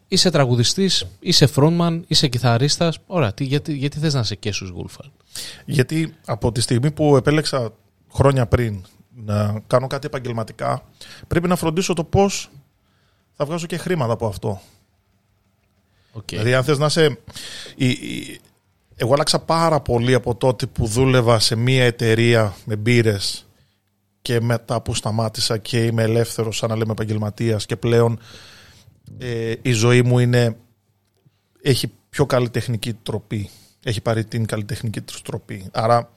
B: Είσαι τραγουδιστής, είσαι frontman, είσαι κιθαρίστας. Ωραία, τι, γιατί, γιατί θες να είσαι και στους Γούλφαρντ.
A: Γιατί από τη στιγμή που επέλεξα χρόνια πριν να κάνω κάτι επαγγελματικά, πρέπει να φροντίσω το πώς θα βγάζω και χρήματα από αυτό.
B: Okay.
A: Δηλαδή, αν θες να είσαι. Εγώ άλλαξα πάρα πολύ από τότε που δούλευα σε μία εταιρεία με μπύρες και μετά που σταμάτησα και είμαι ελεύθερος, σαν να λέμε επαγγελματίας και πλέον ε, η ζωή μου είναι, έχει πιο καλλιτεχνική τροπή. Έχει πάρει την καλλιτεχνική της τροπή. Άρα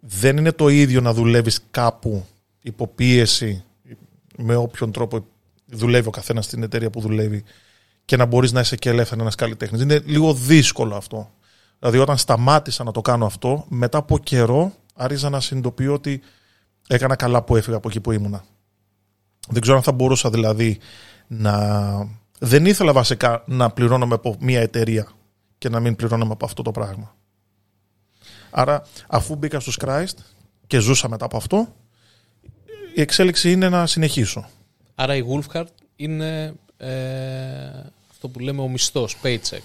A: δεν είναι το ίδιο να δουλεύεις κάπου υποπίεση με όποιον τρόπο δουλεύει ο καθένας στην εταιρεία που δουλεύει και να μπορείς να είσαι και ελεύθερος ένα καλλιτέχνης. Είναι λίγο δύσκολο αυτό. Δηλαδή, όταν σταμάτησα να το κάνω αυτό, μετά από καιρό άρχισα να συνειδητοποιώ ότι έκανα καλά που έφυγα από εκεί που ήμουνα. Δεν ξέρω αν θα μπορούσα δηλαδή να. Δεν ήθελα βασικά να πληρώνομαι από μια εταιρεία και να μην πληρώνομαι από αυτό το πράγμα. Άρα, αφού μπήκα στους Christ και ζούσα μετά από αυτό, η εξέλιξη είναι να συνεχίσω.
B: Άρα η Wolfhard είναι ε, αυτό που λέμε ο μισθός, paycheck.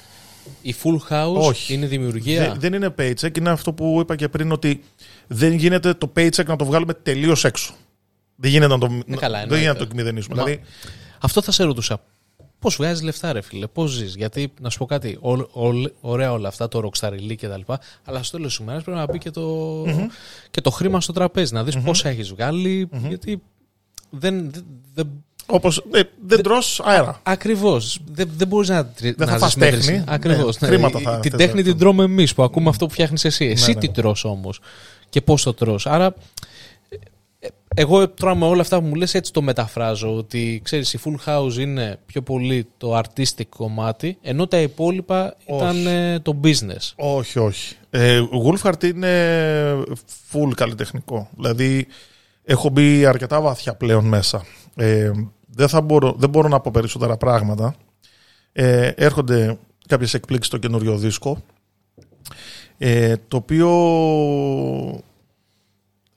B: Η Full House είναι δημιουργία.
A: Δεν, δεν είναι paycheck, είναι αυτό που είπα και πριν ότι δεν γίνεται το paycheck να το βγάλουμε τελείως έξω. Δεν γίνεται να το,
B: ε, καλά,
A: δεν γίνεται να το μηδενίσουμε. Δηλαδή...
B: Αυτό θα σε ρωτούσα. Πώς βγάζεις λεφτά, ρε φίλε, πώς ζεις; Γιατί να σου πω κάτι, ό, ό, ωραία όλα αυτά, το rockstar και τα λοιπά, αλλά στο τέλος της ημέρας πρέπει να μπει και το, mm-hmm. και το χρήμα στο τραπέζι, να δεις mm-hmm. πόσα έχεις βγάλει. Mm-hmm. Γιατί δεν. δεν
A: όπως ε, δεν τρως αέρα.
B: Ακριβώς. Δεν, δεν μπορείς να,
A: δεν να θα τέχνη.
B: Ακριβώς. Ναι, ναι. θα την τέχνη την τρώμε εμείς που ακούμε αυτό που φτιάχνεις εσύ. Ναι, εσύ ναι. τι τρώ όμως και πώς το τρώ. Άρα εγώ τώρα με όλα αυτά που μου λες έτσι το μεταφράζω ότι ξέρεις η Full House είναι πιο πολύ το artistic κομμάτι ενώ τα υπόλοιπα ήταν ε, το business.
A: Όχι, όχι. Ε, Wolfhard είναι full καλλιτεχνικό. Δηλαδή έχω μπει αρκετά βαθιά πλέον μέσα. Ε, δεν, θα μπορώ, δεν μπορώ να πω περισσότερα πράγματα. Ε, έρχονται κάποιες εκπλήξεις στο καινούριο δίσκο ε, το οποίο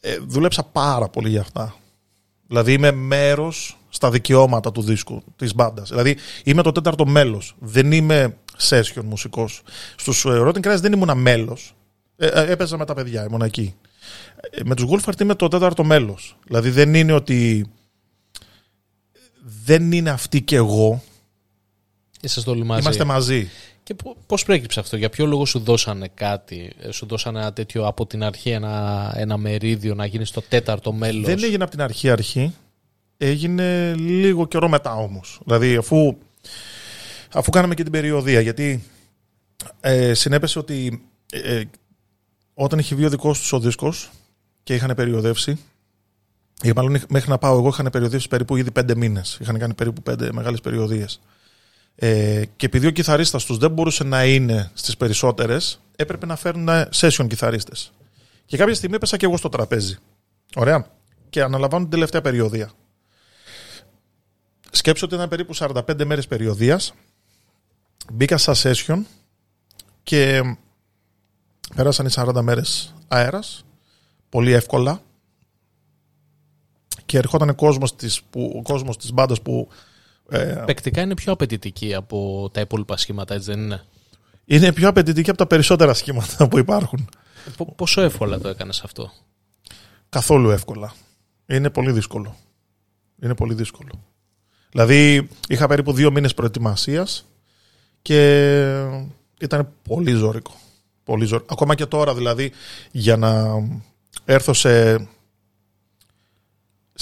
A: ε, δούλεψα πάρα πολύ για αυτά. Δηλαδή είμαι μέρος στα δικαιώματα του δίσκου της μπάντας. Δηλαδή είμαι το τέταρτο μέλος. Δεν είμαι session μουσικός. Στους ε, Rotten Crash δεν ήμουν μέλος. Ε, ε, έπαιζα με τα παιδιά, ήμουν εκεί. Ε, με τους Wolfart είμαι το τέταρτο μέλος. Δηλαδή δεν είναι ότι. Δεν είναι αυτή και εγώ. Είμαστε μαζί.
B: Και πώς προέκυψε αυτό, για ποιο λόγο σου δώσανε κάτι, ε, σου δώσανε ένα τέτοιο από την αρχή ένα, ένα μερίδιο να γίνεις στο τέταρτο μέλος;
A: Δεν έγινε από την αρχή αρχή. Έγινε λίγο καιρό μετά όμως. Δηλαδή αφού, αφού κάναμε και την περιοδία, γιατί ε, συνέπεσε ότι ε, όταν είχε βγει ο δικός τους ο δίσκος και είχαν περιοδεύσει, ή μάλλον μέχρι να πάω εγώ είχαν περιοδεύσει περίπου ήδη πέντε μήνες. Είχαν κάνει περίπου πέντε μεγάλες περιοδίες. Ε, και επειδή ο κιθαρίστας τους δεν μπορούσε να είναι στις περισσότερες, έπρεπε να φέρουν session κιθαρίστες. Και κάποια στιγμή έπεσα και εγώ στο τραπέζι. Ωραία. Και αναλαμβάνω την τελευταία περιοδία. Σκέψω ότι ήταν περίπου 45 μέρες περιοδίας. Μπήκα στα session και πέρασαν οι 40 μέρες αέρας. Πολύ εύκολα. Και ερχόταν κόσμος της, που, ο κόσμος της μπάντας που
B: ε, Πεκτικά είναι πιο απαιτητική από τα υπόλοιπα σχήματα, έτσι δεν είναι;
A: Είναι πιο απαιτητική από τα περισσότερα σχήματα που υπάρχουν.
B: πόσο εύκολα το έκανες αυτό;
A: Καθόλου εύκολα. Είναι πολύ δύσκολο. Είναι πολύ δύσκολο. Δηλαδή είχα περίπου δύο μήνες προετοιμασίας και ήταν πολύ ζώρικο. Πολύ ζώρικο. Ακόμα και τώρα δηλαδή για να έρθω σε,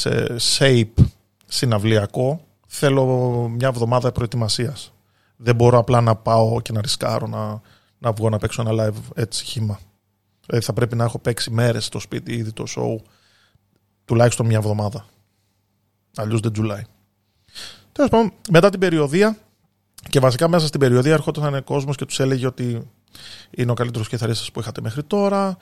A: σε shape συναυλιακό θέλω μια εβδομάδα προετοιμασίας. Δεν μπορώ απλά να πάω και να ρισκάρω να, να βγω να παίξω ένα live έτσι χήμα. Δηλαδή θα πρέπει να έχω παίξει μέρες στο σπίτι ήδη το show τουλάχιστον μια εβδομάδα. Αλλιώς δεν τζουλάει. Τέλος πάντων, μετά την περιοδία και βασικά μέσα στην περιοδία έρχονταν ένα κόσμος και τους έλεγε ότι είναι ο καλύτερος κιθαρίστας που είχατε μέχρι τώρα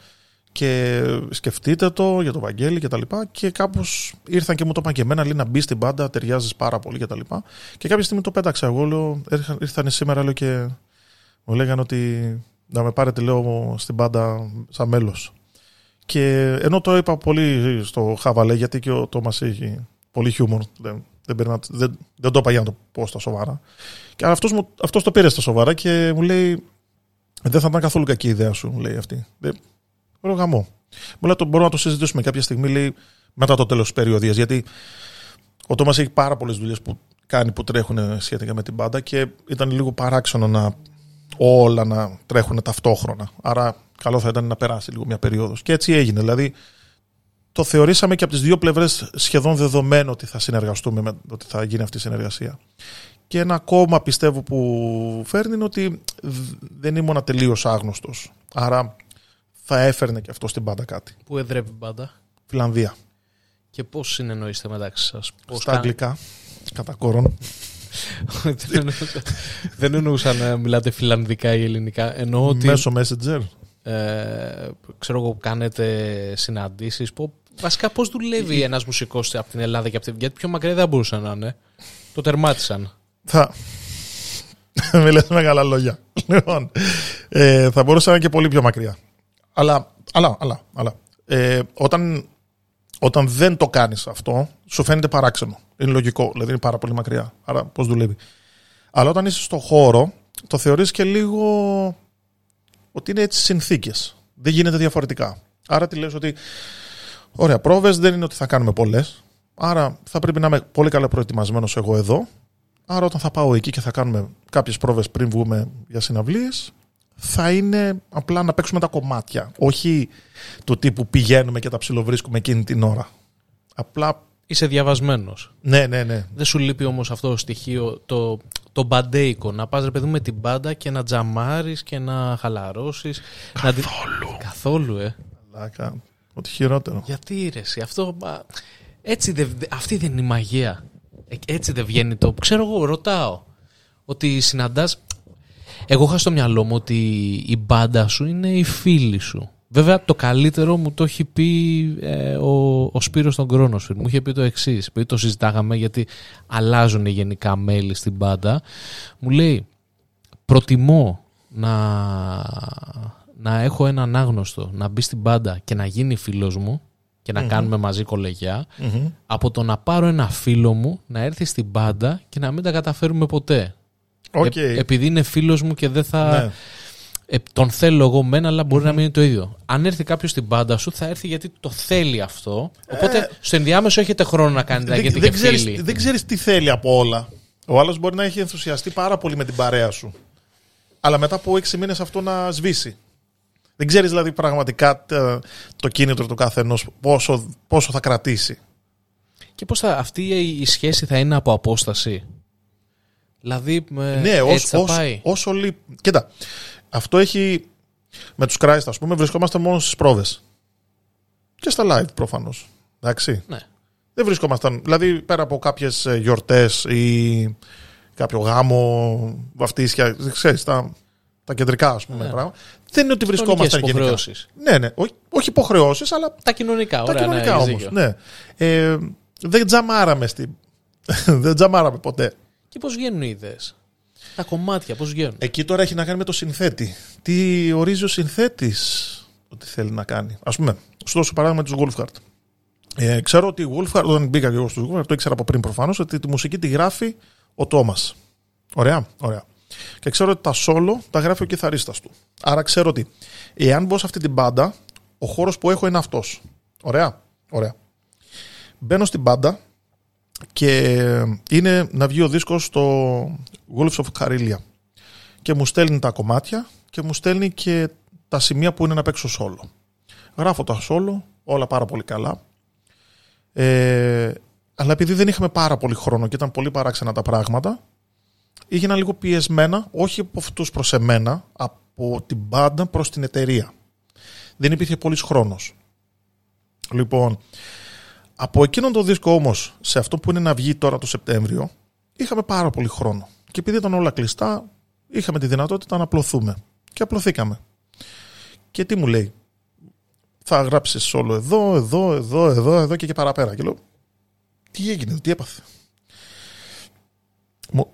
A: και σκεφτείτε το για το Βαγγέλη και τα λοιπά. Και κάπως ήρθαν και μου το είπαν και εμένα λέει να μπει στην πάντα, ταιριάζεις πάρα πολύ και τα λοιπά. Και κάποια στιγμή το πέταξα. Εγώ λέω, ήρθαν σήμερα λέω και μου λέγανε ότι να με πάρετε λέω στην πάντα σαν μέλος. Και ενώ το είπα πολύ στο χαβαλέ γιατί και ο Τόμας έχει πολύ χιούμορ δεν, δεν, δεν, δεν το είπα για να το πω στα σοβαρά. Και αυτός, μου, αυτός το πήρε στα σοβαρά και μου λέει δεν θα ήταν καθόλου κακή ιδέα σου, λέει αυτή. Λέω γαμό. Μου λέει, μπορούμε να το συζητήσουμε κάποια στιγμή, λέει, μετά το τέλος της περιοδίας. Γιατί ο Τόμας έχει πάρα πολλές δουλειές που κάνει που τρέχουν σχετικά με την πάντα και ήταν λίγο παράξενο να όλα να τρέχουν ταυτόχρονα. Άρα, καλό θα ήταν να περάσει λίγο μια περίοδος. Και έτσι έγινε. Δηλαδή, το θεωρήσαμε και από τις δύο πλευρές σχεδόν δεδομένο ότι θα συνεργαστούμε, με, ότι θα γίνει αυτή η συνεργασία. Και ένα ακόμα πιστεύω που φέρνει είναι ότι δεν ήμουν τελείω άγνωστος. Άρα θα έφερνε και αυτό στην πάντα κάτι.
B: Πού εδρεύει η μπάντα;
A: Φιλανδία.
B: Και πώς συνεννοείστε μεταξύ σας,
A: Στα αγγλικά. Κατά κόρον.
B: δεν εννοούσα να μιλάτε φιλανδικά ή ελληνικά. Εννοώ ότι.
A: Μέσω Messenger.
B: Ε, ξέρω εγώ, κάνετε συναντήσεις. Βασικά, πώς δουλεύει ένας μουσικός από την Ελλάδα και από την. Γιατί πιο μακριά δεν μπορούσαν να είναι. Το τερμάτισαν.
A: Θα. Με λες μεγάλα λόγια. Λοιπόν, ε, θα μπορούσα να είναι και πολύ πιο μακριά. Αλλά, αλλά, αλλά, αλλά. Ε, όταν, όταν δεν το κάνεις αυτό, σου φαίνεται παράξενο. Είναι λογικό, δηλαδή είναι πάρα πολύ μακριά. Άρα πώς δουλεύει. Αλλά όταν είσαι στο χώρο, το θεωρείς και λίγο ότι είναι έτσι συνθήκες. Δεν γίνεται διαφορετικά. Άρα τι λες ότι, ωραία, πρόβες δεν είναι ότι θα κάνουμε πολλές. Άρα θα πρέπει να είμαι πολύ καλά προετοιμασμένος εγώ εδώ. Άρα όταν θα πάω εκεί και θα κάνουμε κάποιες πρόβες πριν βγούμε για συναυλίες, θα είναι απλά να παίξουμε τα κομμάτια. Όχι το τύπου πηγαίνουμε και τα ψιλοβρίσκουμε εκείνη την ώρα. Απλά.
B: Είσαι διαβασμένος.
A: Ναι, ναι, ναι.
B: Δεν σου λείπει όμως αυτό το στοιχείο, το, το μπαντέικο. Να πας ρε παιδί με την μπάντα και να τζαμάρεις και να χαλαρώσεις.
A: Καθόλου.
B: Να... Καθόλου, ε.
A: Λάκα. Ό,τι χειρότερο.
B: Γιατί ρε, αυτό. Έτσι δεν, αυτή δεν είναι η μαγεία. Ε, έτσι δεν βγαίνει το. Ξέρω εγώ, ρωτάω. Ότι συναντάς εγώ είχα στο μυαλό μου ότι η μπάντα σου είναι η φίλη σου. Βέβαια το καλύτερο μου το έχει πει ε, ο, ο Σπύρος τον Κρόνος. Μου είχε πει το εξής, επειδή το συζητάγαμε γιατί αλλάζουν γενικά μέλη στην μπάντα. Μου λέει προτιμώ να, να έχω έναν άγνωστο να μπει στην μπάντα και να γίνει φίλος μου και να κάνουμε μαζί από το να πάρω ένα φίλο μου να έρθει στην μπάντα και να μην τα καταφέρουμε ποτέ.
A: Okay.
B: Ε, επειδή είναι φίλος μου και δεν θα. Ναι. Ε, τον θέλω εγώ μένα, αλλά μπορεί να μην είναι το ίδιο. Αν έρθει κάποιος στην πάντα σου, θα έρθει γιατί το θέλει αυτό. Οπότε ε, στο ενδιάμεσο έχετε χρόνο να κάνετε. Δεν, γιατί
A: δεν, ξέρεις, δεν ξέρεις τι θέλει από όλα. Ο άλλος μπορεί να έχει ενθουσιαστεί πάρα πολύ με την παρέα σου. Αλλά μετά από έξι μήνες αυτό να σβήσει. Δεν ξέρεις δηλαδή πραγματικά το κίνητρο του καθενός πόσο, πόσο θα κρατήσει.
B: Και πώς θα αυτή η σχέση θα είναι από απόσταση; Δηλαδή,
A: ναι, έτσι θα πάει. Όσο λείπει. Κοίτα, αυτό έχει. Με τους Christ, ας πούμε, βρισκόμαστε μόνο στις πρόβες. Και στα live προφανώς. Εντάξει.
B: Ναι.
A: Δεν βρισκόμασταν. Δηλαδή, πέρα από κάποιες γιορτές ή κάποιο γάμο, βαφτίσια, ξέρεις, τα, τα κεντρικά, ας πούμε, ναι. πράγμα. Δεν είναι ότι βρισκόμασταν γενικά. Ναι, ναι. Όχι, όχι υποχρεώσεις, αλλά.
B: Τα κοινωνικά,
A: ωραία. Τα κοινωνικά ναι, όμως. Ναι. Ε, δεν τζαμάραμε στην. δεν τζαμάραμε ποτέ.
B: Και πώς βγαίνουν οι ιδέες. Τα κομμάτια, πώς βγαίνουν.
A: Εκεί τώρα έχει να κάνει με το συνθέτη. Τι ορίζει ο συνθέτης ότι θέλει να κάνει. Α πούμε, σου δώσω παράδειγμα τους Wolfhard. Ε, ξέρω ότι η Wolfhard, όταν μπήκα και εγώ στους Wolfhard, το ήξερα από πριν προφανώς, ότι τη μουσική τη γράφει ο Τόμας. Ωραία, ωραία. Και ξέρω ότι τα solo τα γράφει ο κιθαρίστας του. Άρα ξέρω ότι εάν μπω σε αυτή την μπάντα, ο χώρος που έχω είναι αυτός. Ωραία, ωραία. Μπαίνω στην μπάντα, και είναι να βγει ο δίσκος στο Wolves of Carillia και μου στέλνει τα κομμάτια και μου στέλνει και τα σημεία που είναι να παίξω solo. Γράφω τα solo, όλα πάρα πολύ καλά. Ε, αλλά επειδή δεν είχαμε πάρα πολύ χρόνο και ήταν πολύ παράξενα τα πράγματα, έγινα λίγο πιεσμένα, όχι από αυτούς προς εμένα, από την μπάντα προς την εταιρεία. Δεν υπήρχε πολύς χρόνος. Λοιπόν, από εκείνον το δίσκο όμως, σε αυτό που είναι να βγει τώρα το Σεπτέμβριο, είχαμε πάρα πολύ χρόνο. Και επειδή ήταν όλα κλειστά, είχαμε τη δυνατότητα να απλωθούμε. Και απλωθήκαμε. Και τι μου λέει, θα γράψεις όλο εδώ, εδώ, εδώ, εδώ, εδώ και, και παραπέρα. Και λέω, τι έγινε, τι έπαθε;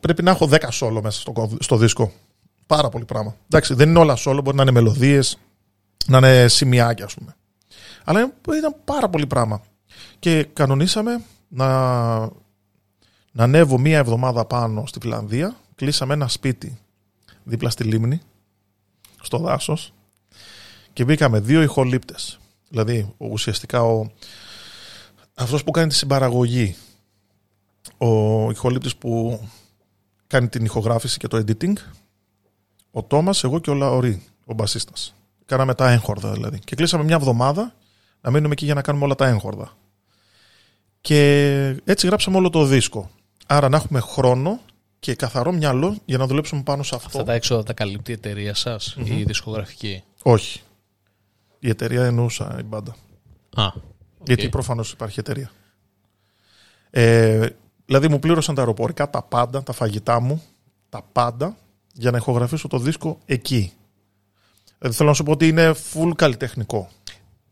A: Πρέπει να έχω 10 σόλο μέσα στο, στο δίσκο. Πάρα πολύ πράγμα. Εντάξει, δεν είναι όλα σόλο, μπορεί να είναι μελωδίες, να είναι σημειάκια, ας πούμε. Αλλά ήταν πάρα πολύ πράγμα. Και κανονίσαμε να, να ανέβω μία εβδομάδα πάνω στη Φιλανδία. Κλείσαμε ένα σπίτι δίπλα στη λίμνη, στο δάσος και μπήκαμε δύο ηχολήπτες. Δηλαδή ουσιαστικά ο, αυτός που κάνει τη συμπαραγωγή, ο ηχολήπτης που κάνει την ηχογράφηση και το editing, ο Τόμας, εγώ και ο Λαωρή, ο μπασίστας. Κάναμε τα έγχορδα δηλαδή. Και κλείσαμε μια εβδομάδα να μείνουμε εκεί για να κάνουμε όλα τα έγχορδα. Και έτσι γράψαμε όλο το δίσκο. Άρα να έχουμε χρόνο και καθαρό μυαλό για να δουλέψουμε πάνω σε αυτό.
B: Αυτά τα έξοδα τα καλύπτει η εταιρεία σας, η δισκογραφική;
A: Όχι. Η εταιρεία εννοούσα η μπάντα.
B: Α.
A: Γιατί προφανώς υπάρχει εταιρεία. Ε, δηλαδή μου πλήρωσαν τα αεροπορικά, τα πάντα, τα φαγητά μου, τα πάντα, για να ηχογραφήσω το δίσκο εκεί. Δηλαδή θέλω να σου πω ότι είναι full καλλιτεχνικό.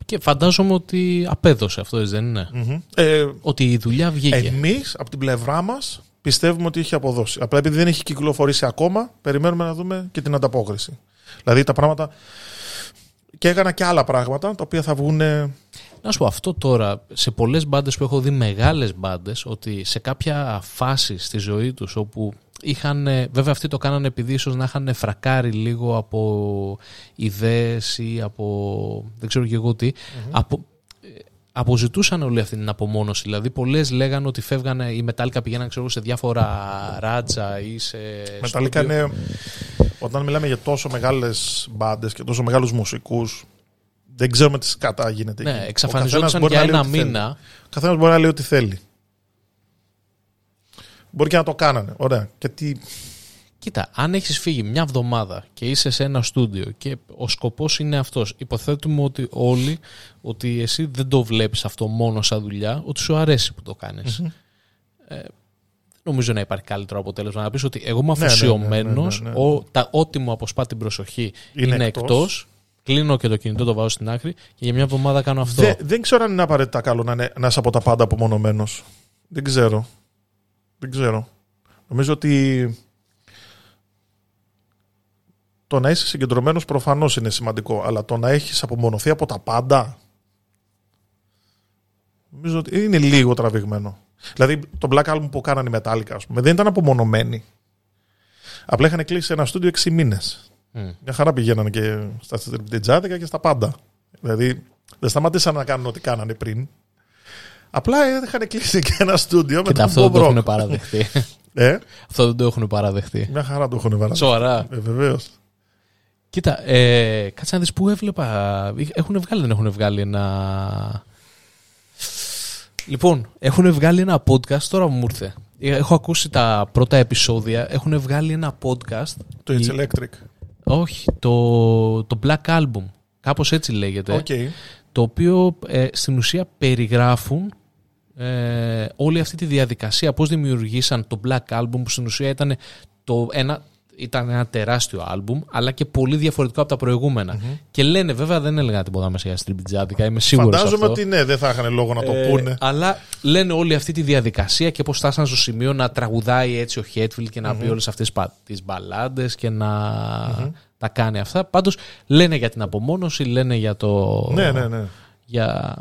B: Και φαντάζομαι ότι απέδωσε αυτό, έτσι δεν είναι;
A: Mm-hmm. Ε,
B: Ότι η δουλειά βγήκε.
A: Εμείς από την πλευρά μας πιστεύουμε ότι είχε αποδώσει. Απλά επειδή δεν έχει κυκλοφορήσει ακόμα, περιμένουμε να δούμε και την ανταπόκριση. Δηλαδή τα πράγματα. Και έκανα και άλλα πράγματα τα οποία θα βγουν.
B: Να σου πω αυτό τώρα, σε πολλές μπάντες που έχω δει μεγάλες μπάντες, ότι σε κάποια φάση στη ζωή τους όπου είχαν, βέβαια αυτοί το κάνανε επειδή ίσως να είχαν φρακάρει λίγο από ιδέες ή από δεν ξέρω και εγώ τι, από, ε, αποζητούσαν όλη αυτή την απομόνωση. Δηλαδή, πολλές λέγανε ότι φεύγανε οι μετάλλικα πηγαίναν ξέρω, σε διάφορα ράτσα ή σε.
A: Μεταλλικά
B: στούντιο.
A: είναι. Όταν μιλάμε για τόσο μεγάλες μπάντες και τόσο μεγάλους μουσικούς, δεν ξέρουμε τι κατά γίνεται.
B: Ναι,
A: εκεί. Ο
B: εξαφανιζόντουσαν
A: καθένας μπορεί
B: για
A: να λέει
B: ένα
A: ό,τι θέλει.
B: μήνα.
A: Ο καθένας μπορεί να λέει ό,τι θέλει. Μπορεί και να το κάνανε. Ωραία. Και τι.
B: Κοίτα, αν έχεις φύγει μια εβδομάδα και είσαι σε ένα στούντιο και ο σκοπός είναι αυτός, υποθέτουμε ότι όλοι, ότι εσύ δεν το βλέπεις αυτό μόνο σαν δουλειά, ότι σου αρέσει που το κάνεις. Ε, δεν νομίζω να υπάρχει καλύτερο αποτέλεσμα. Να πεις ότι εγώ είμαι
A: Ναι, ναι, ναι,
B: αφοσιωμένος,
A: ναι, ναι, ναι.
B: ο- τα- ό,τι μου αποσπά την προσοχή
A: Είναι
B: είναι,
A: εκτός.
B: εκτός. κλείνω και το κινητό, το βάζω στην άκρη και για μια εβδομάδα κάνω αυτό.
A: Δεν, δεν ξέρω αν είναι απαραίτητα καλό να, είναι, να είσαι από τα πάντα απομονωμένος. Δεν ξέρω. Δεν ξέρω. Νομίζω ότι το να είσαι συγκεντρωμένος προφανώς είναι σημαντικό. Αλλά το να έχεις απομονωθεί από τα πάντα. Νομίζω ότι είναι λίγο τραβηγμένο. Δηλαδή το Black Album που κάνανε οι Metallica, ας πούμε, δεν ήταν απομονωμένοι. Απλά είχαν κλείσει ένα στούντιο 6 μήνες.
B: Μμ.
A: Μια χαρά πηγαίνανε και στα στριπτιτζάδικα και στα πάντα. Δηλαδή δεν σταματήσαν να κάνουν ό,τι κάνανε πριν. Απλά είχαν κλείσει και ένα στούντιο με
B: Κοίτα,
A: τον
B: αυτό δεν
A: Bob
B: το
A: Rock.
B: έχουν παραδεχτεί.
A: Ε,
B: αυτό δεν το έχουν παραδεχτεί.
A: μια χαρά το έχουν βάλει.
B: Σοβαρά.
A: Ε, Βεβαίως.
B: Κοίτα, ε, κάτσε να δεις πού έβλεπα. Έχουν βγάλει, δεν έχουν βγάλει ένα. Λοιπόν, έχουν βγάλει ένα podcast, τώρα μου ήρθε. Έχω ακούσει τα πρώτα επεισόδια. Έχουν βγάλει ένα podcast.
A: Το It's
B: Η-
A: Electric.
B: Όχι, το, το Black Album. Κάπως έτσι λέγεται.
A: Οκ.
B: Το οποίο ε, στην ουσία περιγράφουν ε, όλη αυτή τη διαδικασία. Πώς δημιουργήσαν το Black Album που στην ουσία ήταν, το ένα, ήταν ένα τεράστιο άλμπουμ αλλά και πολύ διαφορετικό από τα προηγουμενα Και λένε βέβαια δεν έλεγα τίποτα μέσα για στριμπιτζάδικα, είμαι σίγουρος
A: Φαντάζομαι
B: αυτό.
A: ότι ναι, δεν θα είχαν λόγο να το
B: Ε,
A: πούνε.
B: αλλά λένε όλη αυτή τη διαδικασία και πώς φτάσαν στο σημείο να τραγουδάει έτσι ο Χέτφιλ και να πει όλες αυτές πα- τις μπαλάντες και να τα κάνει αυτά. Πάντως λένε για την απομόνωση, λένε για το...
A: Ναι, ναι, ναι.
B: για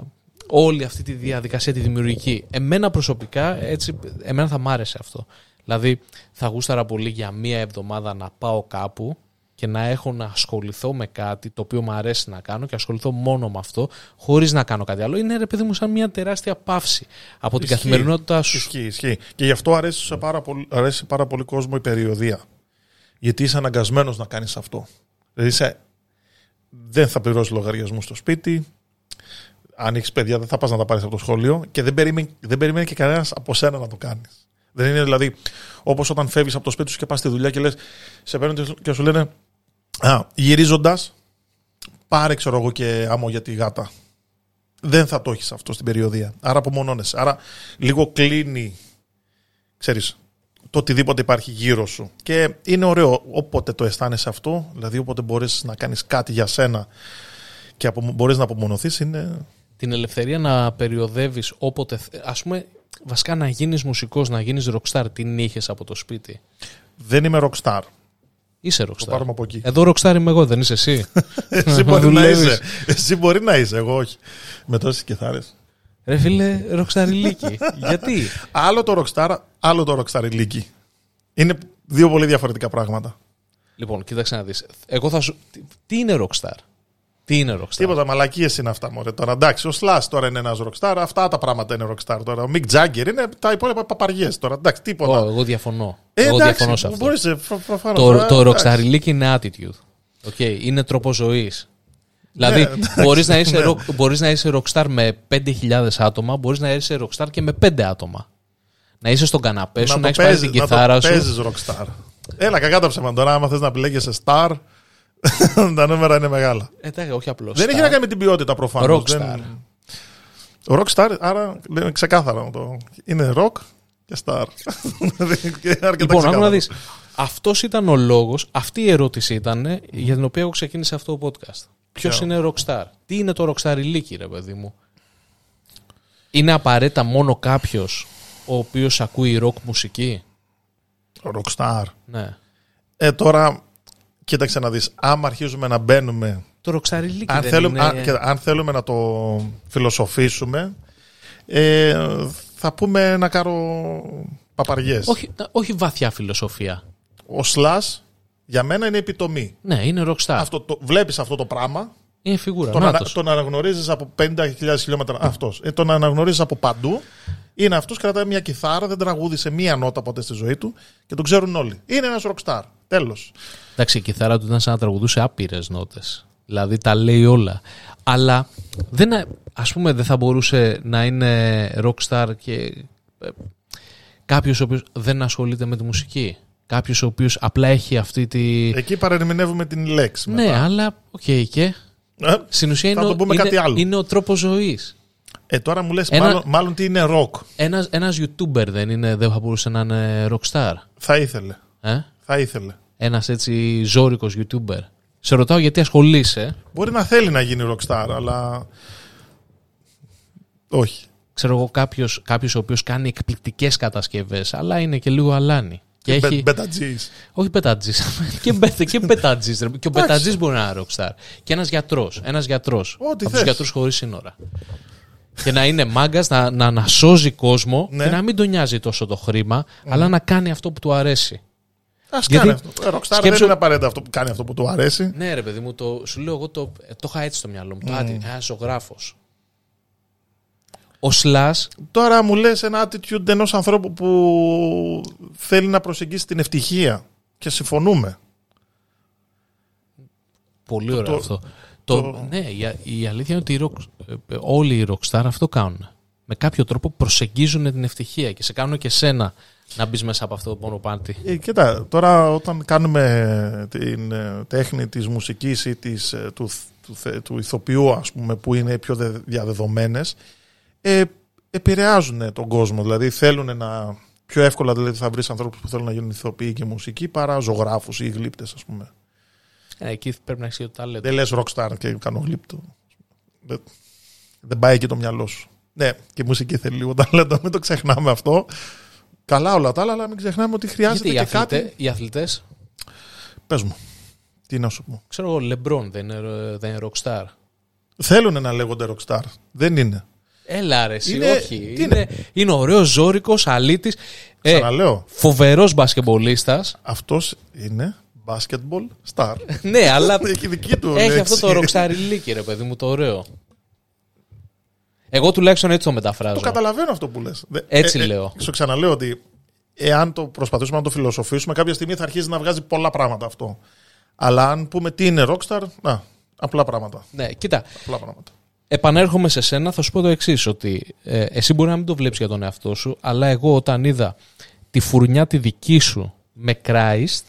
B: όλη αυτή τη διαδικασία τη δημιουργική. Εμένα προσωπικά, έτσι, εμένα θα μ' άρεσε αυτό. Δηλαδή, θα γούσταρα πολύ για μία εβδομάδα να πάω κάπου και να έχω να ασχοληθώ με κάτι το οποίο μου αρέσει να κάνω και ασχοληθώ μόνο με αυτό, χωρίς να κάνω κάτι άλλο. Είναι ρε παιδί μου σαν μια τεράστια παύση από την
A: Ισχύει.
B: καθημερινότητά σου.
A: Ισχύει, ισχύει. Και γι' αυτό αρέσει σε πάρα πολύ, αρέσει σε πάρα πολύ κόσμο η περιοδία. Γιατί είσαι αναγκασμένος να κάνεις αυτό. Δηλαδή είσαι, δεν θα πληρώσεις λογαριασμούς στο σπίτι. Αν έχεις παιδιά, δεν θα πας να τα πάρεις από το σχολείο και δεν περιμένει, δεν περιμένει και κανένας από σένα να το κάνεις. Δεν είναι δηλαδή όπως όταν φεύγεις από το σπίτι σου και πας στη δουλειά και λες, σε παίρνουν και σου λένε Α, γυρίζοντας, πάρε ξέρω εγώ και άμμο για τη γάτα. Δεν θα το έχεις αυτό στην περιοδία. Άρα απομονώνεσαι. Άρα λίγο κλείνει, ξέρεις, το οτιδήποτε υπάρχει γύρω σου. Και είναι ωραίο όποτε το αισθάνεσαι αυτό, δηλαδή όποτε μπορείς να κάνεις κάτι για σένα και απο, μπορείς να απομονωθείς, είναι...
B: Την ελευθερία να περιοδεύεις όποτε. θε- Ας πούμε, βασικά να γίνεις μουσικός, να γίνεις rockstar, την είχες από το σπίτι;
A: Δεν είμαι rockstar.
B: Είσαι
A: Το
B: rockstar.
A: πάρουμε από εκεί.
B: Εδώ rockstar είμαι εγώ, δεν είσαι εσύ;
A: Εσύ μπορεί να
B: δουλεύεις.
A: είσαι. Εσύ μπορεί να είσαι, εγώ όχι. Με τόσες κιθάρες.
B: Ρε φίλε, ροξαριλίκη. Γιατί;
A: Άλλο το rockstar, άλλο το rockstar ηλίκη. Είναι δύο πολύ διαφορετικά πράγματα.
B: Λοιπόν, κοίταξε να δεις. Εγώ θα σου... Τι- Τι είναι rockstar? Τι είναι rockstar?
A: Τίποτα, μαλακίες είναι αυτά. Μωρέ. Τώρα εντάξει, ο Slash τώρα είναι ένας rockstar. Αυτά τα πράγματα είναι rockstar τώρα. Ο Mick Jagger είναι τα υπόλοιπα παπαριές τώρα. Εντάξει, τίποτα.
B: Ω, εγώ διαφωνώ.
A: Ε,
B: εγώ
A: εντάξει,
B: διαφωνώ σε αυτό.
A: μπορείς, ε, φ- προφανώς.
B: Το,
A: Τώρα,
B: το
A: εντάξει.
B: rockstarιλίκη είναι attitude. Okay, είναι τρόπος ζωής. Δηλαδή,
A: Ναι, εντάξει,
B: μπορείς, να είσαι
A: ναι.
B: rock- μπορείς να είσαι rockstar με 5.000 άτομα, μπορείς να είσαι rockstar και με 5 άτομα. Να είσαι στον καναπέ σου, να,
A: το
B: έχεις πάρει την
A: παίζεις-
B: κιθάρα
A: να το
B: σου.
A: παίζεις rockstar. Έλα, κακά τα ψέματα. Τώρα, άμα θες να επιλέγεσαι star, τα νούμερα είναι μεγάλα.
B: Εντάξει, όχι απλώς.
A: Δεν έχει να κάνει με την ποιότητα προφανώς.
B: Rockstar.
A: Δεν... Rockstar, άρα λέμε ξεκάθαρα. Το... Είναι rock και star. Και αρκετά
B: Λοιπόν, άκου
A: ξεκάθαρο.
B: να δεις. Αυτός ήταν ο λόγος, αυτή η ερώτηση ήταν για την οποία εγώ ξεκίνησα αυτό το podcast. Ποιος
A: Ποιο;
B: είναι rockstar, Τι είναι το rockstar ηλίκη, ρε παιδί μου; Είναι απαραίτητα μόνο κάποιος ο οποίος ακούει rock μουσική;
A: Rockstar.
B: Ναι.
A: Ε, τώρα, κοίταξε να δεις. Άμα αρχίζουμε να μπαίνουμε
B: Το rockstar ηλίκη
A: αν
B: δεν
A: θέλουμε,
B: είναι...
A: αν, κοίτα, αν θέλουμε να το φιλοσοφήσουμε, ε, θα πούμε να κάνω παπαριές.
B: όχι, όχι βαθιά φιλοσοφία.
A: Ο Slash για μένα είναι επιτομή.
B: Ναι, είναι rockstar.
A: Αυτό το, βλέπεις αυτό το πράγμα,
B: Είναι φιγούρα.
A: τον, ανα,
B: Νάτος.
A: τον αναγνωρίζεις από 50.000 χιλιόμετρα. Αυτός. Ε, τον αναγνωρίζεις από παντού. Είναι αυτός, κρατάει μια κιθάρα, δεν τραγούδισε μία νότα ποτέ στη ζωή του και τον ξέρουν όλοι. Είναι ένας rockstar. Τέλος.
B: Εντάξει, η κιθάρα του ήταν σαν να τραγουδούσε άπειρες νότες. Δηλαδή τα λέει όλα. Αλλά δεν, ας πούμε δεν θα μπορούσε να είναι rockstar και ε, κάποιος ο οποίος δεν ασχολείται με τη μουσική. Κάποιος ο οποίος απλά έχει αυτή τη...
A: Εκεί παρερμηνεύουμε την λέξη.
B: ναι,
A: μετά.
B: αλλά οκ και...
A: Ε,
B: Στην ουσία είναι,
A: το
B: ο-
A: πούμε
B: είναι,
A: κάτι άλλο.
B: είναι ο τρόπος ζωής.
A: ε, τώρα μου λες
B: Ένα-
A: μάλλον, μάλλον τι είναι rock.
B: Ένας, ένας YouTuber δεν, είναι, δεν θα μπορούσε να είναι rockstar.
A: Θα ήθελε.
B: Ε;
A: Θα ήθελε.
B: Ένας έτσι ζώρικος YouTuber. Σε ρωτάω γιατί ασχολείσαι.
A: Μπορεί να θέλει να γίνει rockstar, αλλά. Όχι.
B: ξέρω εγώ, κάποιος, κάποιος ο οποίος κάνει εκπληκτικές κατασκευές, αλλά είναι και λίγο αλάνι. Και
A: Μπε-
B: έχει...
A: μπετατζής.
B: Όχι μπετατζής. και, μπε- και μπετατζής. ρε. Και ο μπετατζής μπορεί να είναι rockstar. Και ένας γιατρός. Ένας γιατρός.
A: Ό,τι
B: από τους
A: θες.
B: γιατρούς χωρίς σύνορα. και να είναι μάγκας, να, να, να σώζει κόσμο
A: Ναι.
B: και να μην τον νοιάζει τόσο το χρήμα, αλλά να κάνει αυτό που του αρέσει.
A: Α
B: Γιατί-
A: κάνει αυτό. Ε, rockstar δεν
B: σκέψου-
A: είναι απαραίτητα αυτό που κάνει αυτό που του αρέσει.
B: Ναι, ρε παιδί μου, το, σου λέω εγώ το, ε, το είχα έτσι στο μυαλό μου. Το άτι, ένας ζωγράφος. Ο Σλάς
A: Τώρα μου λες ένα attitude ενός ανθρώπου που θέλει να προσεγγίσει την ευτυχία. Και συμφωνούμε.
B: Πολύ ωραίο
A: το-
B: αυτό. Το, ναι, η, η αλήθεια είναι ότι οι rock, ε, όλοι οι rockstar αυτό κάνουν. Με κάποιο τρόπο προσεγγίζουν την ευτυχία και σε κάνουν και σένα να μπεις μέσα από αυτό το μονοπάτι.
A: Ε, κοίτα, τώρα όταν κάνουμε την ε, τέχνη της μουσικής ή της, ε, του, του, θε- του ηθοποιού ας πούμε που είναι πιο δε- διαδεδομένες ε, επηρεάζουν τον κόσμο. Δηλαδή θέλουν να πιο εύκολα δηλαδή, θα βρεις ανθρώπους που θέλουν να γίνουν ηθοποιοί και μουσικοί παρά ζωγράφους ή γλύπτες ας πούμε.
B: Ε, εκεί πρέπει να έχεις το ταλέντο.
A: Δεν λες rockstar και κάνω γλύπτο. Δεν, δεν πάει εκεί το μυαλό σου. Ναι, και η μουσική θέλει λίγο ταλέντο, μην το ξεχνάμε αυτό. Καλά όλα τα άλλα, αλλά μην ξεχνάμε ότι χρειάζεται
B: Γιατί οι,
A: και κάτι.
B: αθλητέ, οι αθλητές,
A: Πες μου, τι να σου πω.
B: ξέρω εγώ, Λεμπρόν δεν είναι, ε, δεν είναι rockstar.
A: Θέλουν να λέγονται rockstar. Δεν είναι.
B: Έλα ρε, εσύ,
A: Είναι-
B: όχι.
A: τι
B: Είναι, είναι; ωραίος, ζώρικος, αλήτης. Ε,
A: Ξαναλέω,
B: φοβερός μπασκεμπολίστας.
A: αυτός είναι basketball star.
B: ναι, αλλά
A: Έχει δική του
B: έχει
A: λέξη.
B: αυτό το rockstar ηλίκη, ρε παιδί μου, το ωραίο. Εγώ τουλάχιστον έτσι το μεταφράζω.
A: Το καταλαβαίνω αυτό που λες. Δε-
B: Έτσι λέω.
A: Σου ξαναλέω ότι εάν το προσπαθήσουμε να το φιλοσοφήσουμε, κάποια στιγμή θα αρχίσει να βγάζει πολλά πράγματα αυτό. Αλλά αν πούμε τι είναι rockstar, να, απλά πράγματα.
B: Ναι, κοίτα,
A: Απλά πράγματα.
B: επανέρχομαι σε σένα, θα σου πω το εξής: Ότι ε, εσύ μπορεί να μην το βλέπεις για τον εαυτό σου, αλλά εγώ όταν είδα τη φουρνιά τη δική σου με Christ,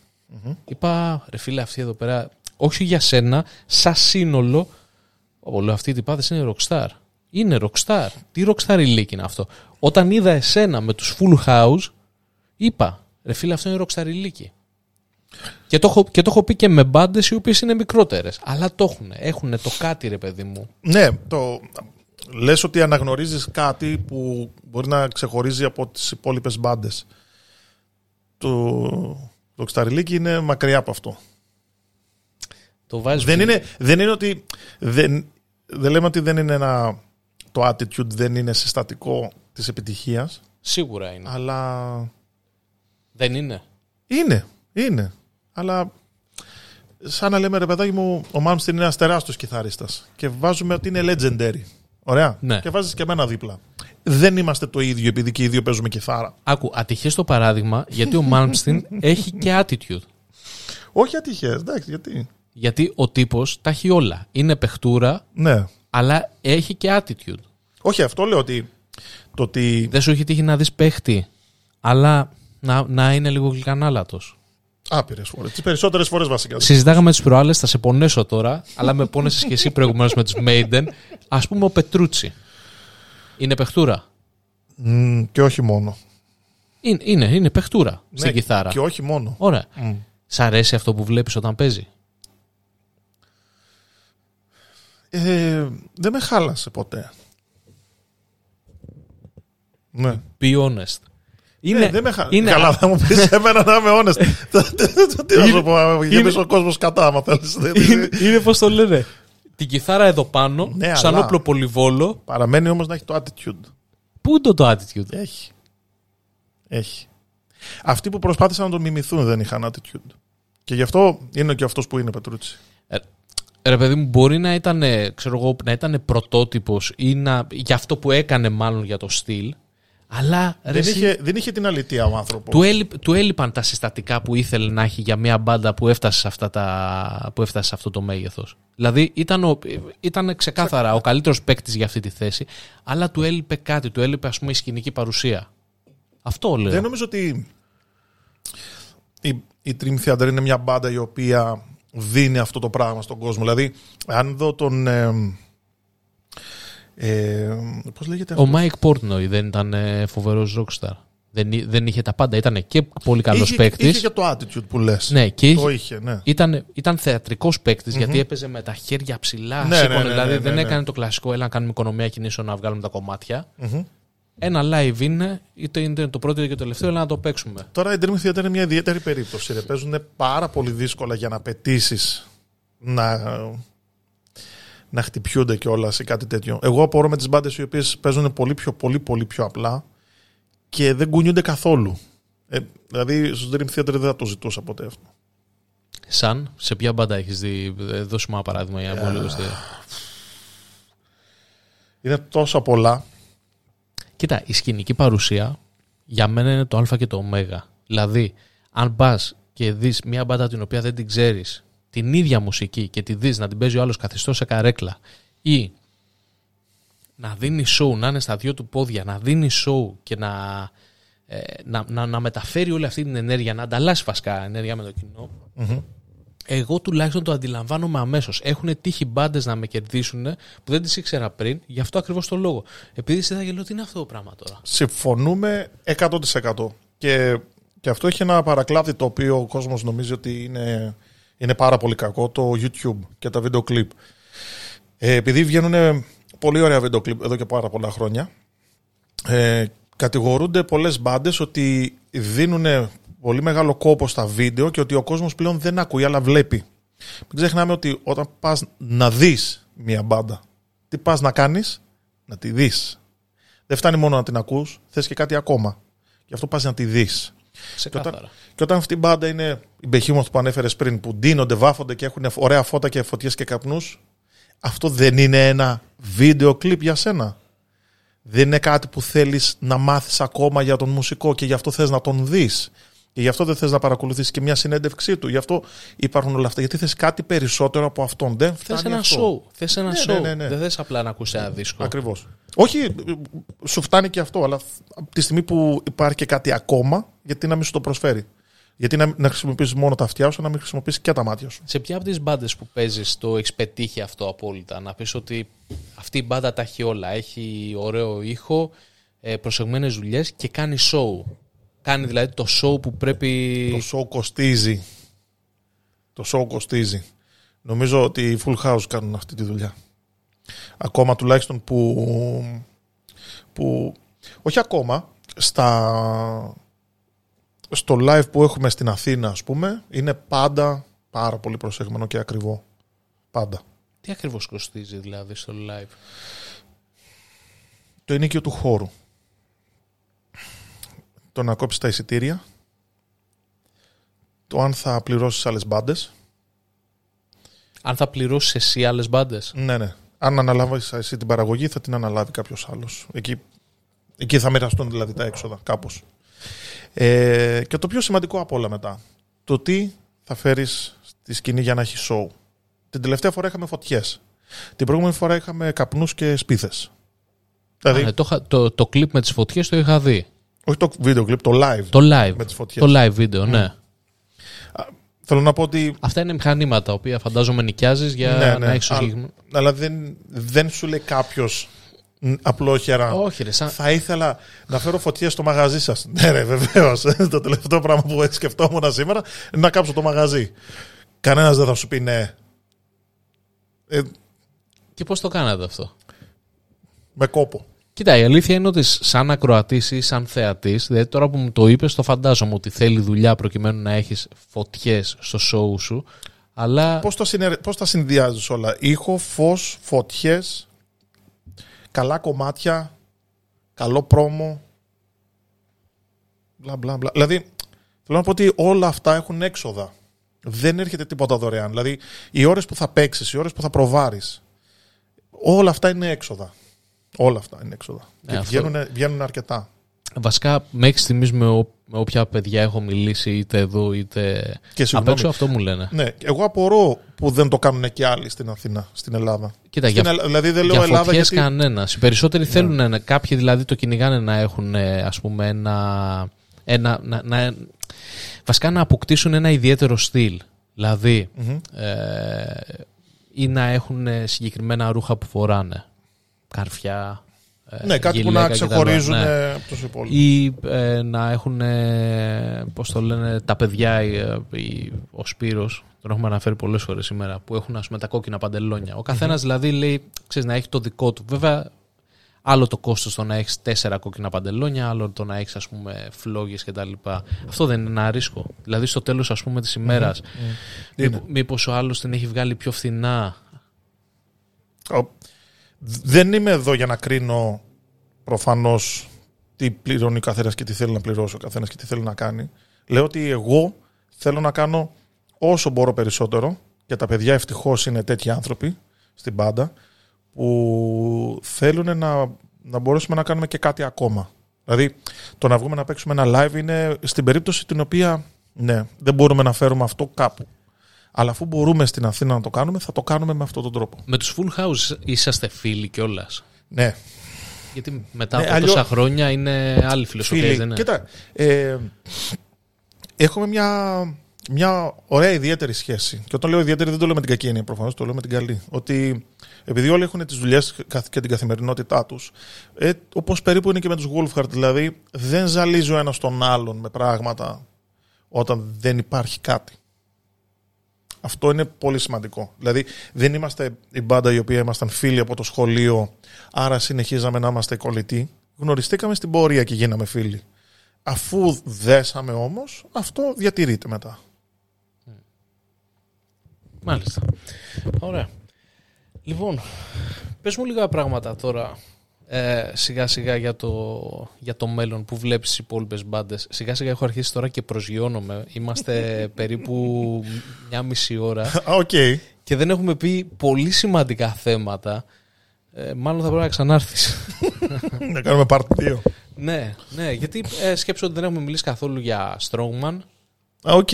B: είπα ρε φίλε, αυτή εδώ πέρα, όχι για σένα, σαν σύνολο, ο λέω αυτή η τυπάδες είναι rockstar. Είναι rockstar. Τι rockstar ηλίκη είναι αυτό. Όταν είδα εσένα με τους full house, είπα ρε φίλε, αυτό είναι rockstar ηλίκη. Και το, έχω, και το έχω πει και με μπάντες οι οποίες είναι μικρότερες. Αλλά το έχουν. Έχουν το κάτι, ρε παιδί μου.
A: Ναι, το, λες ότι αναγνωρίζεις κάτι που μπορεί να ξεχωρίζει από τις υπόλοιπες μπάντες. Το, το Ξταριλίκι είναι μακριά από αυτό.
B: Το βάζεις.
A: Δεν είναι, δεν είναι ότι. Δεν, δεν λέμε ότι δεν είναι ένα. Το attitude δεν είναι συστατικό της επιτυχίας,
B: Σίγουρα είναι.
A: αλλά
B: Δεν είναι.
A: είναι, είναι. Αλλά σαν να λέμε ρε παιδάκι μου, ο Μάμστιν είναι ένας τεράστιος κιθαρίστας και βάζουμε ότι είναι legendary. Ωραία.
B: Ναι.
A: Και βάζεις και εμένα δίπλα. Δεν είμαστε το ίδιο επειδή και οι δύο παίζουμε κιθάρα.
B: Άκου, ατυχές το παράδειγμα γιατί ο Μάλμστιν έχει και attitude.
A: Όχι ατυχές, εντάξει, γιατί;
B: Γιατί ο τύπος τα έχει όλα. Είναι παιχτούρα,
A: Ναι.
B: Αλλά έχει και attitude.
A: Όχι, αυτό λέω ότι. Το ότι.
B: Δεν σου έχει τύχει να δεις παίχτη αλλά να, να είναι λίγο γλυκανάλατος.
A: Άπειρες φορές. Τις περισσότερες φορές βασικά.
B: Συζητάγαμε τις προάλλες, θα σε πονέσω τώρα, αλλά με πόνεσες και εσύ προηγουμένως με τους Maiden. Α πούμε ο Πετρούτσι. Είναι παιχτούρα;
A: Μ, και όχι μόνο.
B: Είναι, είναι, είναι παιχτούρα στην
A: Ναι,
B: κιθάρα.
A: Και όχι μόνο.
B: Ωραία.
A: Μ.
B: Σ' αρέσει αυτό που βλέπεις όταν παίζει;
A: Ε, δεν με χάλασε ποτέ. Ναι.
B: Be honest.
A: Είναι,
B: Είναι,
A: δεν με χάλασε.
B: είναι-
A: Καλά, θα μου πεις εμένα να είμαι honest. Τι να σου πω,
B: είναι-
A: γεμίσει ο κόσμος κατά, άμα θέλεις.
B: είναι, είναι πώς το λένε. Την κιθάρα εδώ πάνω,
A: Ναι,
B: σαν
A: αλλά-
B: όπλο πολυβόλο.
A: Παραμένει όμως να έχει το attitude.
B: Πού είναι το attitude;
A: Έχει. Έχει. Αυτοί που προσπάθησαν να τον μιμηθούν δεν είχαν attitude. Και γι' αυτό είναι και αυτός που είναι Πετρούτσι.
B: Ρε παιδί μου, μπορεί να ήταν, ξέρω εγώ, να ήταν πρωτότυπος ή να, για αυτό που έκανε μάλλον για το στυλ, αλλά ρε,
A: Δεν
B: εσύ,
A: είχε, δεν είχε την αλήθεια ο άνθρωπος.
B: του, έλειπ- του έλειπαν τα συστατικά που ήθελε να έχει για μια μπάντα που έφτασε σε, αυτά τα, που έφτασε σε αυτό το μέγεθος. Δηλαδή ήταν, ο, ήταν ξεκάθαρα ο καλύτερος παίκτης για αυτή τη θέση, αλλά του έλειπε κάτι, του έλειπε ας πούμε η σκηνική παρουσία. Αυτό λέω.
A: Δεν νομίζω ότι η, η Dream Theater είναι μια μπάντα η οποία δίνει αυτό το πράγμα στον κόσμο. Δηλαδή, αν δω τον. Ε, ε, πώς λέγεται
B: Ο
A: αυτός;
B: Mike Portnoy δεν ήταν ε, φοβερός rockstar. Δεν, εί- δεν είχε τα πάντα. Ήταν και πολύ καλός
A: είχε,
B: παίκτης.
A: είχε και το attitude που λες.
B: Ναι, και
A: Το
B: είχε,
A: είχε, ναι.
B: ήταν, ήταν θεατρικός γιατί έπαιζε με τα χέρια ψηλά.
A: Ναι,
B: σήκωνε,
A: ναι, ναι,
B: δηλαδή
A: ναι,
B: δεν
A: ναι,
B: έκανε το κλασικό, έλα να κάνουμε οικονομία κινήσεων να βγάλουμε τα κομμάτια.
A: Μμμ.
B: Ένα live είναι, είτε είναι το πρώτο είτε και το τελευταίο, έλα να το παίξουμε.
A: Τώρα η Dream Theater είναι μια ιδιαίτερη περίπτωση. Ρε. Παίζουν πάρα πολύ δύσκολα για να πετήσει να, να χτυπιούνται κιόλας ή κάτι τέτοιο. Εγώ απορώ με τις μπάντες οι οποίες παίζουν πολύ πιο, πολύ, πολύ πιο απλά και δεν κουνιούνται καθόλου. Ε, δηλαδή στο Dream Theater δεν θα το ζητούσα ποτέ αυτό.
B: Σαν, σε ποια μπάντα έχεις δει, ε, δώσ' μου ένα παράδειγμα για να πω λίγο στη-
A: Είναι τόσα πολλά.
B: Κοίτα, η σκηνική παρουσία για μένα είναι το Α και το Ω. Δηλαδή, αν πας και δεις μια μπάντα την οποία δεν την ξέρεις, την ίδια μουσική και τη δεις να την παίζει ο άλλος καθιστός σε καρέκλα ή να δίνεις show, να είναι στα δυο του πόδια, να δίνεις show και να, ε, να, να, να μεταφέρει όλη αυτή την ενέργεια, να ανταλλάσσει βασικά ενέργεια με το κοινό. Εγώ τουλάχιστον το αντιλαμβάνομαι αμέσως. Έχουν τύχει μπάντες να με κερδίσουν που δεν τις ήξερα πριν, γι' αυτό ακριβώς το λόγο. Επειδή σε λέω, τι είναι αυτό το πράγμα τώρα;
A: Συμφωνούμε 100%. Και, και αυτό έχει ένα παρακλάδι το οποίο ο κόσμος νομίζει ότι είναι, είναι πάρα πολύ κακό, το YouTube και τα βίντεο κλιπ. Ε, επειδή βγαίνουν πολύ ωραία βίντεο κλιπ εδώ και πάρα πολλά χρόνια, ε, κατηγορούνται πολλές μπάντες ότι δίνουν πολύ μεγάλο κόπο στα βίντεο και ότι ο κόσμος πλέον δεν ακούει αλλά βλέπει. Μην ξεχνάμε ότι όταν πας να δεις μια μπάντα, τι πας να κάνεις, να τη δεις. Δεν φτάνει μόνο να την ακούς, θες και κάτι ακόμα. Γι' αυτό πας να τη δεις.
B: Ξεκάθαρα.
A: Και όταν αυτή η μπάντα είναι η Behemoth που ανέφερες πριν, που ντύνονται, βάφονται και έχουν ωραία φώτα και φωτιές και καπνούς, αυτό δεν είναι ένα βίντεο κλιπ για σένα. Δεν είναι κάτι που θέλεις να μάθεις ακόμα για τον μουσικό και γι' αυτό θες να τον δεις. Και γι' αυτό δεν θες να παρακολουθήσεις και μια συνέντευξή του. Γι' αυτό υπάρχουν όλα αυτά. Γιατί θες κάτι περισσότερο από αυτόν. Δεν
B: Θες
A: φτάνει
B: ένα
A: αυτό.
B: show. Θες ένα
A: Ναι,
B: show.
A: ναι, ναι, ναι.
B: Δεν θες απλά να ακούσει ένα δίσκο.
A: Ακριβώς. Όχι, σου φτάνει και αυτό, αλλά από τη στιγμή που υπάρχει και κάτι ακόμα, γιατί να μην σου το προσφέρει. Γιατί να, να χρησιμοποιήσεις μόνο τα αυτιά σου, να μην χρησιμοποιήσεις και τα μάτια σου.
B: Σε ποια από τις μπάντες που παίζεις το έχεις πετύχει αυτό απόλυτα; Να πεις ότι αυτή η μπάντα τα έχει όλα. Έχει ωραίο ήχο, προσεγμένες δουλειές και κάνει show. Κάνει δηλαδή το show που πρέπει.
A: Το show κοστίζει. Το show κοστίζει. Νομίζω ότι οι Full House κάνουν αυτή τη δουλειά. Ακόμα τουλάχιστον που. που όχι ακόμα. Στα, στο live που έχουμε στην Αθήνα, ας πούμε, είναι πάντα πάρα πολύ προσεγμένο και ακριβό. Πάντα.
B: Τι ακριβώς κοστίζει δηλαδή στο live;
A: Το ενίκιο του χώρου. Το να κόψεις τα εισιτήρια. Το αν θα πληρώσεις άλλες μπάντες.
B: Αν θα πληρώσεις εσύ άλλες μπάντες.
A: Ναι, ναι. Αν αναλάβεις εσύ την παραγωγή, θα την αναλάβει κάποιος άλλος. Εκεί, εκεί θα μοιραστούν δηλαδή τα έξοδα, κάπως. Ε, και το πιο σημαντικό από όλα μετά. Το τι θα φέρεις στη σκηνή για να έχεις show. Την τελευταία φορά είχαμε φωτιές. Την προηγούμενη φορά είχαμε καπνούς και σπίθες. Δηλαδή,
B: το, είχα- το, το κλιπ με τις φωτιές το είχα δει.
A: Όχι το βίντεο κλιπ, το live.
B: Το live.
A: Με τις φωτιές.
B: Το live βίντεο, ναι.
A: Θέλω να πω ότι.
B: Αυτά είναι μηχανήματα τα οποία φαντάζομαι νοικιάζεις για
A: Ναι, ναι.
B: να έχεις το
A: Α-
B: συγκεκριμένο.
A: Αλλά δεν, δεν σου λέει κάποιος απλόχερα.
B: Όχι, ρε, σαν...
A: Θα ήθελα να φέρω φωτιές στο μαγαζί σας. Ναι, ρε, βεβαίως. το τελευταίο πράγμα που σκεφτόμουν σήμερα είναι να κάψω το μαγαζί. Κανένας δεν θα σου πει ναι. Ε,
B: Και πώς το κάνατε αυτό;
A: με κόπο.
B: Κοίτα, η αλήθεια είναι ότι σαν ακροατής ή σαν θεατής, δηλαδή τώρα που μου το είπες, το φαντάζομαι ότι θέλει δουλειά προκειμένου να έχεις φωτιές στο show σου. Αλλά
A: Πώς τα, συνε... πώς τα συνδυάζεις όλα; Ήχο, φως, φωτιές, καλά κομμάτια, καλό πρόμο. Μπλα, μπλα, μπλα. Δηλαδή, θέλω να πω ότι όλα αυτά έχουν έξοδα. Δεν έρχεται τίποτα δωρεάν. Δηλαδή, οι ώρες που θα παίξεις, οι ώρες που θα προβάρεις, όλα αυτά είναι έξοδα. Όλα αυτά είναι έξοδα.
B: Ναι,
A: και
B: αυτό-
A: βγαίνουν, βγαίνουν αρκετά.
B: βασικά μέχρι στιγμής με, ο- με όποια παιδιά έχω μιλήσει, είτε εδώ είτε
A: Και
B: απ'
A: συγγνώμη.
B: έξω, αυτό μου λένε.
A: Ναι, εγώ απορώ που δεν το κάνουν και άλλοι στην Αθήνα, στην Ελλάδα.
B: Κοίτα,
A: Στην
B: για,
A: Ελλάδα- δηλαδή δεν λέω
B: για
A: Ελλάδα
B: φωτιές
A: γιατί...
B: κανένας. Οι περισσότεροι θέλουν να, κάποιοι δηλαδή το κυνηγάνε να έχουν ε, ας πούμε ένα, ένα να, να- βασικά να αποκτήσουν ένα ιδιαίτερο στυλ. Δηλαδή
A: Μμμ.
B: ε, ή να έχουν ε, συγκεκριμένα ρούχα που φοράνε. Καρφιά, ε,
A: Ναι, κάτι που
B: γυλαίκα
A: να
B: κτλ.
A: ξεχωρίζουν
B: Ναι.
A: ε, από τους υπόλοιπους.
B: Ή ε, να έχουν, ε, πώς το λένε, τα παιδιά, ε, η- ο Σπύρος, τον έχουμε αναφέρει πολλές φορές σήμερα, που έχουν ας πούμε τα κόκκινα παντελόνια. Ο καθένας δηλαδή λέει, ξέρεις, να έχει το δικό του. Βέβαια, άλλο το κόστος το να έχεις τέσσερα κόκκινα παντελόνια, άλλο το να έχεις ας πούμε φλόγες κτλ. Αυτό δεν είναι ένα ρίσκο. Δηλαδή στο τέλος ας πούμε της ημέρας,
A: Είναι.
B: μήπω- μήπως ο άλλος την έχει βγάλει πιο φθηνά;
A: Ο- Δεν είμαι εδώ για να κρίνω προφανώς τι πληρώνει ο καθένας και τι θέλει να πληρώσει ο καθένας και τι θέλει να κάνει. Λέω ότι εγώ θέλω να κάνω όσο μπορώ περισσότερο και τα παιδιά ευτυχώς είναι τέτοιοι άνθρωποι στην πάντα που θέλουν να, να μπορέσουμε να κάνουμε και κάτι ακόμα. Δηλαδή, το να βγούμε να παίξουμε ένα live είναι στην περίπτωση την οποία ναι, δεν μπορούμε να φέρουμε αυτό κάπου. Αλλά αφού μπορούμε στην Αθήνα να το κάνουμε, θα το κάνουμε με αυτόν τον τρόπο.
B: Με τους full house είσαστε φίλοι κιόλας;
A: Ναι,
B: Γιατί μετά
A: Ναι,
B: από
A: αλλιώς-
B: τόσα χρόνια είναι άλλη φιλοσοφία,
A: Φίλοι,
B: δεν είναι;
A: κοίτα, ε, έχουμε μια, μια ωραία ιδιαίτερη σχέση. Και όταν λέω ιδιαίτερη δεν το λέω με την κακή έννοια προφανώς, το λέω με την καλή. Ότι επειδή όλοι έχουν τις δουλειές και την καθημερινότητά τους, ε, όπως περίπου είναι και με τους Wolfhard, δηλαδή δεν ζαλίζει ο ένας τον άλλον με πράγματα όταν δεν υπάρχει κάτι. Αυτό είναι πολύ σημαντικό. Δηλαδή, δεν είμαστε η μπάντα η οποία ήμασταν φίλοι από το σχολείο, άρα συνεχίζαμε να είμαστε κολλητοί. Γνωριστήκαμε στην πορεία και γίναμε φίλοι. Αφού δέσαμε όμως, αυτό διατηρείται μετά.
B: Μάλιστα. Ωραία. Λοιπόν, πες μου λίγα πράγματα τώρα ε, σιγά σιγά για το, για το μέλλον που βλέπεις τις υπόλοιπες μπάντες. Σιγά σιγά έχω αρχίσει τώρα και προσγειώνομαι. Είμαστε περίπου μια μισή ώρα
A: Α, οκ.
B: και δεν έχουμε πει πολύ σημαντικά θέματα. Ε, μάλλον θα πρέπει να ξανάρθεις.
A: Να κάνουμε part 2.
B: ναι, ναι, γιατί ε, σκέψου ότι δεν έχουμε μιλήσει καθόλου για Strongman.
A: Α, οκ.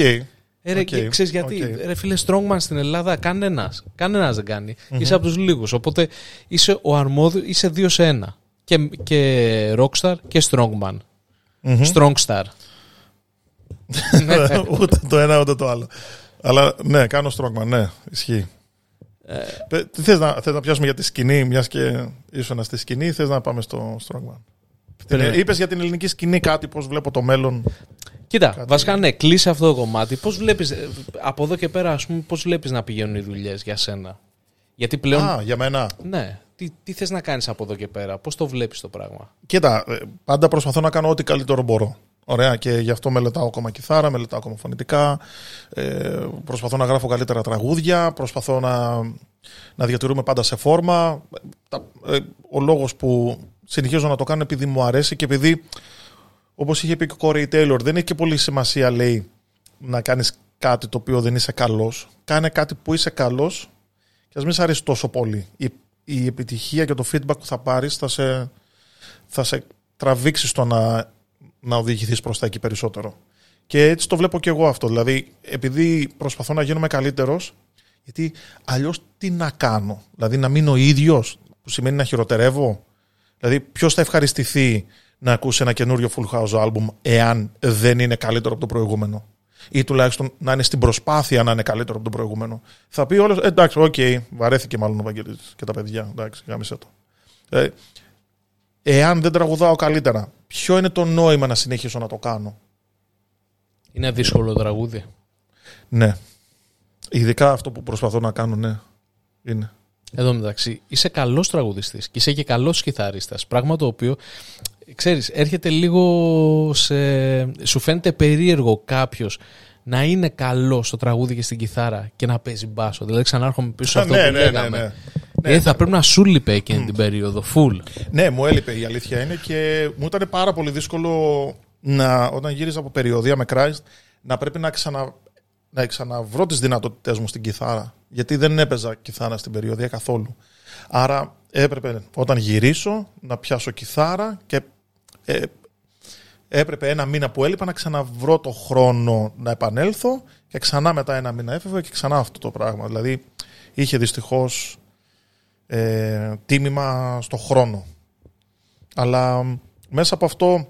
B: Ε, ρε,
A: Οκ,
B: και ξέρεις γιατί,
A: οκ.
B: ρε φίλε, Strongman στην Ελλάδα κανένας, κανένας δεν κάνει. Είσαι από τους λίγους, οπότε είσαι ο αρμόδιος, είσαι δύο σε ένα. Και, και Rockstar και Strongman.
A: Μμμ.
B: Strongstar. ναι.
A: ούτε το ένα ούτε το άλλο. Αλλά ναι, κάνω strongman, ναι, ισχύει.
B: Ε,
A: Πε- Τι θες να, θες να πιάσουμε για τη σκηνή, μιας και ήσουν στη σκηνή, ή θες να πάμε στο strongman.
B: Περίμενε.
A: Είπες για την ελληνική σκηνή κάτι, πώς βλέπω το μέλλον.
B: Κοίτα,
A: Κάτι-
B: βασικά ναι, κλείσει αυτό το κομμάτι. Πώς βλέπεις, ε, από εδώ και πέρα, ας πούμε, πώς βλέπεις να πηγαίνουν οι δουλειές για σένα; Γιατί πλέον,
A: Α, για μένα.
B: ναι, τι, τι θες να κάνεις από εδώ και πέρα, πώς το βλέπεις το πράγμα;
A: Κοίτα, ε, πάντα προσπαθώ να κάνω ό,τι καλύτερο μπορώ. Ωραία, και γι' αυτό μελετάω ακόμα κιθάρα, μελετάω ακόμα φωνητικά. Ε, προσπαθώ να γράφω καλύτερα τραγούδια. Προσπαθώ να, να διατηρούμε πάντα σε φόρμα. Τα, ε, ο λόγος που συνεχίζω να το κάνω επειδή μου αρέσει και επειδή, όπως είχε πει και ο Κόρεϊ Τέιλορ, δεν έχει και πολύ σημασία, λέει, να κάνεις κάτι το οποίο δεν είσαι καλός. Κάνε κάτι που είσαι καλός και ας μην σε αρέσει τόσο πολύ. Η, η επιτυχία και το feedback που θα πάρεις θα σε, θα σε τραβήξει στο να, να οδηγηθείς προς τα εκεί περισσότερο. Και έτσι το βλέπω και εγώ αυτό. Δηλαδή, επειδή προσπαθώ να γίνομαι καλύτερος, γιατί αλλιώς τι να κάνω; Δηλαδή, να μείνω ο ίδιος, που σημαίνει να χειροτερεύω; Δηλαδή, ποιος θα ευχαριστηθεί να ακούσει ένα καινούριο Full House album εάν δεν είναι καλύτερο από το προηγούμενο. Ή τουλάχιστον να είναι στην προσπάθεια να είναι καλύτερο από το προηγούμενο. Θα πει όλος, εντάξει, OK, okay, βαρέθηκε μάλλον ο Βαγγέλης και τα παιδιά. Εντάξει, γάμισε το. Ε, εάν δεν τραγουδάω καλύτερα, ποιο είναι το νόημα να συνεχίσω να το κάνω;
B: Είναι δύσκολο τραγούδι.
A: Ναι. Ειδικά αυτό που προσπαθώ να κάνω, ναι. Είναι.
B: Εδώ μεταξύ, είσαι καλός τραγουδιστής και είσαι και καλός κιθαρίστας. Πράγμα το οποίο, ξέρεις, έρχεται λίγο σε... Σου φαίνεται περίεργο κάποιος να είναι καλός στο τραγούδι και στην κιθάρα και να παίζει μπάσο. Δηλαδή ξανάρχομαι πίσω σε αυτό
A: ναι,
B: που
A: ναι,
B: λέγαμε.
A: ναι, ναι.
B: Ε, θα πρέπει να σου λείπε εκείνη την περίοδο, full.
A: Ναι, μου έλειπε η αλήθεια είναι και μου ήταν πάρα πολύ δύσκολο να, όταν γύριζα από περιοδία με Christ να πρέπει να, ξανα, να ξαναβρω τις δυνατότητές μου στην κιθάρα. Γιατί δεν έπαιζα κιθάρα στην περιοδία καθόλου. Άρα έπρεπε όταν γυρίσω να πιάσω κιθάρα και ε, έπρεπε ένα μήνα που έλειπα να ξαναβρω το χρόνο να επανέλθω και ξανά μετά ένα μήνα έφευγα και ξανά αυτό το πράγμα. Δηλαδή είχε δυστυχώς ε, τίμημα στο χρόνο. Αλλά μέσα από αυτό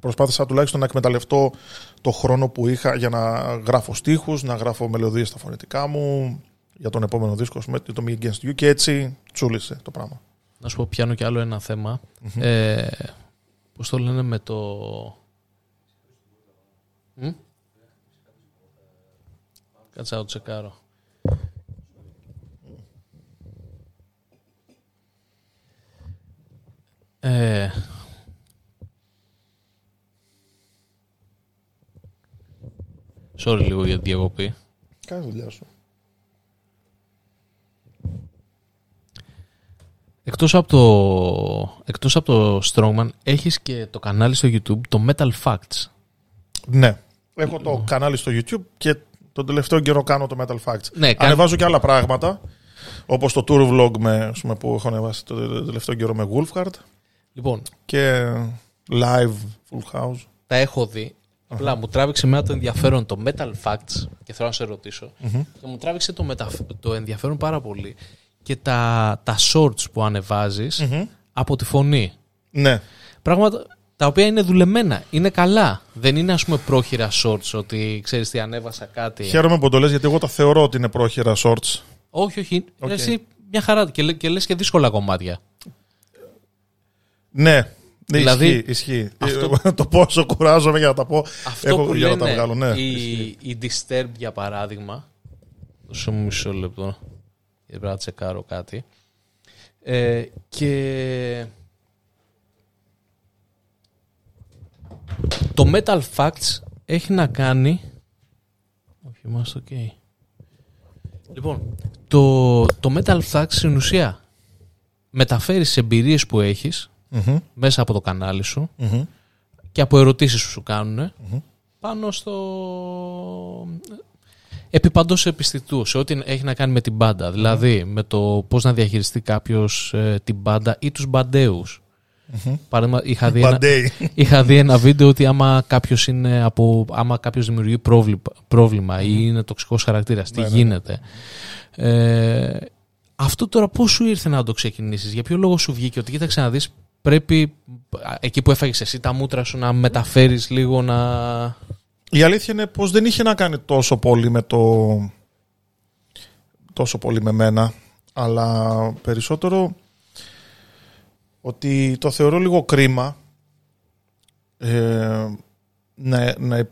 A: προσπάθησα τουλάχιστον να εκμεταλλευτώ το χρόνο που είχα για να γράφω στίχους, να γράφω μελωδίες στα φωνητικά μου για τον επόμενο δίσκο, με το Me Against You και έτσι τσούλησε το πράγμα.
B: Να σου πω πιάνω κι άλλο ένα θέμα. Ε, πώς το λένε με το... Μ; Κάτσε να το τσεκάρω. Ε, sorry λίγο για τη διακοπή.
A: Κάνε δουλειά σου.
B: Εκτός από το, εκτός από το Strongman, έχεις και το κανάλι στο YouTube, το Metal Facts.
A: Ναι. Έχω το κανάλι στο YouTube και τον τελευταίο καιρό κάνω το Metal Facts.
B: Ναι, κάν-
A: Ανεβάζω και άλλα πράγματα. Όπως το tour vlog με, ας πούμε, που έχω ανεβάσει το τελευταίο καιρό με Wolfhard
B: Λοιπόν,
A: και live full house.
B: τα έχω δει. Απλά μου τράβηξε εμένα το ενδιαφέρον το Metal Facts και θέλω να σε ρωτησω Και μου τράβηξε το, μεταφ- το ενδιαφέρον πάρα πολύ και τα, τα shorts που ανεβαζεις από τη φωνή.
A: Ναι.
B: Πράγματα τα οποία είναι δουλεμένα, είναι καλά. Δεν είναι ας πούμε πρόχειρα shorts ότι ξέρεις τι ανέβασα κάτι.
A: Χαίρομαι που το λες γιατί εγώ τα θεωρώ ότι είναι πρόχειρα shorts.
B: Όχι, όχι.
A: Οκ.
B: Εσύ μια χαρά και, λέ- και λες και δύσκολα κομμάτια.
A: Ναι. Ναι,
B: Δηλαδή,
A: ισχύει, ισχύει.
B: αυτό-
A: Ε, το πόσο κουράζομαι για να τα πω.
B: Αυτό
A: έχω
B: που
A: για
B: λένε
A: να τα βγάλω, ναι.
B: η, οι Disturbed για παράδειγμα δώσε μου μισό λεπτό γιατί πρέπει να τσεκάρω κάτι. Ε, και το Metal Facts έχει να κάνει όχι είμαστε ok λοιπόν το, το Metal Facts στην ουσία μεταφέρει τις εμπειρίες που έχεις
A: Μμμ,
B: μέσα από το κανάλι σου
A: μμμ.
B: και από ερωτήσεις που σου κάνουν πάνω στο επιπαντός επιστητούς σε ό,τι έχει να κάνει με την μπάντα δηλαδή με το πώς να διαχειριστεί κάποιος ε, την μπάντα ή τους μπαντέους Παράδειγμα, είχα δει, ένα,
A: Μπαντέι.
B: είχα δει ένα βίντεο ότι άμα κάποιος, είναι από, άμα κάποιος δημιουργεί πρόβλημα, πρόβλημα ή είναι τοξικός χαρακτήρας, τι
A: Ναι, ναι.
B: γίνεται. Ε, αυτό τώρα πώς σου ήρθε να το ξεκινήσεις, για ποιο λόγο σου βγήκε ότι κοίταξε να δεις πρέπει α, εκεί που έφαγες εσύ τα μούτρα σου να μεταφέρεις λίγο να...
A: Η αλήθεια είναι πως δεν είχε να κάνει τόσο πολύ με το... τόσο πολύ με μένα, αλλά περισσότερο ότι το θεωρώ λίγο κρίμα ε, να, να,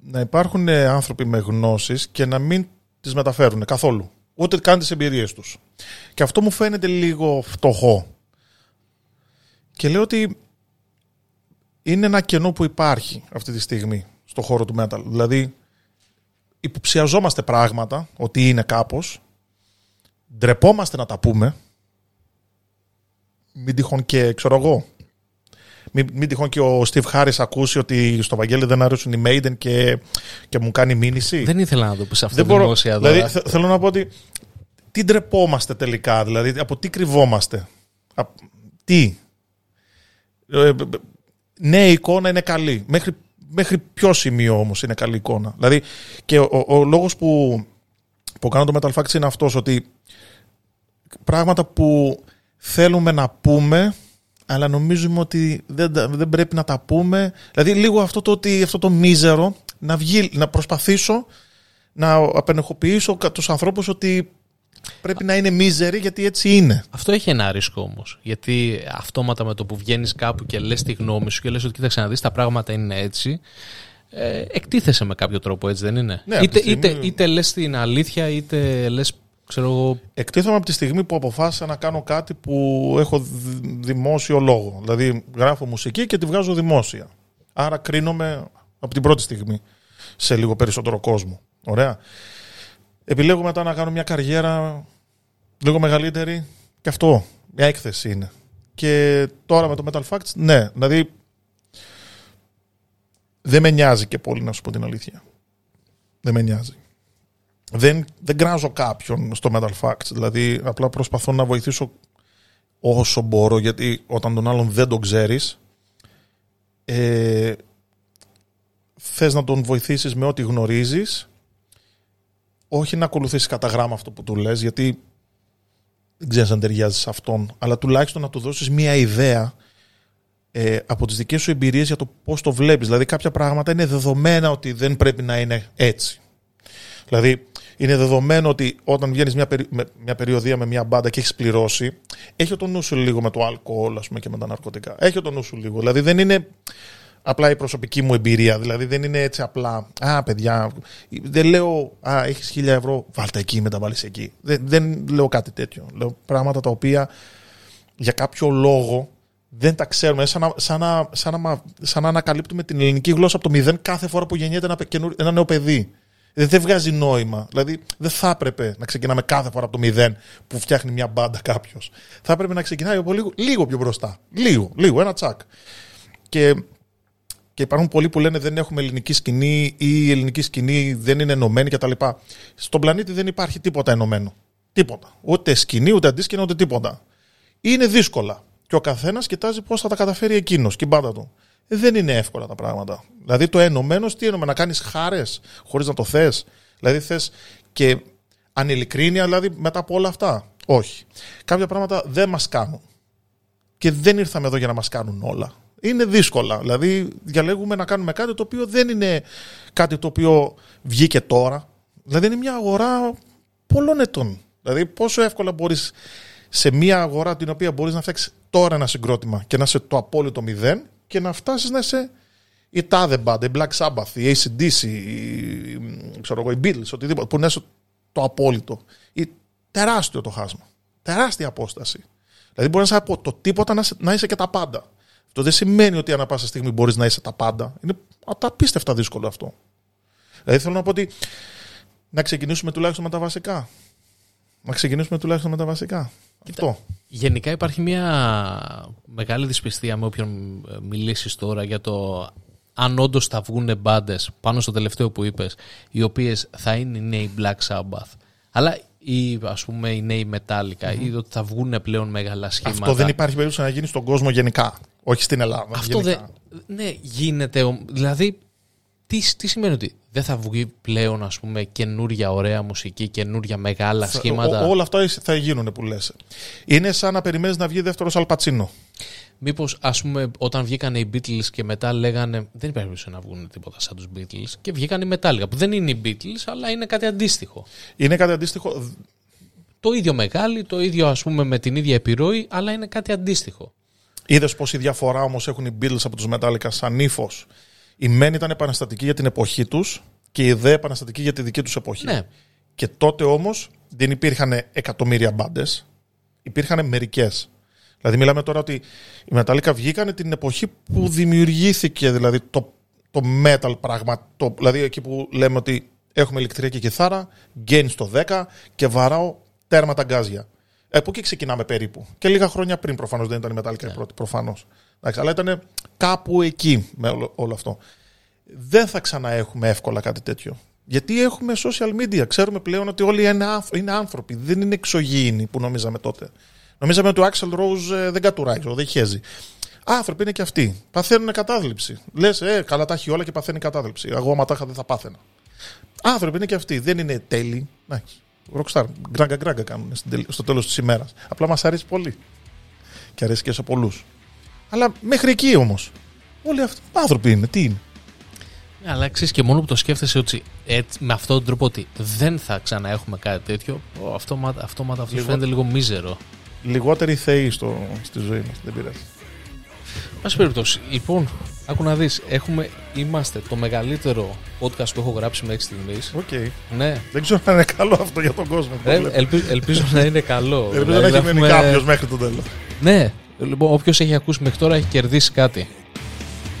A: να υπάρχουν άνθρωποι με γνώσεις και να μην τις μεταφέρουν καθόλου. Ούτε καν τις εμπειρίες τους. Και αυτό μου φαίνεται λίγο φτωχό. Και λέω ότι είναι ένα κενό που υπάρχει αυτή τη στιγμή στο χώρο του metal. Δηλαδή, υποψιαζόμαστε πράγματα ότι είναι κάπως, ντρεπόμαστε να τα πούμε, μην τυχόν και, ξέρω εγώ, μην, μην τυχόν και ο Steve Harris ακούσει ότι στο Βαγγέλη δεν αρέσουν οι Maiden και, και μου κάνει μήνυση.
B: Δεν ήθελα να το πεις αυτό
A: Δεν μπορώ.
B: δημόσια τώρα.
A: Δηλαδή, θε- θέλω να πω ότι τι ντρεπόμαστε τελικά, δηλαδή από τι κρυβόμαστε. Α, τι. Ε, ε, ναι, η εικόνα είναι καλή. Μέχρι, μέχρι ποιο σημείο όμως είναι καλή εικόνα. Δηλαδή, και ο, ο λόγος που, που κάνω το Metal Facts είναι αυτός ότι πράγματα που θέλουμε να πούμε αλλά νομίζουμε ότι δεν, δεν πρέπει να τα πούμε. Δηλαδή λίγο αυτό το, ότι, αυτό το μίζερο να, βγει, να προσπαθήσω να απενεχοποιήσω τους ανθρώπους ότι πρέπει να είναι μίζεροι γιατί έτσι είναι.
B: Αυτό έχει ένα ρίσκο όμως. Γιατί αυτόματα με το που βγαίνεις κάπου και λες τη γνώμη σου και λες ότι κοίταξε να δεις τα πράγματα είναι έτσι. Ε, εκτίθεσαι με κάποιο τρόπο, έτσι δεν είναι;
A: Ναι,
B: είτε,
A: στιγμή...
B: είτε, είτε λες την αλήθεια, είτε λες. Ξέρω εγώ...
A: Εκτίθομαι από τη στιγμή που αποφάσισα να κάνω κάτι που έχω δημόσιο λόγο. Δηλαδή, γράφω μουσική και τη βγάζω δημόσια. Άρα κρίνομαι από την πρώτη στιγμή σε λίγο περισσότερο κόσμο. Ωραία. Επιλέγω μετά να κάνω μια καριέρα λίγο μεγαλύτερη και αυτό, μια έκθεση είναι. Και τώρα με το Metal Facts, ναι, δηλαδή δεν με νοιάζει και πολύ να σου πω την αλήθεια. Δεν με νοιάζει. Δεν, δεν κράζω κάποιον στο Metal Facts, δηλαδή απλά προσπαθώ να βοηθήσω όσο μπορώ, γιατί όταν τον άλλον δεν τον ξέρεις, ε, θες να τον βοηθήσεις με ό,τι γνωρίζεις όχι να ακολουθήσεις κατά γράμμα αυτό που του λες, γιατί δεν ξέρεις αν ταιριάζεις σε αυτόν, αλλά τουλάχιστον να του δώσεις μία ιδέα ε, από τις δικές σου εμπειρίες για το πώς το βλέπεις. Δηλαδή κάποια πράγματα είναι δεδομένα ότι δεν πρέπει να είναι έτσι. Δηλαδή είναι δεδομένο ότι όταν βγαίνεις μια, περι... μια περιοδία με μια μπάντα και έχεις πληρώσει, έχει το νου σου λίγο με το αλκοόλ ας πούμε, και με τα ναρκωτικά. Έχει το νου σου λίγο. Δηλαδή δεν είναι απλά η προσωπική μου εμπειρία. Δηλαδή δεν είναι έτσι απλά. Α, παιδιά, δεν λέω. Α, έχεις χίλια ευρώ, βάλτε εκεί, μεταβάλεις εκεί. Δεν, δεν λέω κάτι τέτοιο. Λέω πράγματα τα οποία για κάποιο λόγο δεν τα ξέρουμε. Σαν να, σαν να, σαν να, σαν να ανακαλύπτουμε την ελληνική γλώσσα από το μηδέν κάθε φορά που γεννιέται ένα, ένα νέο παιδί. Δεν βγάζει νόημα. Δηλαδή, δεν θα έπρεπε να ξεκινάμε κάθε φορά από το μηδέν που φτιάχνει μια μπάντα κάποιος. Θα έπρεπε να ξεκινάει από λίγο, λίγο πιο μπροστά. Λίγο, λίγο, ένα τσακ. Και και υπάρχουν πολλοί που λένε δεν έχουμε ελληνική σκηνή ή η ελληνική σκηνή δεν είναι ενωμένη κτλ. Στον πλανήτη δεν υπάρχει τίποτα ενωμένο. Τίποτα. Ούτε σκηνή, ούτε αντίσκηνη, ούτε τίποτα. Είναι δύσκολα. Και ο καθένας κοιτάζει πώς θα τα καταφέρει εκείνος και η μπάντα του. Ε, δεν είναι εύκολα τα πράγματα. Δηλαδή το ενωμένος, τι εννοούμε, να κάνεις χάρες χωρίς να το θες. Δηλαδή θες και ανηλικρίνεια δηλαδή μετά από όλα αυτά. Όχι. Κάποια πράγματα δεν μας κάνουν. Και δεν ήρθαμε εδώ για να μας κάνουν όλα είναι δύσκολα. Δηλαδή, διαλέγουμε να κάνουμε κάτι το οποίο δεν είναι κάτι το οποίο βγήκε τώρα. Δηλαδή, είναι μια αγορά πολλών ετών. Δηλαδή, πόσο εύκολα μπορείς σε μια αγορά την οποία μπορείς να φτιάξεις τώρα ένα συγκρότημα και να είσαι το απόλυτο μηδέν και να φτάσεις να είσαι η τάδε μπάντα, η Black Sabbath, η ACDC, η, ξέρω εγώ, η Beatles, οτιδήποτε, που να είσαι το απόλυτο. Ή τεράστιο το χάσμα. Τεράστια απόσταση. Δηλαδή μπορείς να είσαι από το τίποτα να είσαι και τα πάντα. Αυτό δεν σημαίνει ότι ανά πάσα στιγμή μπορείς να είσαι τα πάντα. Είναι απίστευτα δύσκολο αυτό. Δηλαδή θέλω να πω ότι να ξεκινήσουμε τουλάχιστον με τα βασικά. Να ξεκινήσουμε τουλάχιστον με τα βασικά. αυτό.
B: Γενικά υπάρχει μια μεγάλη δυσπιστία με όποιον μιλήσεις τώρα για το αν όντως θα βγουν μπάντες πάνω στο τελευταίο που είπες, οι οποίες θα είναι οι νέοι Black Sabbath. Αλλά ή ας πούμε οι νέοι Metallica ή ότι θα βγουν πλέον μεγάλα σχήματα.
A: Αυτό δεν υπάρχει περίπτωση να γίνει στον κόσμο γενικά. Όχι στην Ελλάδα.
B: Αυτό δεν. Ναι, γίνεται. Δηλαδή, τι, τι σημαίνει ότι δεν θα βγει πλέον ας πούμε καινούρια ωραία μουσική, καινούρια μεγάλα σχήματα;
A: όλα αυτά θα γίνουν που λες. Είναι σαν να περιμένεις να βγει δεύτερος Αλπατσίνο.
B: Μήπως, ας πούμε, όταν βγήκαν οι Beatles και μετά λέγανε Δεν υπάρχει περίπτωση να βγουν τίποτα σαν τους Beatles. Και βγήκαν οι Metallica, που δεν είναι οι Beatles, αλλά είναι κάτι αντίστοιχο.
A: Είναι κάτι αντίστοιχο.
B: Το ίδιο μεγάλη, το ίδιο ας πούμε με την ίδια επιρροή, αλλά είναι κάτι αντίστοιχο.
A: Είδες πω η διαφορά όμως έχουν οι Beatles από τους Metallica σαν ύφος. Η μεν ήταν επαναστατική για την εποχή τους και η δε επαναστατική για τη δική τους εποχή.
B: Ναι.
A: Και τότε όμως δεν υπήρχαν εκατομμύρια μπάντες. Υπήρχαν μερικές. Δηλαδή, μιλάμε τώρα ότι οι Metallica βγήκαν την εποχή που δημιουργήθηκε δηλαδή το, το metal πράγμα. Το, δηλαδή, εκεί που λέμε ότι έχουμε ηλεκτρική κιθάρα, gain στο 10 και βαράω τέρματα γκάζια. Ε, από εκεί ξεκινάμε περίπου. Και λίγα χρόνια πριν προφανώς δεν ήταν η Metallica yeah. η πρώτη, προφανώς. Αλλά ήταν κάπου εκεί με όλο, όλο αυτό. Δεν θα ξαναέχουμε εύκολα κάτι τέτοιο. Γιατί έχουμε social media. Ξέρουμε πλέον ότι όλοι είναι άνθρωποι. Δεν είναι εξωγήινοι που νομίζαμε τότε. Νομίζαμε ότι ο Άξελ Ρόουζ δεν κατουράει, δεν χέζει. Άνθρωποι είναι και αυτοί. Παθαίνουν κατάθλιψη. Λες, ε, καλά τα έχει όλα και παθαίνει κατάθλιψη. Εγώ, άμα τα είχα, δεν θα πάθαινα. Άνθρωποι είναι και αυτοί. Δεν είναι τέλειοι. Rockstar. Γκράγκα γκράγκα κάνουν στο τέλος της ημέρας. Απλά μας αρέσει πολύ. Και αρέσει και σε πολλούς. Αλλά μέχρι εκεί όμως. Όλοι αυτοί άνθρωποι είναι. Τι είναι.
B: Ναι, αλλά ξέρεις και μόνο που το σκέφτεσαι ότι έτσι, με αυτόν τον τρόπο ότι δεν θα ξαναέχουμε κάτι τέτοιο, ο, αυτόματα, αυτόματα αυτό
A: Λίγο-
B: φαίνεται λίγο μίζερο.
A: Λιγότεροι θεοί στο, στη ζωή μας. Δεν πειράζει.
B: Πάση περιπτώσει, λοιπόν, άκου να δεις, έχουμε, είμαστε το μεγαλύτερο podcast που έχω γράψει μέχρι στιγμής.
A: Οκ.
B: Ναι,
A: Δεν ξέρω αν είναι καλό αυτό για τον κόσμο. που
B: Ε,
A: βλέπεις.
B: ελπι- ελπίζω να είναι καλό.
A: Ελπίζω
B: Δηλαδή,
A: να έχει
B: έχουμε-
A: μείνει κάποιος μέχρι το τέλος.
B: Ναι, λοιπόν, όποιος έχει ακούσει μέχρι τώρα έχει κερδίσει κάτι.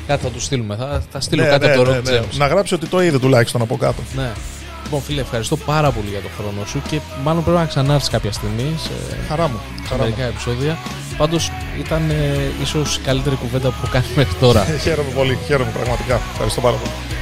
B: Κάτι θα του στείλουμε. Θα, θα στείλω κάτι από το Rock James.
A: Να γράψει ότι το είδε τουλάχιστον από κάτω.
B: Ναι. Λοιπόν, φίλε, ευχαριστώ πάρα πολύ για τον χρόνο σου και μάλλον πρέπει να ξανάρθεις κάποια στιγμή σε
A: Χαρά μου. Χαρά μου.
B: μερικά επεισόδια. Πάντως ήταν ε, ίσως η καλύτερη κουβέντα που έχω κάνει μέχρι τώρα.
A: Χαίρομαι πολύ. Χαίρομαι πραγματικά. Ευχαριστώ πάρα πολύ.